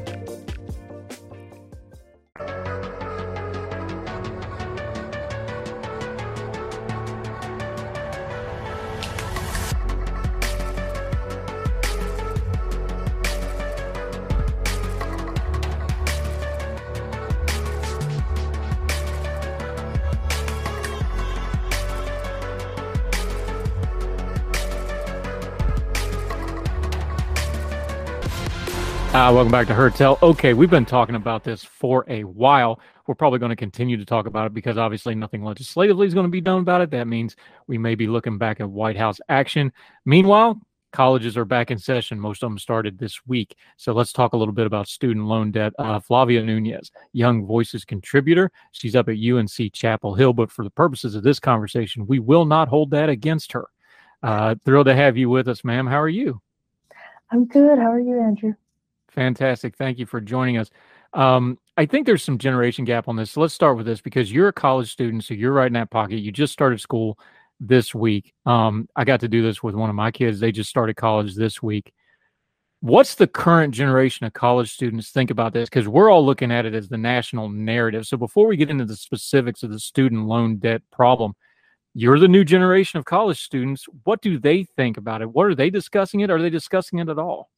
Uh, welcome back to Heard Tell. Okay, we've been talking about this for a while. We're probably going to continue to talk about it because obviously nothing legislatively is going to be done about it. That means we may be looking back at White House action. Meanwhile, colleges are back in session. Most of them started this week. So let's talk a little bit about student loan debt. Uh, Flavia Nunez, Young Voices contributor. She's up at UNC Chapel Hill, but for the purposes of this conversation, we will not hold that against her. Uh, thrilled to have you with us, ma'am. How are you? I'm good. How are you, Andrew? Fantastic. Thank you for joining us. Um, I think there's some generation gap on this. So let's start with this because you're a college student, so you're right in that pocket. You just started school this week. Um, I got to do this with one of my kids. They just started college this week. What's the current generation of college students think about this? Because we're all looking at it as the national narrative. So before we get into the specifics of the student loan debt problem, you're the new generation of college students. What do they think about it? What are they discussing it? Are they discussing it at all?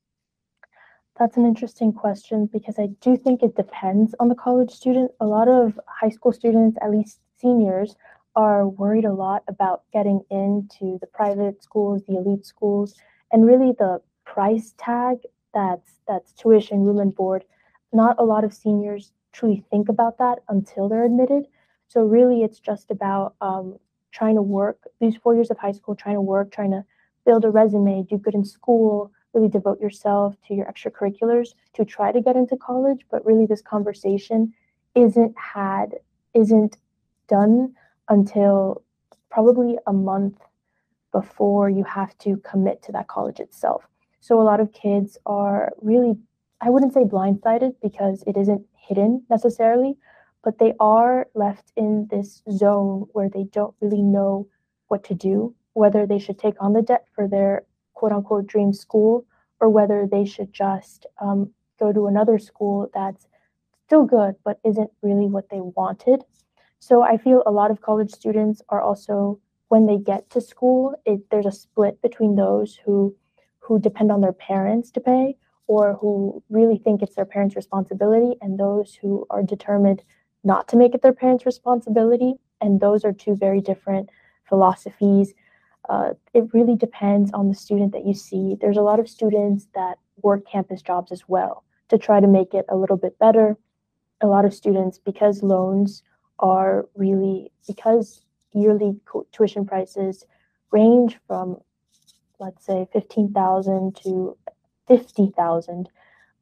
That's an interesting question because I do think it depends on the college student. A lot of high school students, at least seniors, are worried a lot about getting into the private schools, the elite schools, and really the price tag that's that's tuition, room and board. Not a lot of seniors truly think about that until they're admitted. So really, it's just about um, trying to work these four years of high school, trying to work, trying to build a resume, do good in school, really devote yourself to your extracurriculars to try to get into college but really this conversation isn't had isn't done until probably a month before you have to commit to that college itself. So a lot of kids are really i wouldn't say blindsided because it isn't hidden necessarily but they are left in this zone where they don't really know what to do whether they should take on the debt for their quote unquote dream school or whether they should just um, go to another school that's still good but isn't really what they wanted. So I feel a lot of college students are also when they get to school, it, there's a split between those who who depend on their parents to pay or who really think it's their parents' responsibility and those who are determined not to make it their parents' responsibility. And those are two very different philosophies uh, it really depends on the student that you see. There's a lot of students that work campus jobs as well to try to make it a little bit better. A lot of students, because loans are really, because yearly tuition prices range from, let's say, 15,000 to 50,000,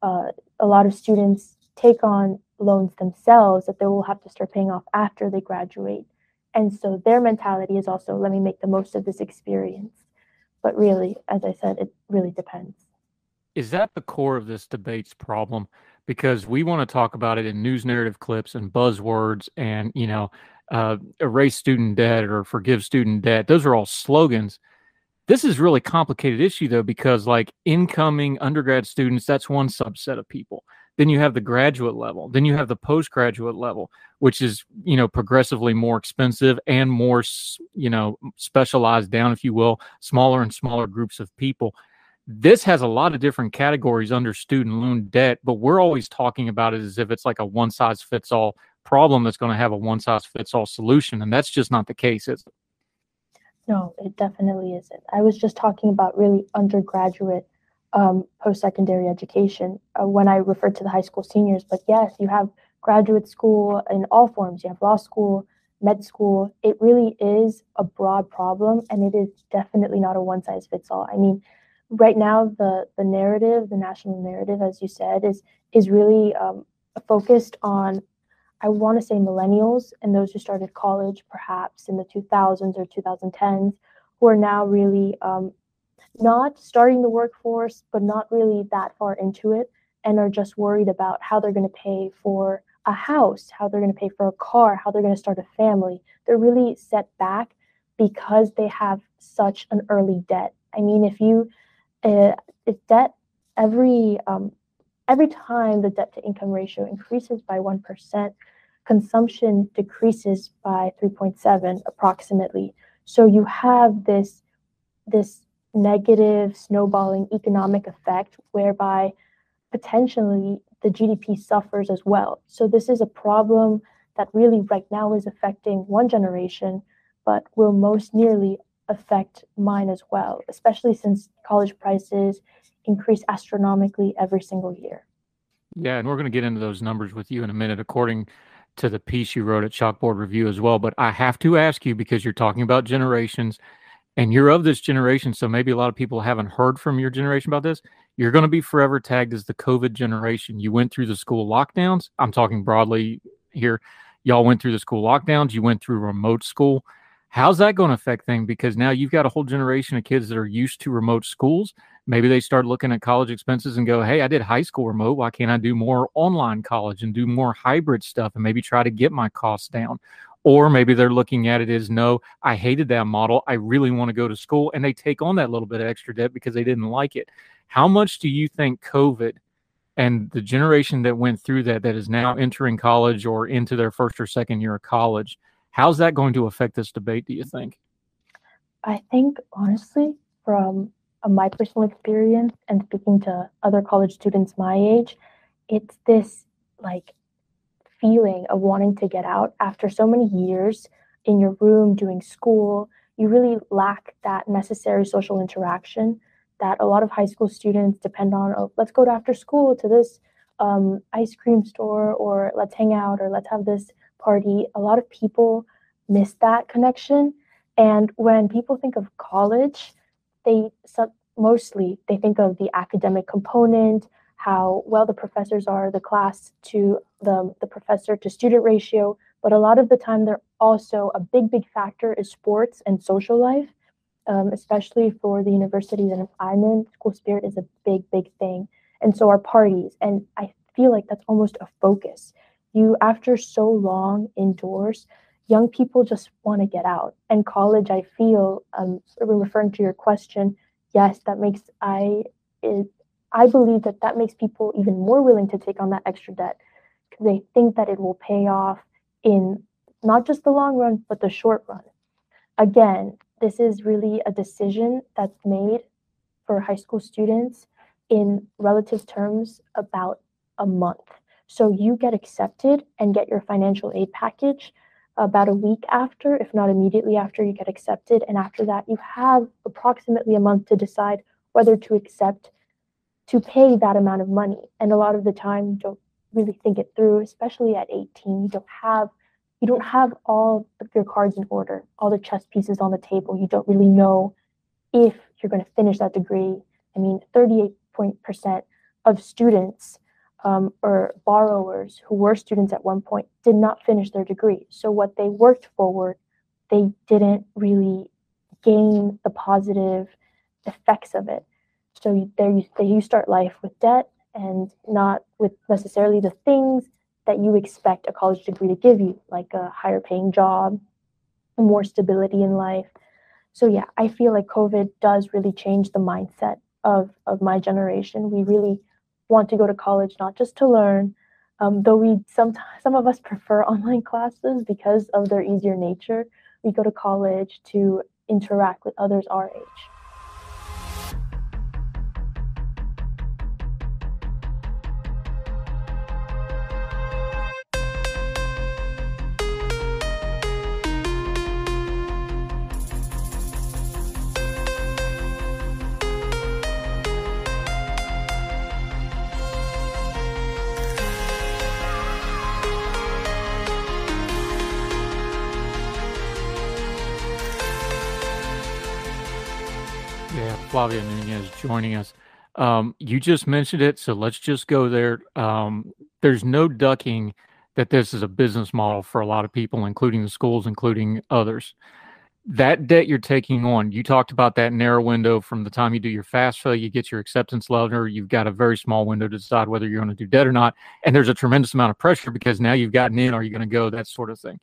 uh, a lot of students take on loans themselves that they will have to start paying off after they graduate. And so their mentality is also let me make the most of this experience. But really, as I said, it really depends. Is that the core of this debate's problem? Because we want to talk about it in news narrative clips and buzzwords and, you know, uh, erase student debt or forgive student debt. Those are all slogans. This is really complicated issue though, because like incoming undergrad students, that's one subset of people. Then you have the graduate level. Then you have the postgraduate level, which is, you know, progressively more expensive and more, you know, specialized down, if you will, smaller and smaller groups of people. This has a lot of different categories under student loan debt, but we're always talking about it as if it's like a one size fits all problem that's going to have a one size fits all solution. And that's just not the case, is it? No, it definitely isn't. I was just talking about really undergraduate um, post-secondary education uh, when I referred to the high school seniors. But yes, you have graduate school in all forms. You have law school, med school. It really is a broad problem, and it is definitely not a one-size-fits-all. I mean, right now the the narrative, the national narrative, as you said, is is really um, focused on. I want to say millennials and those who started college perhaps in the 2000s or 2010s, who are now really um, not starting the workforce, but not really that far into it. and are just worried about how they're going to pay for a house, how they're going to pay for a car, how they're going to start a family. They're really set back because they have such an early debt. I mean, if you, uh, if debt every um, every time the debt to income ratio increases by one percent, consumption decreases by 3.7 approximately. So you have this this negative snowballing economic effect whereby potentially the GDP suffers as well. So this is a problem that really right now is affecting one generation, but will most nearly affect mine as well, especially since college prices increase astronomically every single year. Yeah, and we're going to get into those numbers with you in a minute, according to the piece you wrote at Chalkboard Review as well. But I have to ask you because you're talking about generations and you're of this generation. So maybe a lot of people haven't heard from your generation about this. You're going to be forever tagged as the COVID generation. You went through the school lockdowns. I'm talking broadly here. Y'all went through the school lockdowns. You went through remote school. How's that going to affect things? Because now you've got a whole generation of kids that are used to remote schools. Maybe they start looking at college expenses and go, hey, I did high school remote. Why can't I do more online college and do more hybrid stuff and maybe try to get my costs down? Or maybe they're looking at it as no, I hated that model. I really want to go to school. And they take on that little bit of extra debt because they didn't like it. How much do you think COVID and the generation that went through that, that is now entering college or into their first or second year of college, How's that going to affect this debate, do you think? I think, honestly, from uh, my personal experience and speaking to other college students my age, it's this like feeling of wanting to get out after so many years in your room doing school. You really lack that necessary social interaction that a lot of high school students depend on. Oh, let's go to after school to this um, ice cream store, or let's hang out, or let's have this party, a lot of people miss that connection. And when people think of college, they mostly they think of the academic component, how well the professors are, the class to the, the professor to student ratio. But a lot of the time, they're also a big, big factor is sports and social life, um, especially for the universities that I'm in. School spirit is a big, big thing. And so are parties. And I feel like that's almost a focus you after so long indoors young people just want to get out and college i feel um, referring to your question yes that makes i it, i believe that that makes people even more willing to take on that extra debt because they think that it will pay off in not just the long run but the short run again this is really a decision that's made for high school students in relative terms about a month so you get accepted and get your financial aid package about a week after, if not immediately after you get accepted. And after that, you have approximately a month to decide whether to accept to pay that amount of money. And a lot of the time, don't really think it through, especially at 18. You don't have you don't have all your cards in order, all the chess pieces on the table. You don't really know if you're going to finish that degree. I mean, 38% of students um, or borrowers who were students at one point did not finish their degree. So what they worked forward, they didn't really gain the positive effects of it. So there you, you start life with debt and not with necessarily the things that you expect a college degree to give you, like a higher paying job, more stability in life. So yeah, I feel like COVID does really change the mindset of of my generation. We really want to go to college not just to learn, um, though we some some of us prefer online classes because of their easier nature. We go to college to interact with others our age. Flavia Nunez joining us. Um, you just mentioned it, so let's just go there. Um, there's no ducking that this is a business model for a lot of people, including the schools, including others. that debt you're taking on, you talked about that narrow window from the time you do your FAFSA, you get your acceptance letter, you've got a very small window to decide whether you're going to do debt or not. And there's a tremendous amount of pressure because now you've gotten in, are you going to go, that sort of thing.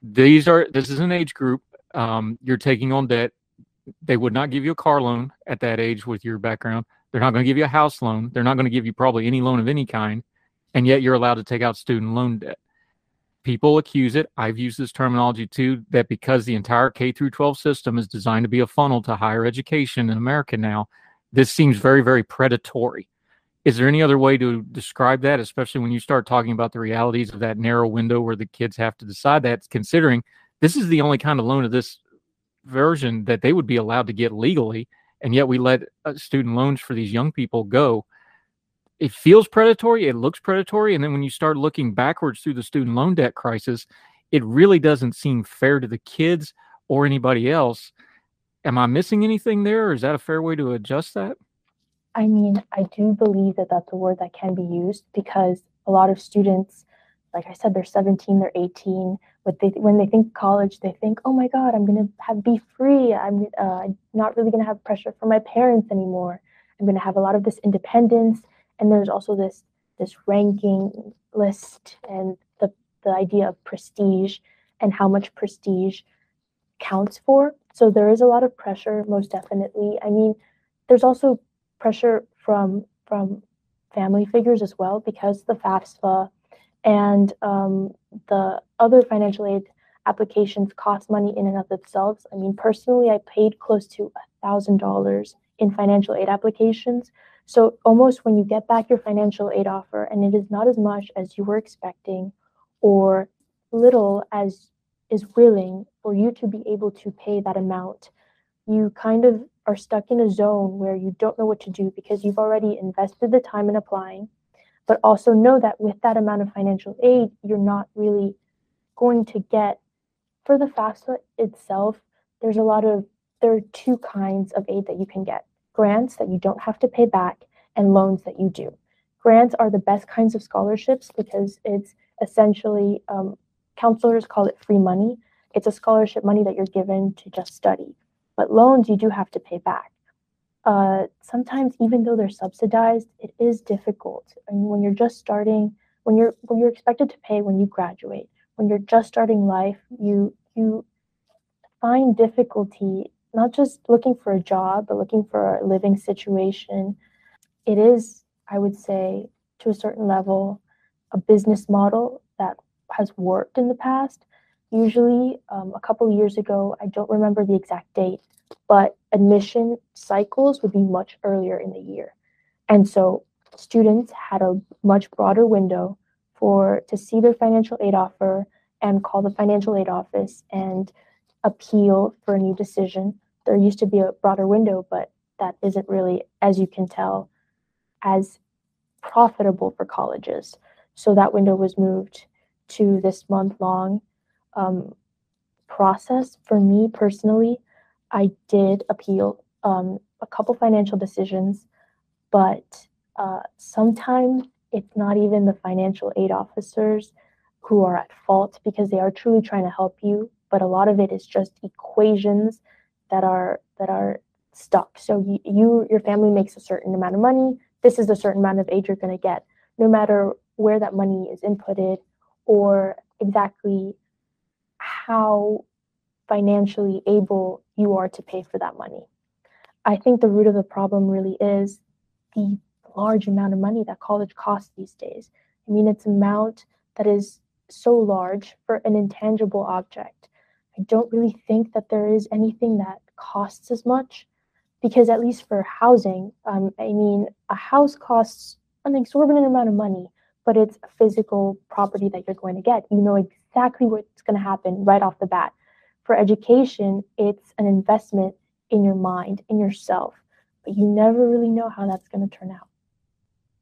These are, this is an age group. Um, you're taking on debt. They would not give you a car loan at that age with your background. They're not going to give you a house loan. They're not going to give you probably any loan of any kind. And yet you're allowed to take out student loan debt people accuse it i've used this terminology too that because the entire k through 12 system is designed to be a funnel to higher education in america now this seems very very predatory is there any other way to describe that especially when you start talking about the realities of that narrow window where the kids have to decide that considering this is the only kind of loan of this version that they would be allowed to get legally and yet we let uh, student loans for these young people go it feels predatory, it looks predatory, and then when you start looking backwards through the student loan debt crisis, it really doesn't seem fair to the kids or anybody else. Am I missing anything there, or is that a fair way to adjust that? I mean, I do believe that that's a word that can be used because a lot of students, like I said, they're 17, they're 18. But they, when they think college, they think, "Oh my God, I'm gonna have be free. I'm uh, not really gonna have pressure from my parents anymore. I'm gonna have a lot of this independence and there's also this this ranking list and the the idea of prestige and how much prestige counts for so there is a lot of pressure most definitely i mean there's also pressure from from family figures as well because the FAFSA and um, the other financial aid applications cost money in and of themselves. I mean, personally, I paid close to a thousand dollars in financial aid applications so almost when you get back your financial aid offer and it is not as much as you were expecting or little as is willing for you to be able to pay that amount, you kind of are stuck in a zone where you don't know what to do because you've already invested the time in applying, but also know that with that amount of financial aid, you're not really going to get for the FAFSA itself, there's a lot of there are two kinds of aid that you can get grants that you don't have to pay back, and loans that you do. Grants are the best kinds of scholarships because it's essentially, um, counselors call it free money. It's a scholarship money that you're given to just study. But loans, you do have to pay back. Uh, sometimes, even though they're subsidized, it is difficult. And when you're just starting, when you're when you're expected to pay when you graduate, when you're just starting life, you you find difficulty not just looking for a job, but looking for a living situation. It is, I would say, to a certain level, a business model that has worked in the past. Usually, um, a couple years ago, I don't remember the exact date, but admission cycles would be much earlier in the year. And so students had a much broader window for to see their financial aid offer and call the financial aid office and appeal for a new decision there used to be a broader window, but that isn't really, as you can tell, as profitable for colleges. So that window was moved to this month long um, process. For me personally, I did appeal um, a couple financial decisions, but uh, sometimes it's not even the financial aid officers who are at fault because they are truly trying to help you, but a lot of it is just equations that are that are stuck. So you, you your family makes a certain amount of money. This is a certain amount of aid you're going to get, no matter where that money is inputted or exactly how financially able you are to pay for that money. I think the root of the problem really is the large amount of money that college costs these days. I mean, it's amount that is so large for an intangible object. I don't really think that there is anything that costs as much because at least for housing, um, I mean, a house costs an exorbitant amount of money, but it's a physical property that you're going to get. You know exactly what's going to happen right off the bat. For education, it's an investment in your mind, in yourself, but you never really know how that's going to turn out.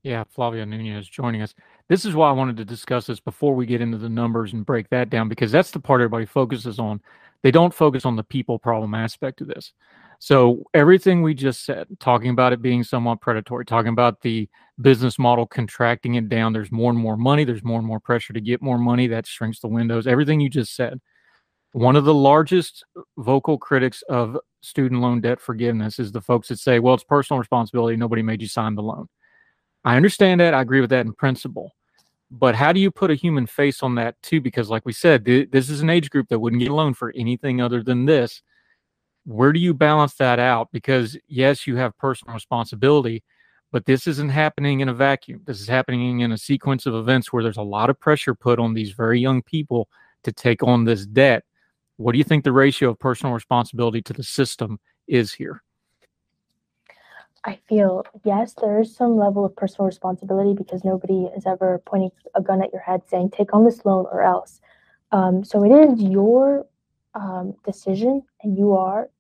Yeah, Flavia Nunez joining us. This is why I wanted to discuss this before we get into the numbers and break that down because that's the part everybody focuses on. They don't focus on the people problem aspect of this. So everything we just said, talking about it being somewhat predatory, talking about the business model contracting it down, there's more and more money, there's more and more pressure to get more money, that shrinks the windows. Everything you just said. One of the largest vocal critics of student loan debt forgiveness is the folks that say, well, it's personal responsibility. Nobody made you sign the loan. I understand that. I agree with that in principle. But how do you put a human face on that too? Because, like we said, th- this is an age group that wouldn't get a loan for anything other than this. Where do you balance that out? Because, yes, you have personal responsibility, but this isn't happening in a vacuum. This is happening in a sequence of events where there's a lot of pressure put on these very young people to take on this debt what do you think the ratio of personal responsibility to the system is here? I feel yes, there is some level of personal responsibility because nobody is ever pointing a gun at your head saying take on this loan or else. Um, so it is your um, decision, and you are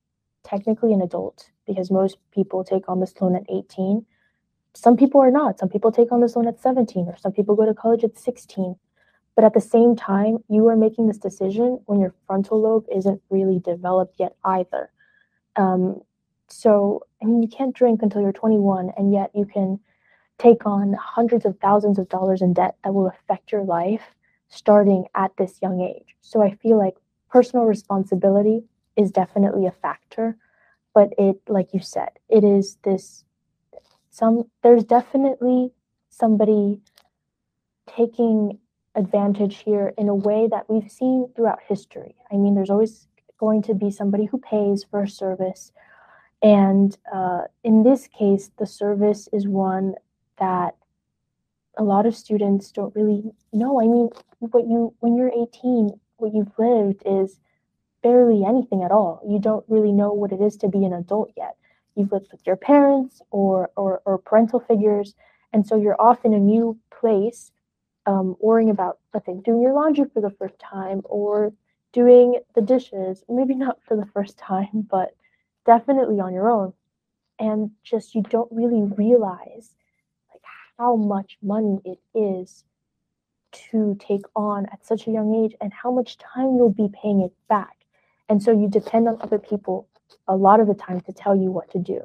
technically an adult because most people take on this loan at 18. Some people are not. Some people take on this loan at 17, or some people go to college at 16. But at the same time, you are making this decision when your frontal lobe isn't really developed yet either. Um, so, I mean, you can't drink until you're 21, and yet you can take on hundreds of thousands of dollars in debt that will affect your life starting at this young age. So, I feel like personal responsibility is definitely a factor, but it, like you said, it is this some, there's definitely somebody taking advantage here in a way that we've seen throughout history. I mean, there's always going to be somebody who pays for a service. And uh, in this case, the service is one that a lot of students don't really know. I mean, what you when you're 18, what you've lived is barely anything at all. You don't really know what it is to be an adult yet. You've lived with your parents or or, or parental figures, and so you're off in a new place um, worrying about, let's say, doing your laundry for the first time or doing the dishes, maybe not for the first time, but definitely on your own. And just you don't really realize like how much money it is to take on at such a young age and how much time you'll be paying it back. And so you depend on other people a lot of the time to tell you what to do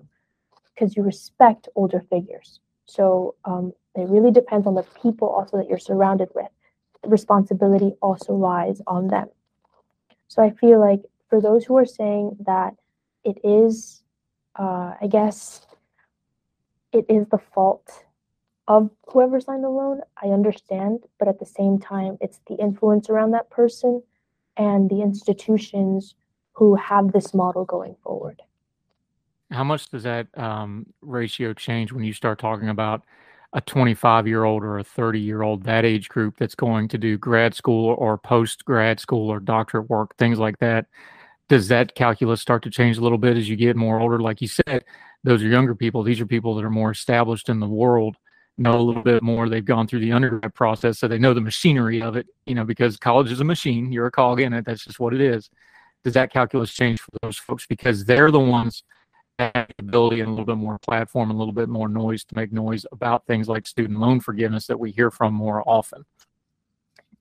because you respect older figures. So um, it really depends on the people also that you're surrounded with. The responsibility also lies on them. So I feel like for those who are saying that it is, uh, I guess, it is the fault of whoever signed the loan, I understand. But at the same time, it's the influence around that person and the institutions who have this model going forward. How much does that um, ratio change when you start talking about a 25 year old or a 30 year old, that age group that's going to do grad school or post grad school or doctorate work, things like that. Does that calculus start to change a little bit as you get more older? Like you said, those are younger people. These are people that are more established in the world, know a little bit more. They've gone through the undergrad process, so they know the machinery of it, you know, because college is a machine. You're a cog in it. That's just what it is. Does that calculus change for those folks? Because they're the ones ability and a little bit more platform, a little bit more noise to make noise about things like student loan forgiveness that we hear from more often.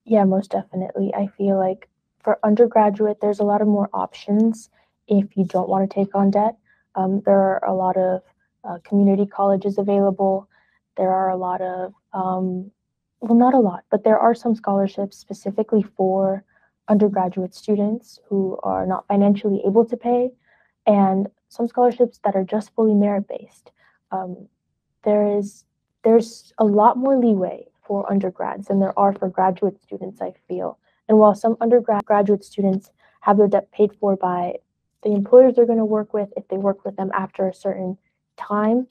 Yeah, most definitely. I feel like for undergraduate, there's a lot of more options if you don't want to take on debt. Um, there are a lot of uh, community colleges available. There are a lot of, um, well, not a lot, but there are some scholarships specifically for undergraduate students who are not financially able to pay. And some scholarships that are just fully merit based. Um, there is there's a lot more leeway for undergrads than there are for graduate students. I feel, and while some undergraduate students have their debt paid for by the employers they're going to work with if they work with them after a certain time,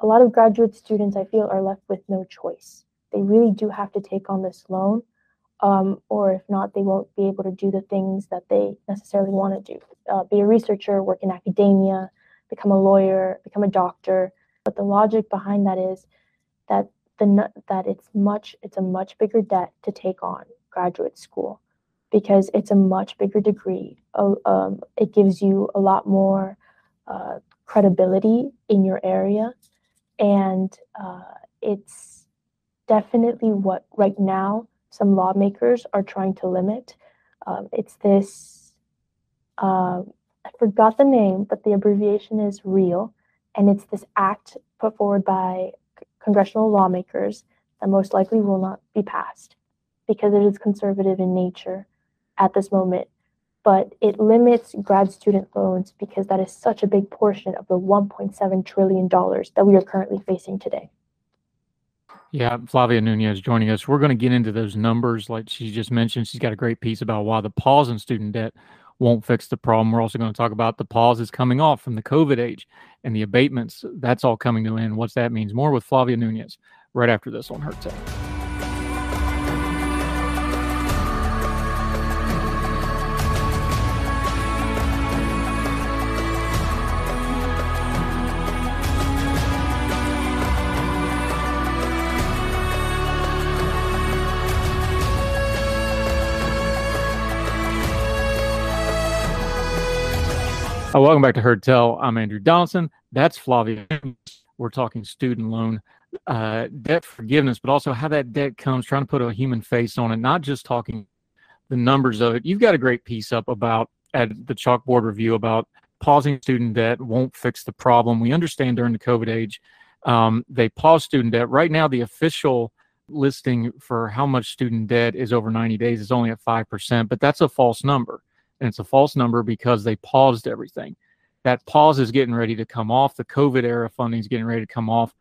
a lot of graduate students I feel are left with no choice. They really do have to take on this loan um, or if not, they won't be able to do the things that they necessarily want to do. Uh, be a researcher, work in academia, become a lawyer, become a doctor. But the logic behind that is that the that it's much it's a much bigger debt to take on graduate school because it's a much bigger degree. Uh, um, it gives you a lot more uh, credibility in your area, and uh, it's definitely what right now some lawmakers are trying to limit. Um, it's this, uh, I forgot the name, but the abbreviation is REAL, and it's this act put forward by congressional lawmakers that most likely will not be passed because it is conservative in nature at this moment. but it limits grad student loans because that is such a big portion of the 1.7 trillion dollars that we are currently facing today. Yeah, Flavia Nunez joining us. We're going to get into those numbers like she just mentioned. She's got a great piece about why the pause in student debt won't fix the problem. We're also going to talk about the pause is coming off from the COVID age and the abatements. That's all coming to an end. What's that means? More with Flavia Nunez right after this on Heard Tell. Uh, welcome back to Heard Tell. I'm Andrew Donaldson. That's Flavia. We're talking student loan uh, debt forgiveness, but also how that debt comes, trying to put a human face on it, not just talking the numbers of it. You've got a great piece up about at the chalkboard review about pausing student debt won't fix the problem. We understand during the COVID age, um, they pause student debt. Right now, the official listing for how much student debt is over 90 days is only at 5%, but that's a false number and it's a false number because they paused everything. That pause is getting ready to come off. The COVID era funding is getting ready to come off.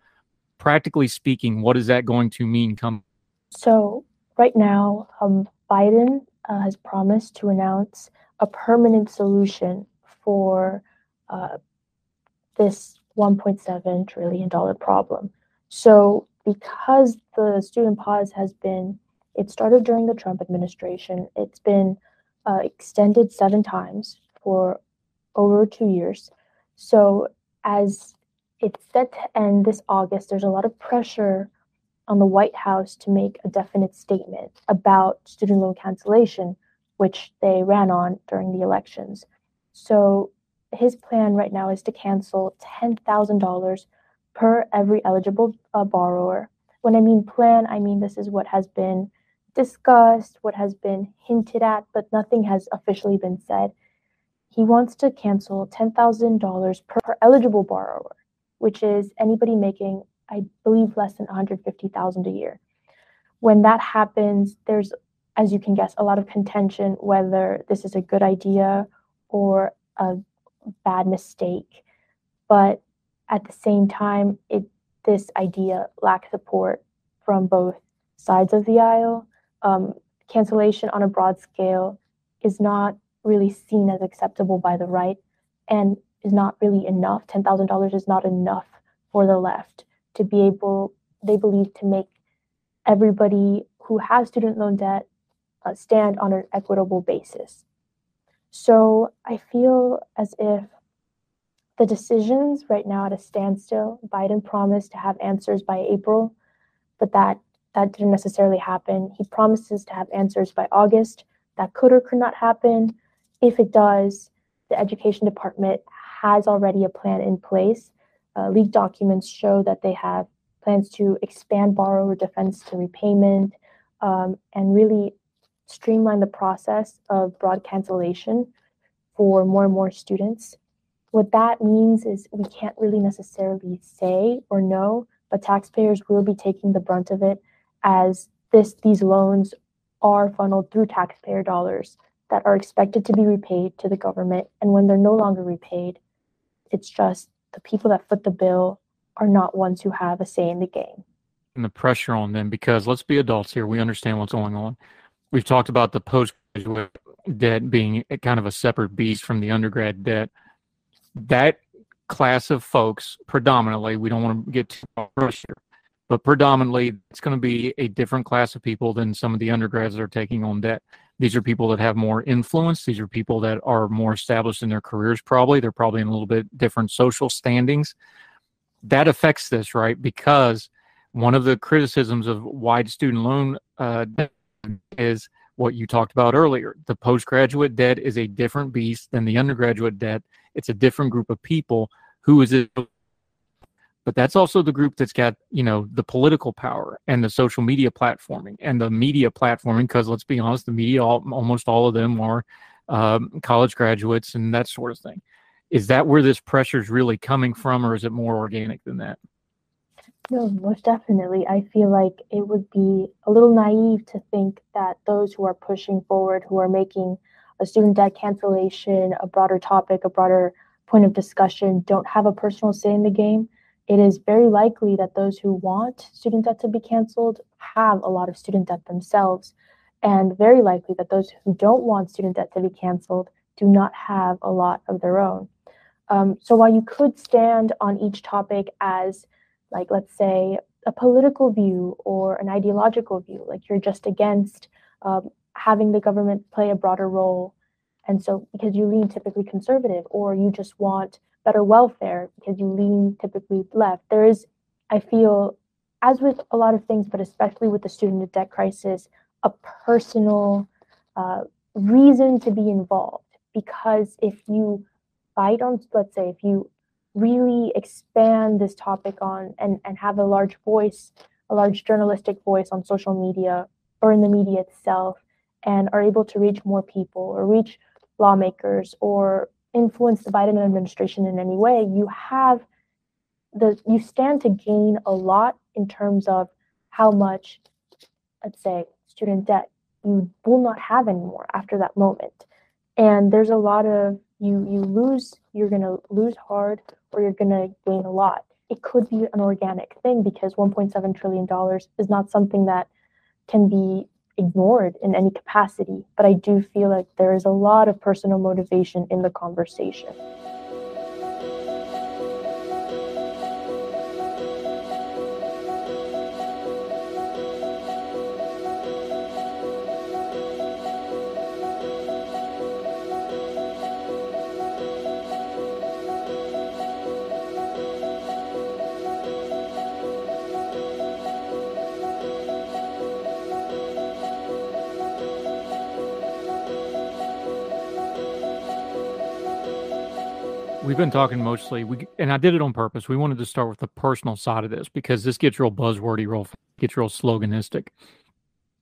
Practically speaking, what is that going to mean? Come. So right now, um, Biden uh, has promised to announce a permanent solution for uh, this 1.7 trillion dollar problem. So because the student pause has been, it started during the Trump administration. It's been uh, extended seven times for over two years. So, as it's set to end this August, there's a lot of pressure on the White House to make a definite statement about student loan cancellation, which they ran on during the elections. So, his plan right now is to cancel $10,000 per every eligible uh, borrower. When I mean plan, I mean this is what has been discussed, what has been hinted at, but nothing has officially been said. He wants to cancel $10,000 per, eligible borrower, which is anybody making, I believe, less than $150,000 a year. When that happens, there's, as you can guess, a lot of contention whether this is a good idea or a bad mistake. But at the same time, it this idea lacks support from both sides of the aisle um, cancellation on a broad scale is not really seen as acceptable by the right and is not really enough. $10,000 is not enough for the left to be able, they believe, to make everybody who has student loan debt uh, stand on an equitable basis. So I feel as if the decisions right now at a standstill, Biden promised to have answers by April, but that that didn't necessarily happen. He promises to have answers by August. That could or could not happen. If it does, the education department has already a plan in place. Uh, leaked documents show that they have plans to expand borrower defense to repayment um, and really streamline the process of broad cancellation for more and more students. What that means is we can't really necessarily say or know, but taxpayers will be taking the brunt of it as this these loans are funneled through taxpayer dollars that are expected to be repaid to the government. And when they're no longer repaid it's just the people that foot the bill are not ones who have a say in the game. And the pressure on them because let's be adults here. We understand what's going on. We've talked about the postgraduate debt being kind of a separate beast from the undergrad debt. That class of folks predominantly we don't want to get too rush here but predominantly it's going to be a different class of people than some of the undergrads that are taking on debt. These are people that have more influence. These are people that are more established in their careers, probably. They're probably in a little bit different social standings. That affects this, right? Because one of the criticisms of wide student loan uh, debt is what you talked about earlier. The postgraduate debt is a different beast than the undergraduate debt. It's a different group of people who is but that's also the group that's got you know the political power and the social media platforming and the media platforming because let's be honest the media all, almost all of them are um, college graduates and that sort of thing. Is that where this pressure is really coming from or is it more organic than that? No most definitely. I feel like it would be a little naive to think that those who are pushing forward who are making a student debt cancellation, a broader topic, a broader point of discussion, don't have a personal say in the game, it is very likely that those who want student debt to be canceled have a lot of student debt themselves, and very likely that those who don't want student debt to be canceled do not have a lot of their own. Um, so while you could stand on each topic as, like, let's say, a political view or an ideological view, like you're just against um, having the government play a broader role, and so because you lean typically conservative, or you just want better welfare because you lean typically left. There is, I feel, as with a lot of things, but especially with the student debt crisis, a personal uh, reason to be involved. Because if you fight on, let's say, if you really expand this topic on and, and have a large voice, a large journalistic voice on social media or in the media itself, and are able to reach more people or reach lawmakers or influence the Biden administration in any way, you have the you stand to gain a lot in terms of how much, let's say, student debt you will not have anymore after that moment. And there's a lot of you you lose, you're gonna lose hard or you're gonna gain a lot. It could be an organic thing because 1.7 trillion dollars is not something that can be ignored in any capacity, but I do feel like there is a lot of personal motivation in the conversation. Been talking mostly we and I did it on purpose. We wanted to start with the personal side of this because this gets real buzzwordy, real gets real sloganistic.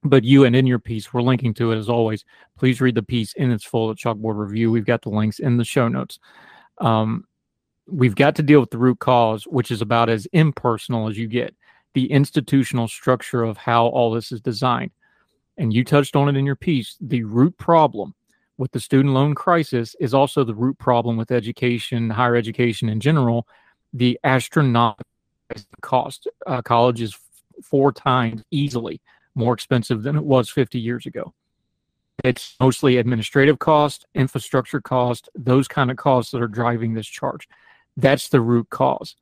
But you and in your piece, we're linking to it as always. Please read the piece in its full at Chalkboard Review. We've got the links in the show notes. Um, we've got to deal with the root cause, which is about as impersonal as you get. The institutional structure of how all this is designed. And you touched on it in your piece. The root problem with the student loan crisis is also the root problem with education, higher education in general, the astronomical cost. Uh, college is four times easily more expensive than it was 50 years ago. It's mostly administrative cost, infrastructure cost, those kind of costs that are driving this charge. That's the root cause.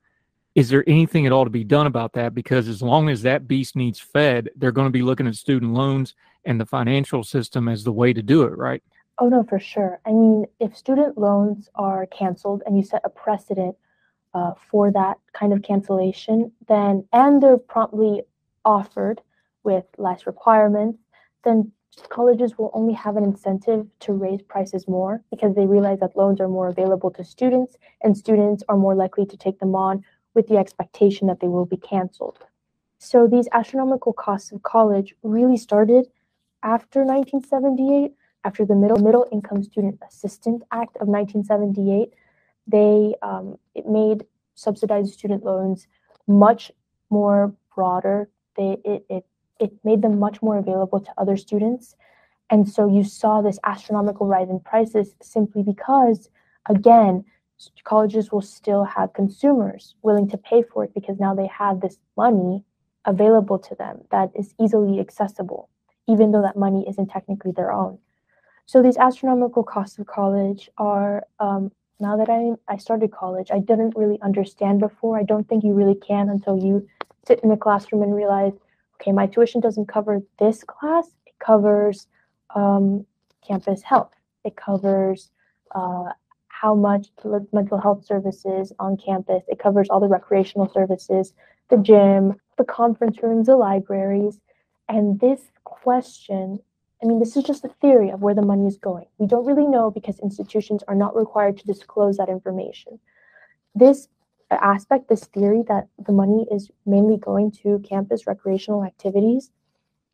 Is there anything at all to be done about that? Because as long as that beast needs fed, they're going to be looking at student loans and the financial system as the way to do it, right? Oh, no, for sure. I mean, if student loans are canceled and you set a precedent uh, for that kind of cancellation, then, and they're promptly offered with less requirements, then colleges will only have an incentive to raise prices more because they realize that loans are more available to students and students are more likely to take them on with the expectation that they will be canceled. So these astronomical costs of college really started after 1978 after the Middle, Middle Income Student Assistance Act of 1978, they um, it made subsidized student loans much more broader. They, it, it, it made them much more available to other students. And so you saw this astronomical rise in prices simply because, again, colleges will still have consumers willing to pay for it because now they have this money available to them that is easily accessible, even though that money isn't technically their own. So these astronomical costs of college are um, now that I I started college, I didn't really understand before. I don't think you really can until you sit in a classroom and realize, okay, my tuition doesn't cover this class. It covers um, campus health. It covers uh, how much mental health services on campus. It covers all the recreational services, the gym, the conference rooms, the libraries. And this question I mean, this is just a theory of where the money is going. We don't really know because institutions are not required to disclose that information. This aspect, this theory that the money is mainly going to campus recreational activities,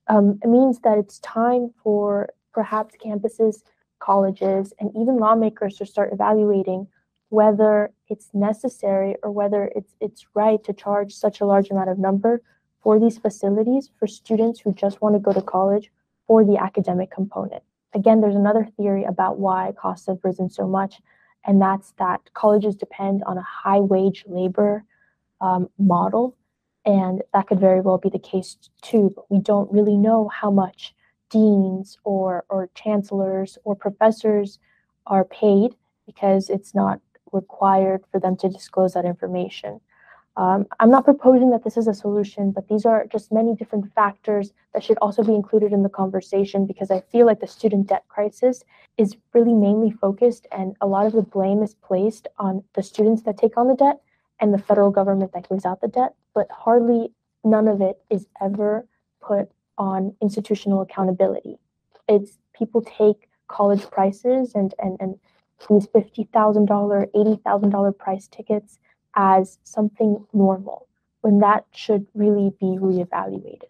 um, it means that it's time for perhaps campuses, colleges, and even lawmakers to start evaluating whether it's necessary or whether it's it's right to charge such a large amount of number for these facilities for students who just want to go to college for the academic component. again, there's another theory about why costs have risen so much, and that's that colleges depend on a high wage labor um, model. And that could very well be the case too, but we don't really know how much deans or, or chancellors or professors are paid because it's not required for them to disclose that information. Um, I'm not proposing that this is a solution, but these are just many different factors that should also be included in the conversation because I feel like the student debt crisis is really mainly focused and a lot of the blame is placed on the students that take on the debt and the federal government that gives out the debt, but hardly none of it is ever put on institutional accountability. It's people take college prices and and and these $50,000, $80,000 price tickets as something normal when that should really be reevaluated.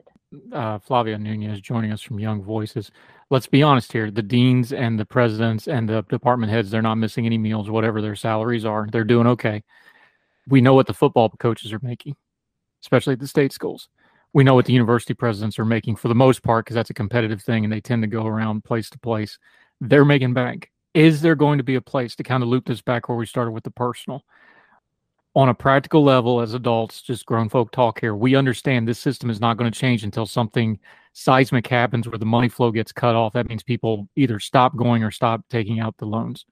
Uh, Flavia Nunez joining us from Young Voices. Let's be honest here. The deans and the presidents and the department heads, they're not missing any meals, whatever their salaries are. They're doing okay. We know what the football coaches are making, especially at the state schools. We know what the university presidents are making for the most part, because that's a competitive thing and they tend to go around place to place. They're making bank. Is there going to be a place to kind of loop this back where we started with the personal? On a practical level as adults, just grown folk talk here, we understand this system is not going to change until something seismic happens where the money flow gets cut off. That means people either stop going or stop taking out the loans.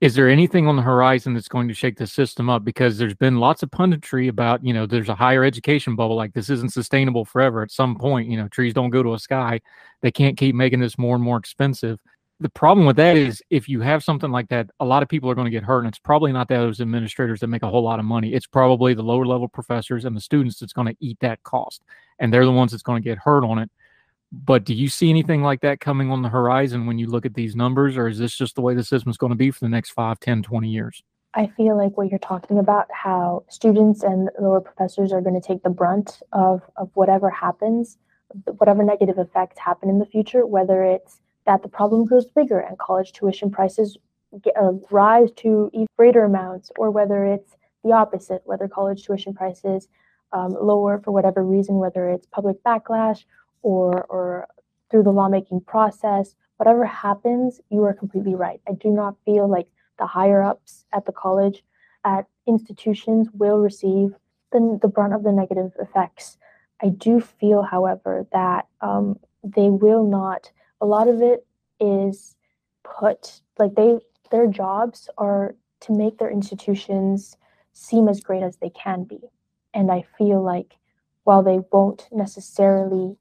Is there anything on the horizon that's going to shake the system up? Because there's been lots of punditry about, you know, there's a higher education bubble, like this isn't sustainable forever. At some point, you know, trees don't go to a sky. They can't keep making this more and more expensive the problem with that is if you have something like that, a lot of people are going to get hurt, and it's probably not those administrators that make a whole lot of money. It's probably the lower level professors and the students that's going to eat that cost, and they're the ones that's going to get hurt on it. But do you see anything like that coming on the horizon when you look at these numbers, or is this just the way the system is going to be for the next 5, 10, 20 years? I feel like what you're talking about, how students and lower professors are going to take the brunt of, of whatever happens, whatever negative effects happen in the future, whether it's that the problem grows bigger and college tuition prices get, uh, rise to even greater amounts, or whether it's the opposite, whether college tuition prices um, lower for whatever reason, whether it's public backlash or, or through the lawmaking process, whatever happens, you are completely right. I do not feel like the higher ups at the college, at institutions, will receive the, the brunt of the negative effects. I do feel, however, that um, they will not a lot of it is put like they their jobs are to make their institutions seem as great as they can be. And i feel like while they won't necessarily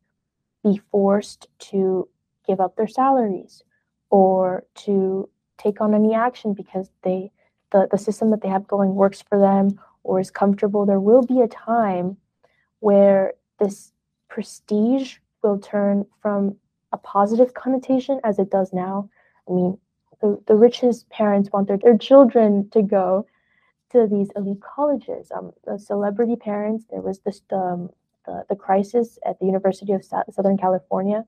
be forced to give up their salaries or to take on any action because they the, the system that they have going works for them or is comfortable there will be a time where this prestige will turn from a positive connotation as it does now. I mean, the, the richest parents want their, their children to go to these elite colleges. Um, the celebrity parents, there was this um, the, the crisis at the University of Southern California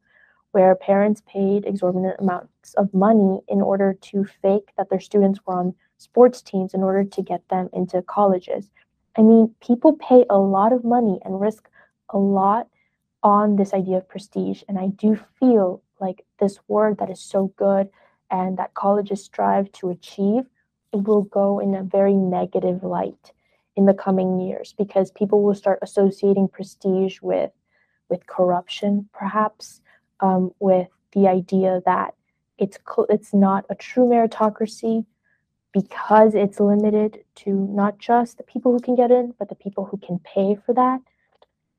where parents paid exorbitant amounts of money in order to fake that their students were on sports teams in order to get them into colleges. I mean, people pay a lot of money and risk a lot on this idea of prestige. And I do feel like this word that is so good and that colleges strive to achieve, it will go in a very negative light in the coming years because people will start associating prestige with with corruption, perhaps, um, with the idea that it's it's not a true meritocracy because it's limited to not just the people who can get in, but the people who can pay for that.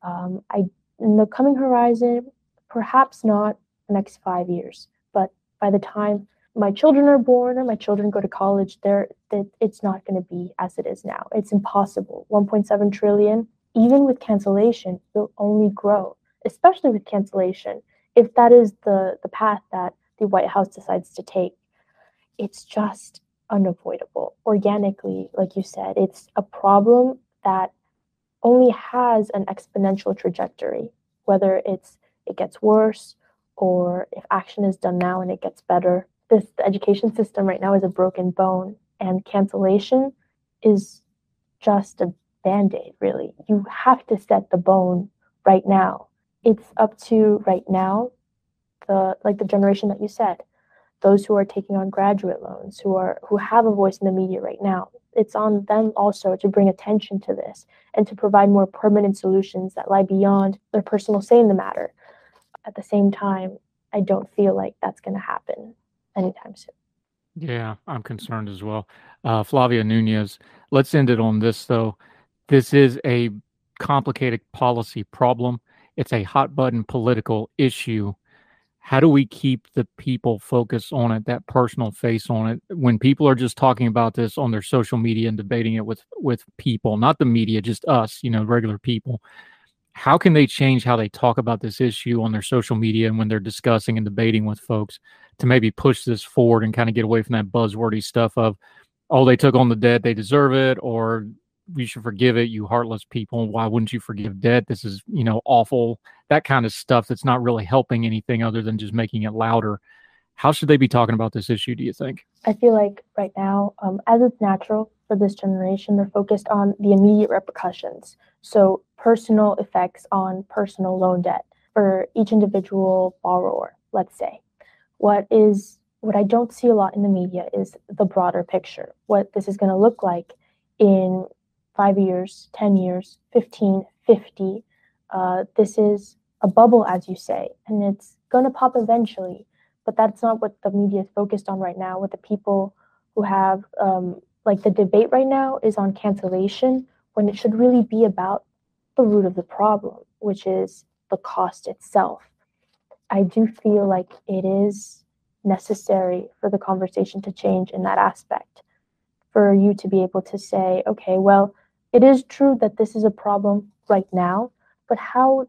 Um, I in the coming horizon, perhaps not the next five years, but by the time my children are born or my children go to college, there that it's not going to be as it is now. It's impossible. 1.7 trillion, even with cancellation, will only grow, especially with cancellation. If that is the, the path that the White House decides to take, it's just unavoidable. Organically, like you said, it's a problem that only has an exponential trajectory, whether it's it gets worse or if action is done now and it gets better. This the education system right now is a broken bone and cancellation is just a band-aid really. You have to set the bone right now. It's up to right now the like the generation that you said, those who are taking on graduate loans, who are who have a voice in the media right now. It's on them also to bring attention to this and to provide more permanent solutions that lie beyond their personal say in the matter. At the same time, I don't feel like that's going to happen anytime soon. Yeah, I'm concerned as well. Uh, Flavia Nunez, let's end it on this though. This is a complicated policy problem. It's a hot button political issue. How do we keep the people focused on it, that personal face on it, when people are just talking about this on their social media and debating it with with people, not the media, just us, you know, regular people? How can they change how they talk about this issue on their social media and when they're discussing and debating with folks to maybe push this forward and kind of get away from that buzzwordy stuff of, oh, they took on the debt, they deserve it, or you should forgive it, you heartless people. Why wouldn't you forgive debt? This is, you know, awful. That kind of stuff that's not really helping anything other than just making it louder. How should they be talking about this issue, do you think? I feel like right now, um, as it's natural for this generation, they're focused on the immediate repercussions. So, personal effects on personal loan debt for each individual borrower, let's say. What is what I don't see a lot in the media is the broader picture, what this is going to look like in five years, 10 years, 15, 50. Uh, this is a bubble, as you say, and it's going to pop eventually. But that's not what the media is focused on right now. With the people who have, um, like, the debate right now is on cancellation when it should really be about the root of the problem, which is the cost itself. I do feel like it is necessary for the conversation to change in that aspect. For you to be able to say, okay, well, it is true that this is a problem right now, but how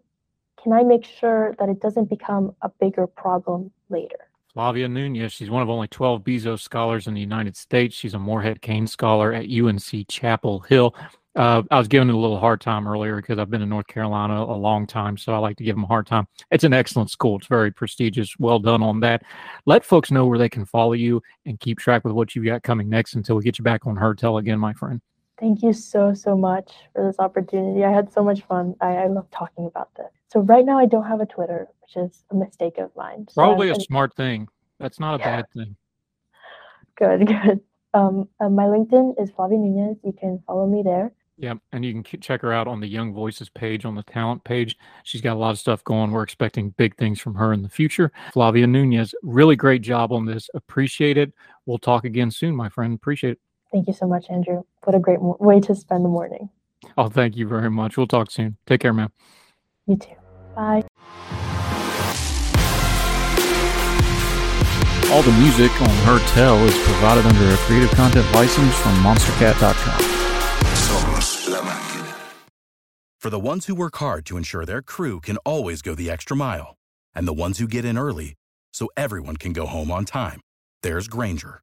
can I make sure that it doesn't become a bigger problem later? Flavia Nunez, she's one of only 12 Bezos scholars in the United States. She's a Morehead Cain Scholar at UNC Chapel Hill. Uh, I was giving it a little hard time earlier because I've been in North Carolina a long time, so I like to give them a hard time. It's an excellent school. It's very prestigious. Well done on that. Let folks know where they can follow you and keep track with what you've got coming next until we get you back on Heard Tell again, my friend. Thank you so, so much for this opportunity. I had so much fun. I, I love talking about this. So, right now, I don't have a Twitter, which is a mistake of mine. So Probably a smart thing. That's not a Yeah. bad thing. Good, good. Um, uh, my LinkedIn is Flavia Nunez. You can follow me there. Yeah, and you can check her out on the Young Voices page on the talent page. She's got a lot of stuff going. We're expecting big things from her in the future. Flavia Nunez, really great job on this. Appreciate it. We'll talk again soon, my friend. Appreciate it. Thank you so much, Andrew. What a great mo- way to spend the morning. Oh, thank you very much. We'll talk soon. Take care, man. You too. Bye. All the music on Heard Tell is provided under a creative content license from monstercat.com. Somos la máquina. For the ones who work hard to ensure their crew can always go the extra mile, and the ones who get in early so everyone can go home on time, there's Grainger,